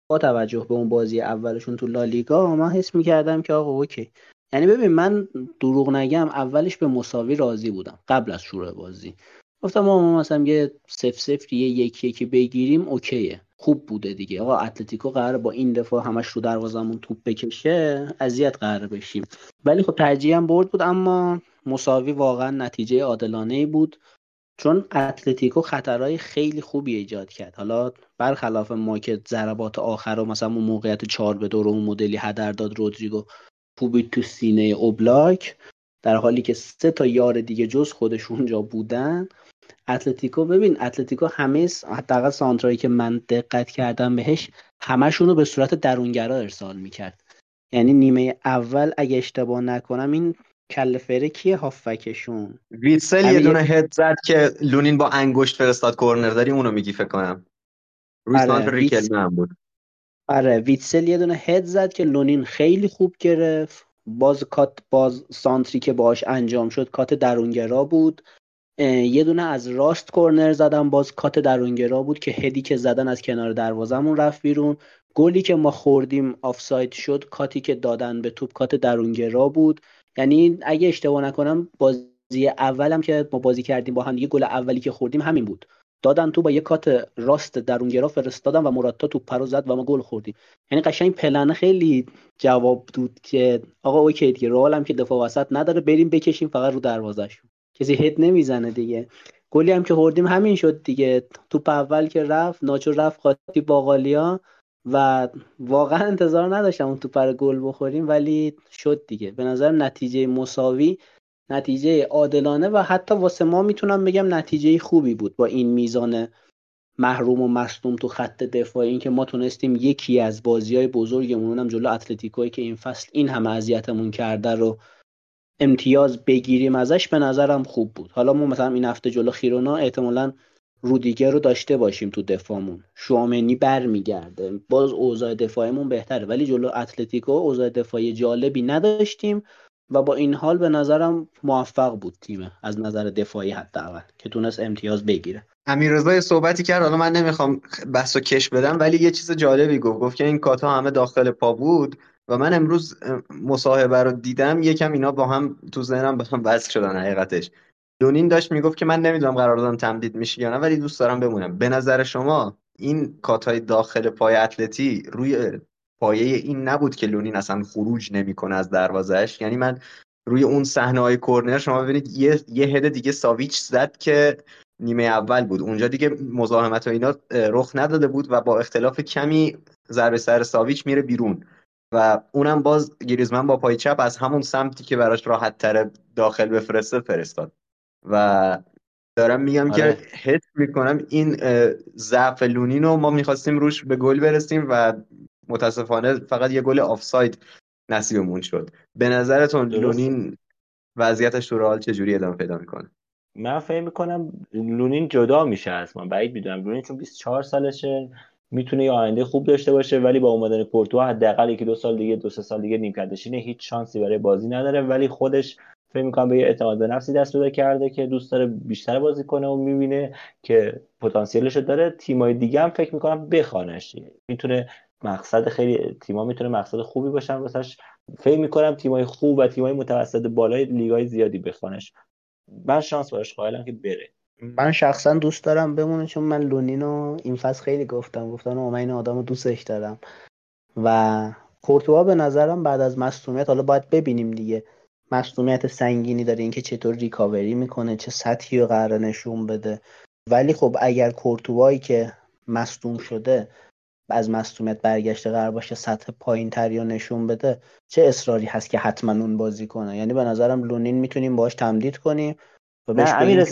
با توجه به اون بازی اولشون تو لالیگا من حس می‌کردم که آقا okay. یعنی ببین من دروغ نگم اولش به مساوی راضی بودم قبل از شروع بازی. گفتم ما مثلا یه صفر صفر یه یکی یکی بگیریم okay ه. خوب بوده دیگه. آقا اتلتیکو قرار با این دفاع همش رو دروازمون توپ بکشه اذیت قرار بشیم. ولی خب ترجیح هم برد بود اما مساوی واقعا نتیجه عادلانه بود. چون اتلتیکو خطرهای خیلی خوبی ایجاد کرد. حالا برخلاف ما که ضربات آخر و مثلا اون موقعیت چهار به دور اون مدلی هدر داد رودریگو خوبی تو سینه اوبلاک در حالی که سه تا یار دیگه جز خودش اونجا بودن. اتلتیکو ببین اتلتیکو همه حداقل سانترایی که من دقت کردم بهش همشون رو به صورت درونگرا ارسال می‌کرد. یعنی نیمه اول اگه اشتباه نکنم این کل فره کیه؟ هافکشون. ویتسل یه دونه هد زد که لونین با انگشت فرستاد کورنر داری اونو میگی فکر کنم. روی آره ریکل بود. آره ویتسل یه دونه هد زد که لونین خیلی خوب گرفت. باز کات باز سانتری که باش انجام شد کات درونگرا بود. یه دونه از راست کورنر زدن باز کات درونگرا بود که هدی که زدن از کنار دروازمون رفت بیرون. گلی که ما خوردیم آفساید شد کاتی که دادن به توپ کات درونگرا بود. یعنی اگه اشتباه نکنم بازی اولم که ما بازی کردیم با هم دیگه گل اولی که خوردیم همین بود. دادن تو با یه کات راست درونگرا فرستادن و مراتا تو پرو زد و ما گل خوردیم. یعنی قشنگ پلنه خیلی جواب داد که آقا okay دیگه رئال هم که دفاع وسط نداره بریم بکشیم فقط رو دروازهشون. کسی هد نمی‌زنه دیگه. گلی هم که خوردیم همین شد دیگه. توپ اول که رفت ناچو رفت قاطی باقالیا و واقعا انتظار نداشتم اون توپ رو گل بخوریم ولی شد دیگه. به نظر نتیجه مساوی نتیجه عادلانه و حتی واسه ما می‌تونم بگم نتیجه خوبی بود با این میزان محروم و مصدوم تو خط دفاعی. این که ما تونستیم یکی از بازی های بزرگمون هم جلو اتلتیکوی که این فصل این همه اذیتمون کرده رو امتیاز بگیریم ازش به نظرم خوب بود. حالا ما مثلا این هفته جلو خیرونا احتمالا رودیگر رو داشته باشیم تو دفاعمون. شوامنی برمیگرده. باز اوضاع دفاعمون بهتره. ولی جلو اتلتیکو اوضاع دفاعی جالبی نداشتیم و با این حال به نظرم موفق بود تیم از نظر دفاعی حداقل که تونست امتیاز بگیره. امیررضا صحبتی کرد. حالا من نمی‌خوام بحث و کش بدم ولی یه چیز جالبی گفت. گفت که این کاتا همه داخل پا بود. و من امروز مصاحبه رو دیدم یکم اینا با هم تو ذهنم به هم وصل شدن حقیقتش. لونین داشت می‌گفت که من نمی‌دونم قراردادم تمدید میشه یا نه ولی دوست دارم بمونم. به نظر شما این کاتای داخل پای اتلتی روی پایه این نبود که لونین اصلا خروج نمی‌کنه از دروازش یعنی من روی اون صحنه های کورنر شما ببینید یه یه هد دیگه ساویچ زد که نیمه اول بود. اونجا دیگه مزاحمت و اینا رخ نداده بود و با اختلاف کمی ضربه سر ساویچ میره بیرون. و اونم باز گریزمن با پای چپ از همون سمتی که براش راحت تر داخل بفرسته فرستاد. و دارم میگم آره. که حس می‌کنم این ضعف لونین رو ما می‌خواستیم روش به گل برسیم و متاسفانه فقط یه گل آفساید نصیبمون شد. به نظرتون لونین وضعیتش تو رئال چجوری ادامه پیدا می‌کنه؟ من فکر می‌کنم لونین جدا میشه از من بعید می‌دونم. لونین چون 24 سالشه. می‌تونه یه آینده خوب داشته باشه ولی با اومدن کورتوا حداقل یکی دو سال دیگه دو سه سال دیگه نیمکتشینه هیچ شانسی برای بازی نداره ولی خودش فکر می‌کنم به یه اعتماد به نفسی دست پیدا کرده که دوست داره بیشتر بازی کنه و می‌بینه که پتانسیلش داره. تیمای دیگه هم فکر می‌کنم بخوانش. می‌تونه مقصد خیلی تیما می‌تونه مقصد خوبی باشن واسش. فکر می‌کنم تیمای خوب و تیمای متوسط بالای لیگای زیادی بخوانش. من شانس براش قائلم که بره. من شخصا دوست دارم بمونه چون من لونینو این فصل خیلی گفتم. گفتم من این آدم دوستش دارم. و کورتوا به نظرم بعد از مصونیت حالا باید ببینیم دیگه. مصونیت سنگینی داره اینکه چطور ریکاوری می‌کنه چه سطحی رو قرار نشون بده. ولی خب اگر کورتوایی که مصدوم شده از مصدومیت برگشته قرار باشه سطح پایین تری رو نشون بده چه اصراری هست که حتما اون بازی کنه؟ یعنی به نظرم لونین می‌تونیم باش تمدید کنیم و نه امیر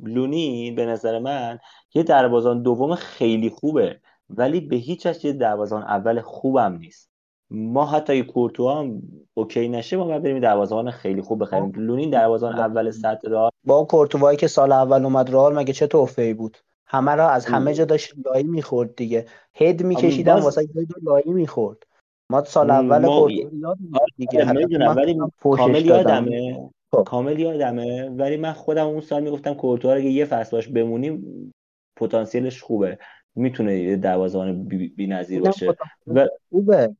لونین به نظر من یه دروازان دوم خیلی خوبه ولی به هیچ وجه یه دروازان اول خوبم نیست. ما حتی یه کورتوا هم اوکی نشه ما بریم دروازه‌بان خیلی خوب بخریم. لونین دروازه‌بان اول سطح را با کورتوایی که سال اول اومد رئال مگه چه توفی بود؟ همه را از همه جا داشت لایی می‌خورد دیگه. هد میکشیدن باز... واسه یه لایی می‌خورد. ما سال اول ما... یاد دیگه. آره ولی کامل یادمه. خب. کامل یادمه. ولی من خودم اون سال می‌گفتم کورتوا اگه یه فصل باش بمونیم پتانسیلش خوبه. می‌تونه یه دروازه‌بان بی‌نظیر بی باشه. و خوبه.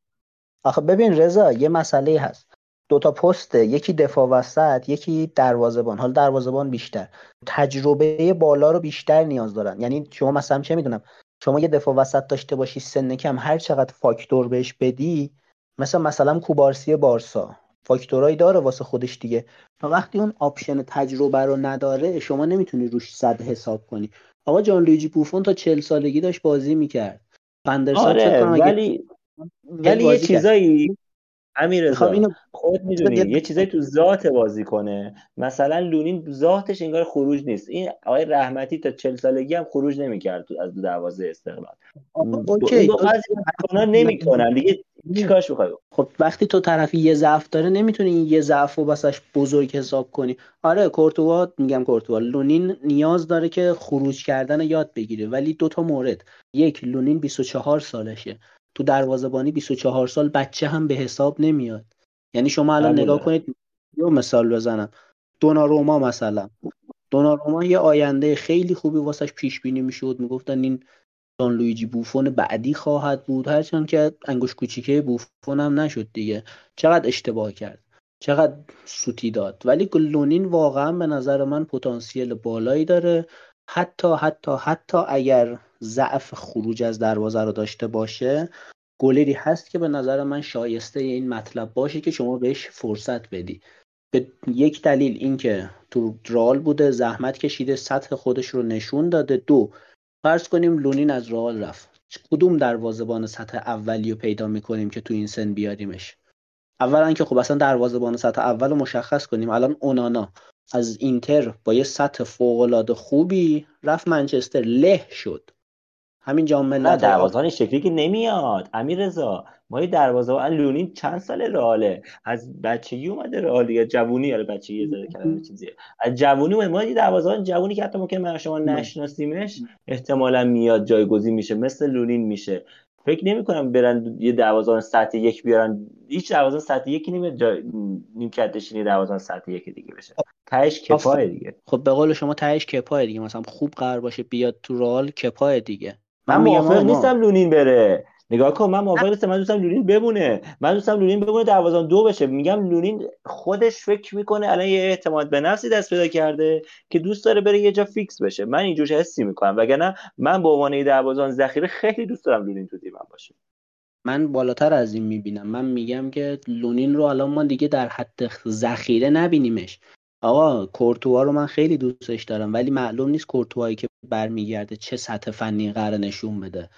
آخه ببین رضا یه مسئله هست. دوتا پست یکی دفاع وسط یکی دروازبان حالا دروازبان بیشتر. تجربه بالا رو بیشتر نیاز دارن. یعنی شما مثلا چه می‌دونم شما یه دفاع وسط داشته باشی سن کم هر چقدر فاکتور بهش بدی مثلا مثلا کوبارسی بارسا. فاکتورایی داره واسه خودش دیگه. تا وقتی اون option تجربه رو نداره شما نمی‌تونی روش صد حساب کنی. آقا جان لویجی بوفون تا چل سالگی داشت بازی می‌کرد. آره ولی ولی یه چیزایی امیر اینو خود می‌دونی یه چیزایی تو ذات بازی کنه. مثلا لونین ذاتش انگار خروج نیست. این آقای رحمتی تا 40 سالگی هم خروج نمی‌کرد از دروازه استقلال. اوکی. نمی‌کنن. دیگه چیکارش می‌خوای؟ خب وقتی تو طرفی یه ضعف داره نمی‌تونی این یه ضعف رو بسش بزرگ حساب کنی. آره کورتوا میگم کورتوا لونین نیاز داره که خروج کردن یاد بگیره ولی دو تا مورد. یک لونین 24 سالشه. تو دروازه‌بانی 24 سال بچه هم به حساب نمیاد. یعنی شما الان نگاه کنید یه مثال بزنم. دوناروما مثلا. دوناروما یه آینده خیلی خوبی واسش پیش بینی می‌شد. می‌گفتن این جان لویجی بوفون بعدی خواهد بود. هرچند که انگوش کوچیکه بوفون هم نشد دیگه. چقدر اشتباه کرد. چقدر سوتی داد. ولی لونین واقعا به نظر من پتانسیل بالایی داره. حتی حتی حتی اگر ضعف خروج از دروازه رو داشته باشه گلری هست که به نظر من شایسته این مطلب باشه که شما بهش فرصت بدی. به یک دلیل اینکه تو رال بوده زحمت کشیده سطح خودش رو نشون داده. دو فرض کنیم لونین از رال رفت. کدوم دروازه‌بان سطح اولی رو پیدا می‌کنیم که تو این سن بیاریمش؟ اولا که خب اصلا دروازه‌بان سطح اول رو مشخص کنیم. الان اونانا از اینتر با یه سطح فوق خوبی رفت منچستر. له شد. همین جام ملت دروازه‌بان شکلی که نمیاد. امیر رضا ما یه دروازه‌بان لونین چند سال رئاله؟ از بچگی اومده رئال یا جوونی؟ یا بچگی زده کلمه چیزیه. از جوونی ما یه دروازه‌بان جوونی که حتی ممکن من شما نشناسیمش احتمالا میاد جایگزین میشه مثل لونین میشه. فکر نمی کنم برن یه دوازان سطح یک بیارن. هیچ دوازان سطح یکی نمیاد جا... نیمکت نشینی دوازان سطح یک دیگه بشه. تهش کپای دیگه. خب به قول شما تهش کپای دیگه. مثلا خوب قرار باشه بیاد تو رال کپای دیگه. من موافق نیستم لونین بره. نگاه کن من موافق من دوستم لونین بمونه. من دوستم لونین بمونه دروازان دو بشه. میگم لونین خودش فکر می‌کنه الان یه اعتماد به نفسی دست پیدا کرده که دوست داره بره یه جا فیکس بشه. من اینجوری حسی می‌کنم. وگرنه من به عنوان دروازان ذخیره خیلی دوست دارم لونین تو تیمم باشه. من بالاتر از این می‌بینم. من میگم که لونین رو الان ما دیگه در حد ذخیره نبینیمش. آقا کورتوا رو من خیلی دوستش دارم ولی معلوم نیست کورتوایی که برمیگرده چه سطح فنی قرار نشون بده.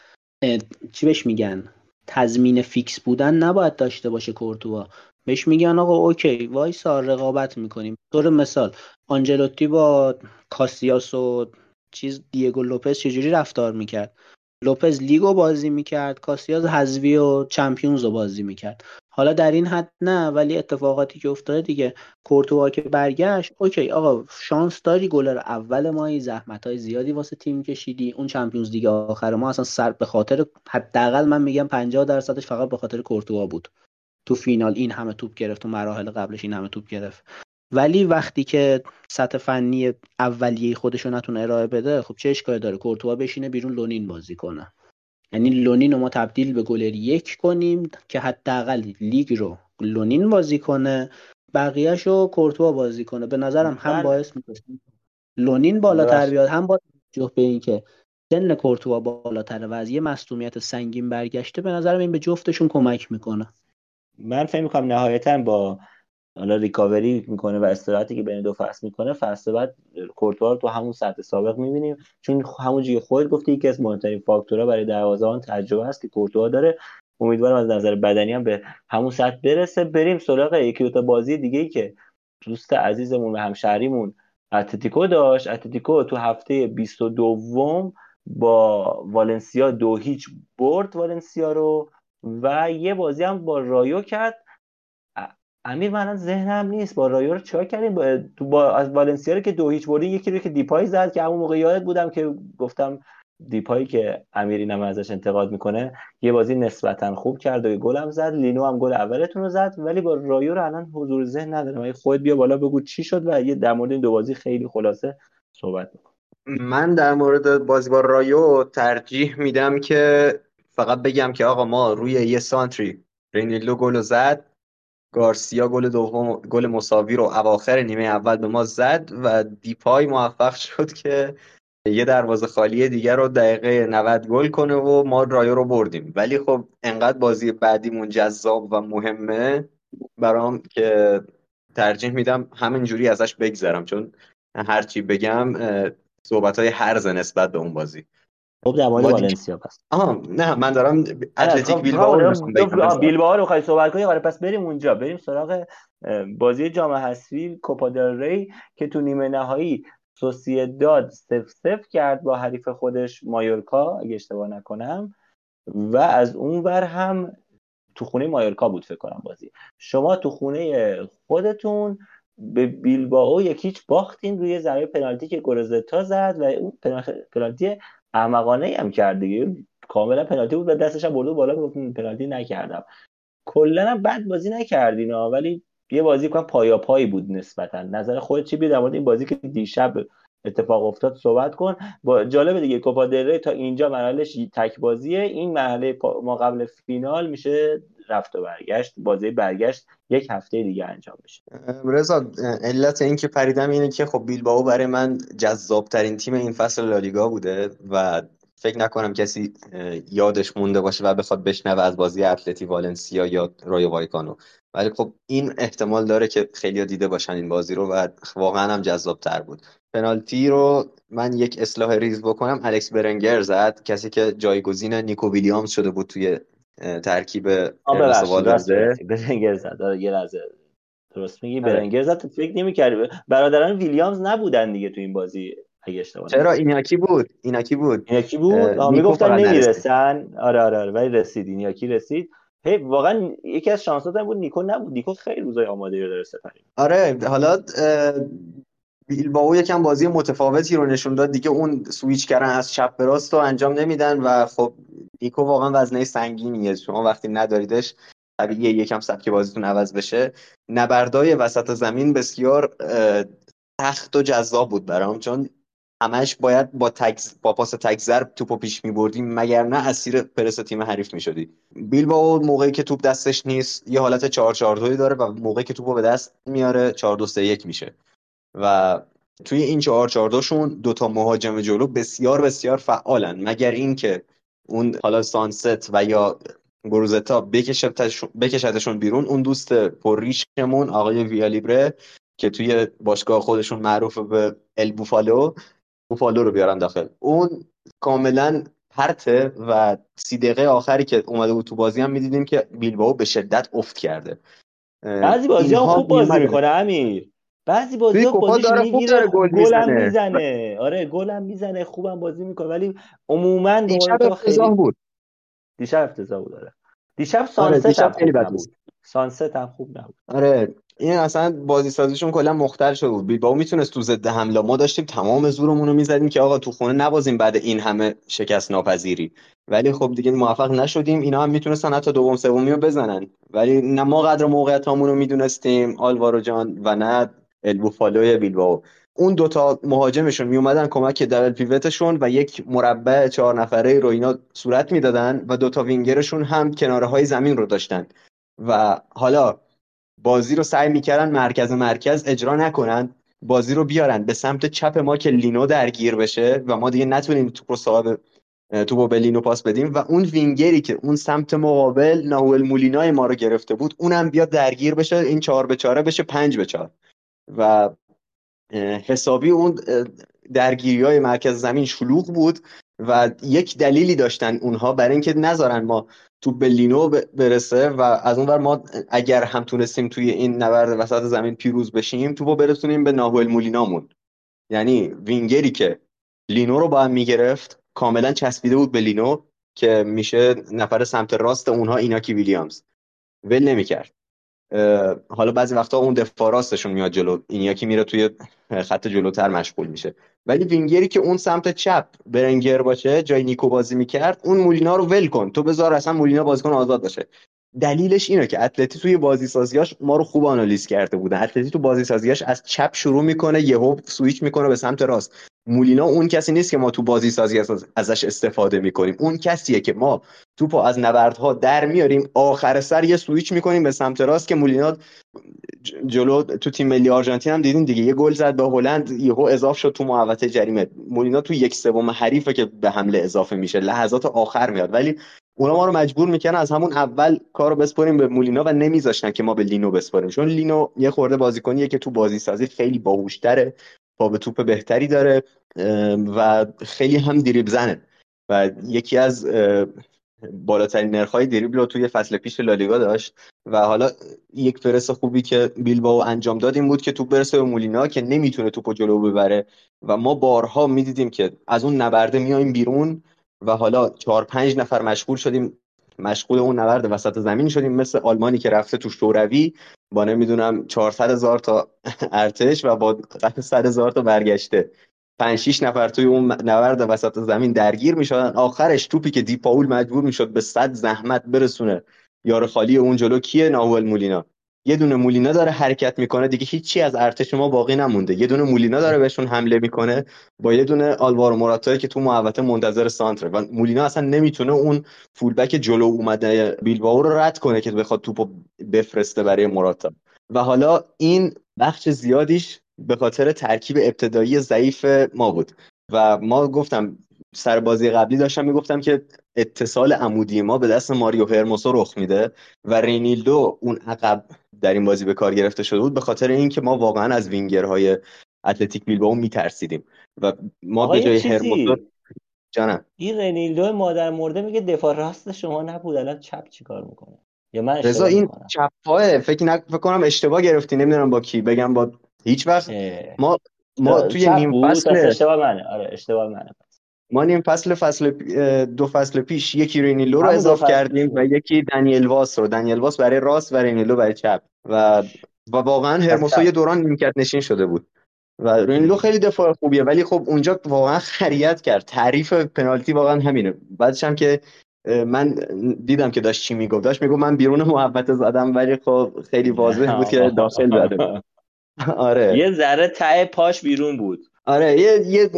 چی بهش میگن؟ تضمین فیکس بودن نباید داشته باشه کورتوا. بهش میگن آقا OK وایسا رقابت می‌کنیم. طور مثال آنجلوتی با کاسیاس و چیز دیگو لوپز چجوری رفتار می‌کرد؟ لوپز لیگو بازی می‌کرد کاسیاس حذوی و چمپیونز رو بازی می‌کرد. حالا در این حد نه ولی اتفاقاتی که افتاده دیگه. کورتوا که برگشت OK آقا شانس داری گلر اول ما زحمت های زیادی واسه تیم کشیدی. اون چمپیونز دیگه آخر ما اصلا سر به خاطر حداقل من میگم 50 درصدش فقط به خاطر کورتوا بود. تو فینال این همه توپ گرفت تو مراحل قبلش این همه توپ گرفت. ولی وقتی که سطح فنی اولیه خودش رو نتونه ارائه بده خب چه اشکالی داره؟ کورتوا بشینه بیرون لونین بازی کنه. یعنی لونین رو ما تبدیل به گلر یک کنیم که حداقل لیگ رو لونین بازی کنه بقیهش رو کورتوا بازی کنه. به نظرم هم باعث میشه لونین بالاتر بیاد هم با توجه به اینکه سن کورتوا بالاتره و از یه مصونیت سنگین برگشته به نظرم این به جفتشون کمک می‌کنه. من فکر می‌کنم نهایتا با حالا ریکاوری می‌کنه و استراحتی که بین دو فصل می‌کنه فصل بعد کورتوا تو همون سطح سابق می‌بینیم. چون همون که خودت گفتی یکی از مهمترین فاکتورها برای دروازه‌بان تجربه است که کورتوا داره. امیدوارم از نظر بدنی هم به همون سطح برسه. بریم سراغ یکی دو بازی دیگه ای که دوست عزیزمون و همشهریمون اتلتیکو داشت. اتلتیکو تو هفته 22 با والنسیا دو هیچ برد والنسیا رو و یه بازی هم با رایو کرد. امیر من ذهنم نیست با رایو رو چیکار کردیم؟ با, با از والنسیا که دو هیچ بردی یکی رو که دیپای زد که همون موقع یادت بودم که گفتم دیپایی که امیری نم ازش انتقاد می‌کنه یه بازی نسبتا خوب کرد و گل هم زد. لینو هم گل اولتون رو زد ولی با رایو رو الان حضور ذهن ندارم. خودت بیا بالا بگو چی شد و یه در مورد این دو بازی خیلی خلاصه صحبت میکن من در مورد بازی با رایو ترجیح میدم که فقط بگم که آقا ما روی یه سانتری رینیلدو گل زد. گارسیا گل دوم گل مساوی رو اواخر نیمه اول به ما زد و دیپای موفق شد که یه دروازه خالی دیگر رو دقیقه 90 گل کنه و ما رایو رو بردیم. ولی خب انقدر بازی بعدیمون جذاب و مهمه برام که ترجیح میدم همینجوری ازش بگذرم. چون هرچی بگم صحبت های هرز نسبت به اون بازی. خب در مورد والنسیا پس. آها نه من دارم اتلتیک بیلبائو رو بیلبائو رو صحبت کنی؟ آره پس بریم اونجا. بریم سراغ بازی جام حذفی کوپا دل ری که تو نیمه نهایی سوسیداد سف سف کرد با حریف خودش مایورکا اگه اشتباه نکنم. و از اون ور هم تو خونه مایورکا بود فکر کنم بازی. شما تو خونه خودتون به بیلبائو یکیچ باختین روی ضربه پنالتی که گورزتا زد و اون پنالتی احمقانه هم کرد دیگه. کاملا پنالتی بود و دستش هم برده بالا گفت پنالتی نکردم. کلا هم بد بازی نکردین ولی یه بازی کنم پایا پایی بود نسبتا. نظر خودت چی در مورد این بازی که دیشب اتفاق افتاد صحبت کن. با جالب دیگه کوپا تا اینجا مرحلهش تک بازیه این مرحله ما قبل فینال میشه رفت و برگشت بازی برگشت یک هفته دیگه انجام بشه رضا علت این که پریدم اینه که خب بیلبائو برای من جذاب ترین تیم این فصل لالیگا بوده و فکر نکنم کسی یادش مونده باشه و بخواد بشنوه از بازی اتلتی والنسیا یا رایو وایکانو. ولی خب این احتمال داره که خیلی دیده باشن این بازی رو و واقعا هم جذاب تر بود. پنالتی رو من یک اصلاح ریز بکنم. الکس برنگر زد. کسی که جایگزین نیکو ویلیامز شده بود توی ترکیب برنگر زد. یه لحظه. درست میگی. آره. برنگر زد. فکر نمی‌کردی. برادران ویلیامز نبودن دیگه تو این بازی اگه اشتباه چرا؟ ایناکی بود. ایناکی بود. ایناکی بود؟ می‌گفتن نمی‌رسن. آره آره آره. ولی رسید. ایناکی رسید. هی واقعا یکی از شانسات بود. نیکو نبود. نیکو خیلی روزای آماده رو داره سپری آره حالا بیلبائو یکم بازی متفاوتی رو نشون داد. دیگه اون سویچ کردن از چپ به راست رو انجام نمیدن و خب نیکو واقعا وزنه سنگینیه. شما وقتی نداریدش طبیعیه یکم سبک بازیتون عوض بشه. نبردای وسط زمین بسیار تخت و جذاب بود برام چون همش باید با تکز با پاس تک ضرب توپو پیش میبردیم مگر نه اسیر پرس تیم حریف می‌شدی. بیلبائو موقعی که توپ دستش نیست یه حالت 4 4 2 داره و موقعی که توپو به دست میاره 4 2 3 1 میشه. و توی این 4 4 2 شون دو تا مهاجم جلو بسیار بسیار فعالن. مگر اینکه اون حالا سانست و یا گروزتا بکشتشون بیرون اون دوست پرریشمون آقای ویالیبره که توی باشگاه خودشون معروف به ال بوفالو بوفالو رو بیارن داخل. اون کاملا پرته و سی دقیقه آخری که اومده بود تو بازی هم می‌دیدیم که بیلباو به شدت افت کرده. بعضی بازی هم خوب بازی می‌کنه امیر. بعضی بازی ها بازیش می‌گیره گل هم می‌زنه. آره گل هم می‌زنه خوبم بازی می‌کنه. ولی عموما دیشب افتضاح بود. دیشب افتضاح بود آره. دیشب سانست آره خیلی بد بود. سانست هم خوب نبود. آره این اصلا بازی سازیشون کلا مختل شده بود. بیلبائو می‌تونست تو ضد حمله. ما داشتیم تمام زورمون رو می‌زدیم که آقا تو خونه نبازیم بعد این همه شکست ناپذیری. ولی خب دیگه موفق نشدیم. اینا هم می‌تونستن حتی دوم سومی رو بزنن. ولی نه ما قدر موقعیتامون رو می‌دونستیم آلوارو جان و نه البوفالوی بیلبائو. اون دوتا مهاجمشون میومدن کمک دبل پیوتشون و یک مربع چهار نفره رو اینا صورت می‌دادن و دوتا وینگرشون هم کناره های زمین رو داشتن. و حالا بازی رو سعی می‌کردن مرکز مرکز اجرا نکنن بازی رو بیارن. به سمت چپ ما که لینو درگیر بشه و ما دیگه نتونیم توپ رو صاحب توپو به لینو پاس بدیم و اون وینگری که اون سمت مقابل ناول مولینای ما رو گرفته بود اونم بیاد درگیر بشه این چهار به چهاره بشه پنج به چهار. و حسابی اون درگیری های مرکز زمین شلوغ بود و یک دلیلی داشتن اونها برای اینکه نذارن ما تو بلینو برسه و از اون ما اگر هم تونستیم توی این نبرد وسط زمین پیروز بشیم تو برسونیم به ناهول مولینامون. یعنی وینگری که لینو رو با هم می‌گرفت کاملا چسبیده بود به لینو که میشه نفر سمت راست اونها ایناکی ویلیامز. ول نمی‌کرد. حالا بعضی وقتا اون دفاع راستشون میاد جلو. این یکی میره توی خط جلوتر مشغول میشه. ولی وینگری که اون سمت چپ برنگر باشه جای نیکو بازی می‌کرد اون مولینا رو ول کن. تو بذار اصلا مولینا بازیکن آزاد باشه. دلیلش اینه که اتلتی توی بازی سازیاش ما رو خوب آنالیز کرده بوده. اتلتی تو بازی سازیاش از چپ شروع می‌کنه یهو سویچ می‌کنه به سمت راست. مولینا اون کسی نیست که ما تو بازی سازی ازش استفاده می‌کنیم. اون کسیه که ما توپو از نبردها در میاریم آخر سر یه سویچ می‌کنیم به سمت راست که مولینا جلو تو تیم ملی آرژانتین هم دیدین دیگه. یه گل زد به هلند یهو اضافه شد تو محوطه جریمه. مولینا تو یک سوم حریفه که به حمله اضافه میشه. لحظات آخر میاد. ولی اونا ما رو مجبور می‌کنن از همون اول کارو بسپاریم به مولینا و نمیذاشتن که ما به لینو بسپاریم چون لینو یه خورده بازیکنیه که تو بازی سازی خیلی باهوشتره با به توپ بهتری داره و خیلی هم دریبل زنه. و یکی از بالاترین نرخ‌های دریبل رو توی فصل پیش لالیگا داشت و حالا یک پرس خوبی که بیلباو انجام داد این بود که توپ برسه به مولینا که نمی‌تونه توپو جلو ببره. و ما بارها می‌دیدیم که از اون نبرده میایم بیرون. و حالا چهار پنج نفر مشغول شدیم مشغول اون نبرد وسط زمین شدیم. مثل آلمانی که رفته تو شوروی با نمی‌دونم 400 هزار تا <laughs> ارتش و با قطع 100 هزار تا برگشته. 5 6 نفر توی اون نبرد وسط زمین درگیر می‌شدن. آخرش توپی که دیپاول مجبور می‌شد به صد زحمت برسونه. یار خالی اون جلو کیه؟ ناول مولینا. یه دونه مولینا داره حرکت می‌کنه دیگه هیچی از ارتش ما باقی نمونده. یه دونه مولینا داره بهشون حمله می‌کنه با یه دونه آلوارو مراتایی که تو محوطه منتظر سانتره. و مولینا اصلا نمی‌تونه اون فولبک جلو اومده بیلبائو رو رد کنه که بخواد توپو بفرسته برای مراتا و حالا این بخش زیادیش به خاطر ترکیب ابتدایی ضعیف ما بود. و ما گفتم سر بازی قبلی داشتم می‌گفتم که اتصال عمودی ما به دست ماریو هرموسو رخ میده و رینیلدو اون عقب در این بازی به کار گرفته شده بود به خاطر اینکه ما واقعا از وینگرهای اتلتیک بیلبائو میترسیدیم و ما به جای هرموسو جانم. این رنیلدو مادر مرده میگه دفاع راست شما نبود الان چپ چیکار می‌کنه؟ یا من رضا این چپ پای فکر نک... فکر کنم اشتباه گرفتی نمی‌دونم با کی بگم با هیچ وقت. ما ما توی نیم فصل اشتباه منه. آره اشتباه منه. ما نیم فصل فصل دو فصل پیش یکی رینیلو رو اضاف کردیم و یکی دنیل واس رو. دنیل واس برای راست و رینیلو برای چپ. و و واقعا هرموسو یه دوران نیمکت نشین شده بود. و رینیلو خیلی دفاع خوبیه ولی خب اونجا واقعا خریت کرد. تعریف پنالتی واقعا همینه. بعدش هم که من دیدم که داشت چی می‌گفت. داشت می‌گفت من بیرون محبت زدم ولی خب خیلی واضح بود که <laughs> داخل زده <laughs> آره. یه ذره ته پاش بیرون بود. آره یه یه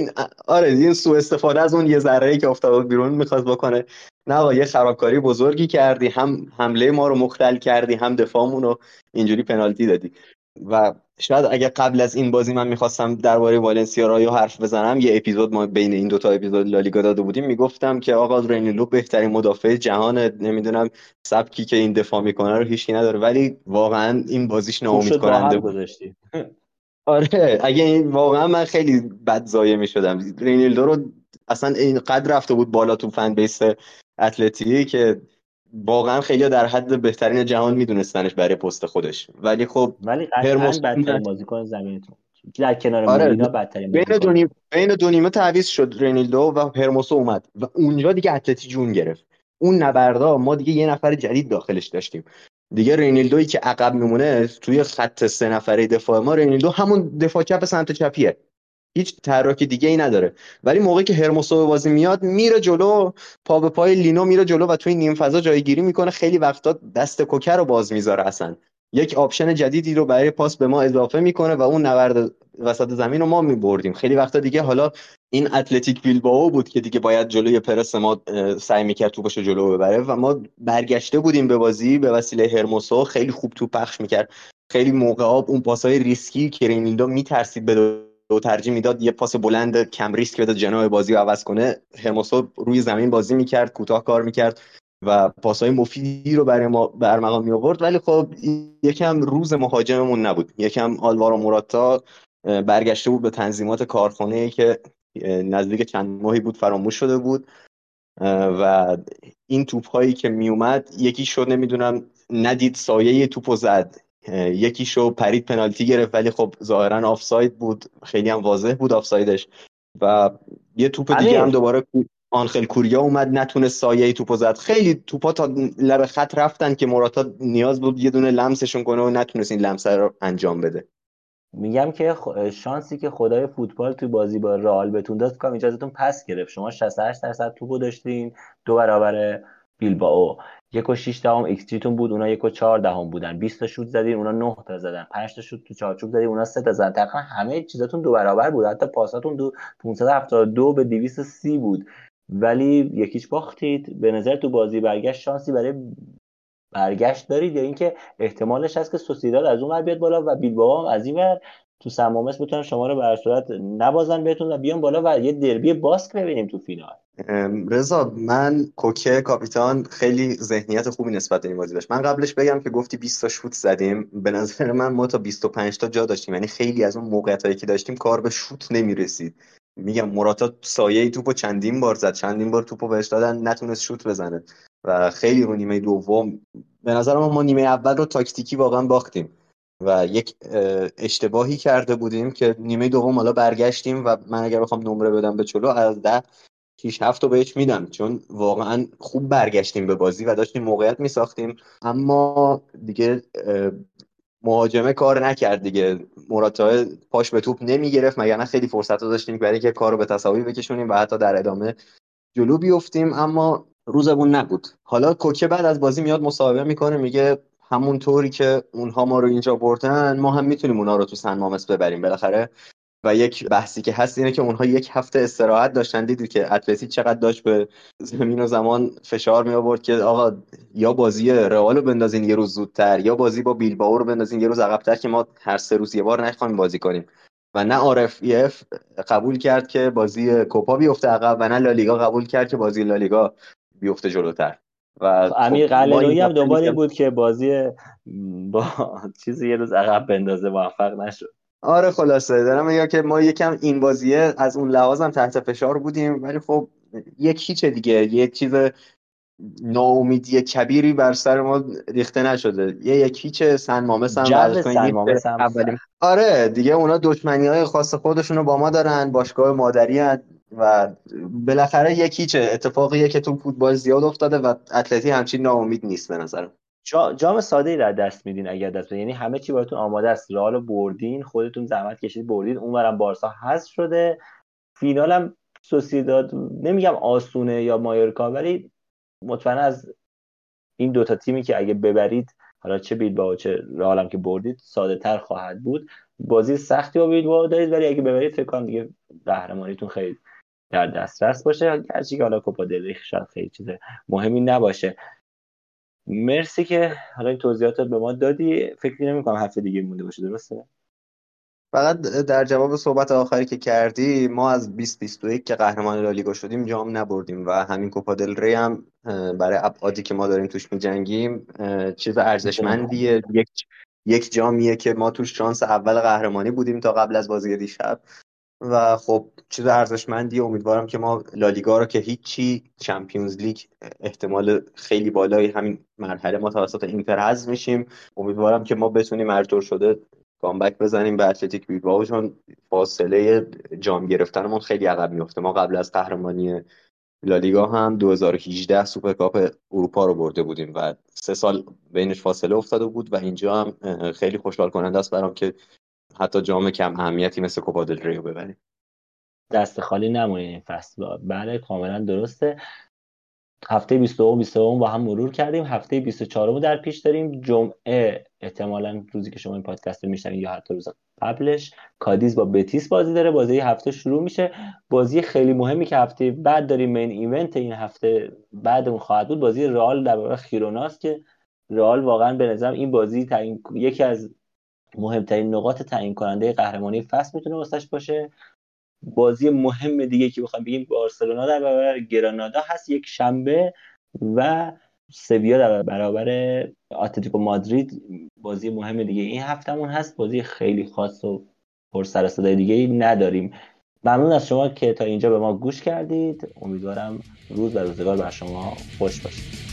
آره یه سوء استفاده از اون یه ذره که افتاد بیرون می‌خواست بکنه. نه یه خرابکاری بزرگی کردی هم حمله ما رو مختل کردی هم دفاعمون رو اینجوری پنالتی دادی. و شاید اگه قبل از این بازی من می‌خواستم درباره والنسیا رایو حرف بزنم یه اپیزود ما بین این دوتا اپیزود لالیگا داده بودیم می‌گفتم که آقا رنیلو بهترین مدافع جهان نمی‌دونم سبکی که این دفاع می‌کنه رو هیچی نداره. ولی واقعا این بازیش ناامید کننده بود. <laughs> آره اگه این واقعا من خیلی بد ضایع می‌شدم. رینیلدو رو اصلا اینقدر رفته بود بالا تو fan base اتلتی که واقعا خیلی در حد بهترین جهان میدونستنش برای پست خودش. ولی خب ولی هرموس بدترین بازیکن زمینتون. در کنار آره بدترین بین دو نیم بین دو نیمه تعویض شد رنیلدو و هرموسو اومد. و اونجا دیگه اتلتی جون گرفت. اون نبردا ما دیگه یه نفر جدید داخلش داشتیم. دیگه رینیلدویی که عقب میمونه توی خط سه نفره دفاع ما رینیلدو همون دفاع چپ سمت چپیه. هیچ تحرک دیگه ای نداره. ولی موقعی که هرموسو به بازی میاد میره جلو پا به پای لینو میره جلو و توی نیم فضا جایگیری می‌کنه. خیلی وقتا دست کوکه رو باز می‌ذاره اصلا. یک option جدیدی رو برای پاس به ما اضافه می‌کنه و اون نبرد وسط زمین رو ما میبردیم. خیلی وقتا دیگه حالا این اتلتیک بیلبائو بود که دیگه باید جلوی پرس ما سعی می‌کرد توپش جلو ببره و ما برگشته بودیم به بازی به وسیله هرموسو. خیلی خوب توپ پخش می‌کرد. خیلی موقع اون پاسهای ریسکی که رینیلدو میترسید بده و ترجیح می‌داد یه پاس بلند کم ریسک بده جناح بازی رو عوض کنه. هرموسو روی زمین بازی می‌کرد کوتاه کار می‌کرد. و پاسهای مفیدی رو برای ما به ارمغان می آورد ولی خب یکم روز مهاجممون نبود. یکم آلوارو موراتا برگشته بود به تنظیمات کارخانه که نزدیک چند ماهی بود فراموش شده بود. و این توپ هایی که می اومد یکی شد نمی‌دونم ندید سایه توپ زد. یکی شو پرید پنالتی گرفت. ولی خب ظاهرا آفساید بود. خیلی هم واضح بود آفسایدش. و یه توپ دیگه هم دوباره آنخل کوریا اومد نتونه سایه توپو زد. خیلی توپا تا لب خط رفتن که موراتا نیاز بود یه دونه لمسشون کنه و نتونست این لمس رو انجام بده. میگم که شانسی که خدای فوتبال تو بازی با رئال بتون داد کاملا ازتون پس گرفت. شما 68 درصد توپو داشتین دو برابر بیلبائو. یک و 6 دهم ایکس تون بود اونا یک و 4 دهم بودن. 20 تا شوت زدین اونا 9 تا زدن. 5 تا شوت تو چارچوب زدین اونا 3 تا زدن. تقریبا همه چیزاتون دو برابر بود. حتی پاساتون دو 572 به 230 بود. ولی یک هیچ باختید. به نظر تو بازی برگشت شانسی برای برگشت دارید یا اینکه احتمالش هست که سوسیداد از اون بیاد بالا و بیلبائو از این ور تو سمامس بتونن شما رو به صورت نبازن بهتون و بیان بالا و یه دربی باسک ببینیم تو فینال. رضا من کوکه کاپیتان خیلی ذهنیت خوبی نسبت به این بازی داشت. من قبلش بگم که گفتی 20 تا شوت زدیم. به نظر من ما تا 25 تا جا داشتیم. یعنی خیلی از اون موقعیت هایی که داشتیم کار به شوت نمی‌رسید. میگم مراتا سایه توپو چندین بار زد. چندین بار توپو بهش دادن نتونست شوت بزنه. و خیلی رو نیمه دوم به نظر ما, ما نیمه اول رو تاکتیکی واقعا باختیم. و یک اشتباهی کرده بودیم که نیمه دوم حالا برگشتیم و من اگر بخوام نمره بدم به چلو از ده 6 هفت رو بهش میدم. چون واقعا خوب برگشتیم به بازی و داشتیم موقعیت میساختیم. اما دیگه مهاجمه کار نکرد دیگه. مراتا پاش به توپ نمی‌گرفت مگر نه خیلی فرصت داشتیم برای که کار به تساوی بکشونیم و حتی در ادامه جلو بیفتیم اما روزمون نبود. حالا کوکه بعد از بازی میاد مصاحبه می‌کنه میگه همون طوری که اونها ما رو اینجا بردن ما هم می‌تونیم اونها رو تو سن مامس ببریم بالاخره. و یک بحثی که هست اینه که اونها یک هفته استراحت داشتن. دیدید که اتلتی چقدر داشت به زمین و زمان فشار می آورد که آقا یا بازی رئال رو بندازین یه روز زودتر یا بازی با بیلبائو رو بندازین یه روز عقبتر که ما هر سه روز یه بار نخوایم بازی کنیم. و نه آرف قبول کرد که بازی کوپا بیفته عقب و نه لالیگا قبول کرد که بازی لالیگا بیفته جلوتر. و خب امیر قلعه‌ای هم دنبال بود که بازی با <laughs> چیزی یه روز عقب بندازه موفق نشد. آره خلاصه دارم میگم که ما یکم این بازیه از اون لحاظم تحت فشار بودیم ولی خب یک هیچ دیگه یک چیز ناامیدی کبیری بر سر ما ریخته نشده. یه یک هیچ سن مامس هم آره دیگه اونا دشمنی های خاص خودشونو با ما دارن باشگاه مادری هن و بالاخره یک هیچ اتفاقیه که تو فوتبال زیاد افتاده و اتلتی همچین ناامید نیست به نظرم. جا، جام ساده ای را دست میدین اگر دست یعنی همه چی براتون آماده است. رئال بردین خودتون زحمت کشید بردین. اونورم بارسا هست شده. فینالم سوسیداد نمیگم آسونه یا مایورکا ولی مطمئن از این دوتا تیمی که اگه ببرید حالا چه بیلبائو چه رئالم که بردید ساده تر خواهد بود. بازی سختی با بیلبائو دارید ولی اگه ببرید فکر کنم دیگه قهرمانیتون خیلی در دسترس باشه. هرچی که حالا کوپا دل شاید خیلی چیز مهمی نباشه. مرسی که حالا این توضیحات به ما دادی. فکر نمی کنم هفته دیگه مونده باشه درسته؟ فقط در جواب صحبت آخری که کردی ما از 2021 که قهرمان لالیگا شدیم جام نبردیم و همین کوپا دل ری هم برای ابعادی که ما داریم توش میجنگیم چیز ارزشمندیه. یک یک جامیه که ما توش شانس اول قهرمانی بودیم تا قبل از بازی دیشب. و خب چیز ارزشمندی امیدوارم که ما لالیگا رو که هیچی چمپیونز لیگ احتمال خیلی بالایی همین مرحله ما توسط اینتر حذف میشیم. امیدوارم که ما بتونیم هر طور شده کامبک بزنیم به اتلتیک بیلبائو چون فاصله جام گرفتنمون خیلی عقب میفته ما قبل از قهرمانی لالیگا هم 2018 سوپرکاپ اروپا رو برده بودیم و سه سال بینش فاصله افتاده بود و اینجا هم خیلی خوشحال کننده است برام که حتی جام کم اهمیتی مثل کوپا دل ریو ببریم دست خالی نمونید این فصل. بله کاملا درسته. هفته 22 23 با هم مرور کردیم. هفته 24 رو در پیش داریم. جمعه احتمالا روزی که شما این پادکست رو میشنوید یا حتی روز قبلش کادیز با بتیس بازی داره. بازی هفته شروع میشه. بازی خیلی مهمی که هفته بعد داریم مین ایونت این هفته بعد اون خواهد بود بازی رئال در برابر خیروناست که رئال واقعا به نظرم این بازی تعیین یکی از مهمترین نقاط تعیین کننده قهرمانی فصل می‌تونه واسش باشه. بازی مهم دیگه که بخوام بگیم بارسلونا در برابر گرانادا هست یک شنبه و سویا در برابر اتلتیکو مادرید. بازی مهم دیگه این هفتمون هست. بازی خیلی خاص و پر سر صدای دیگه ای نداریم. ممنون از شما که تا اینجا به ما گوش کردید. امیدوارم روز و روزگار بر شما خوش باشه.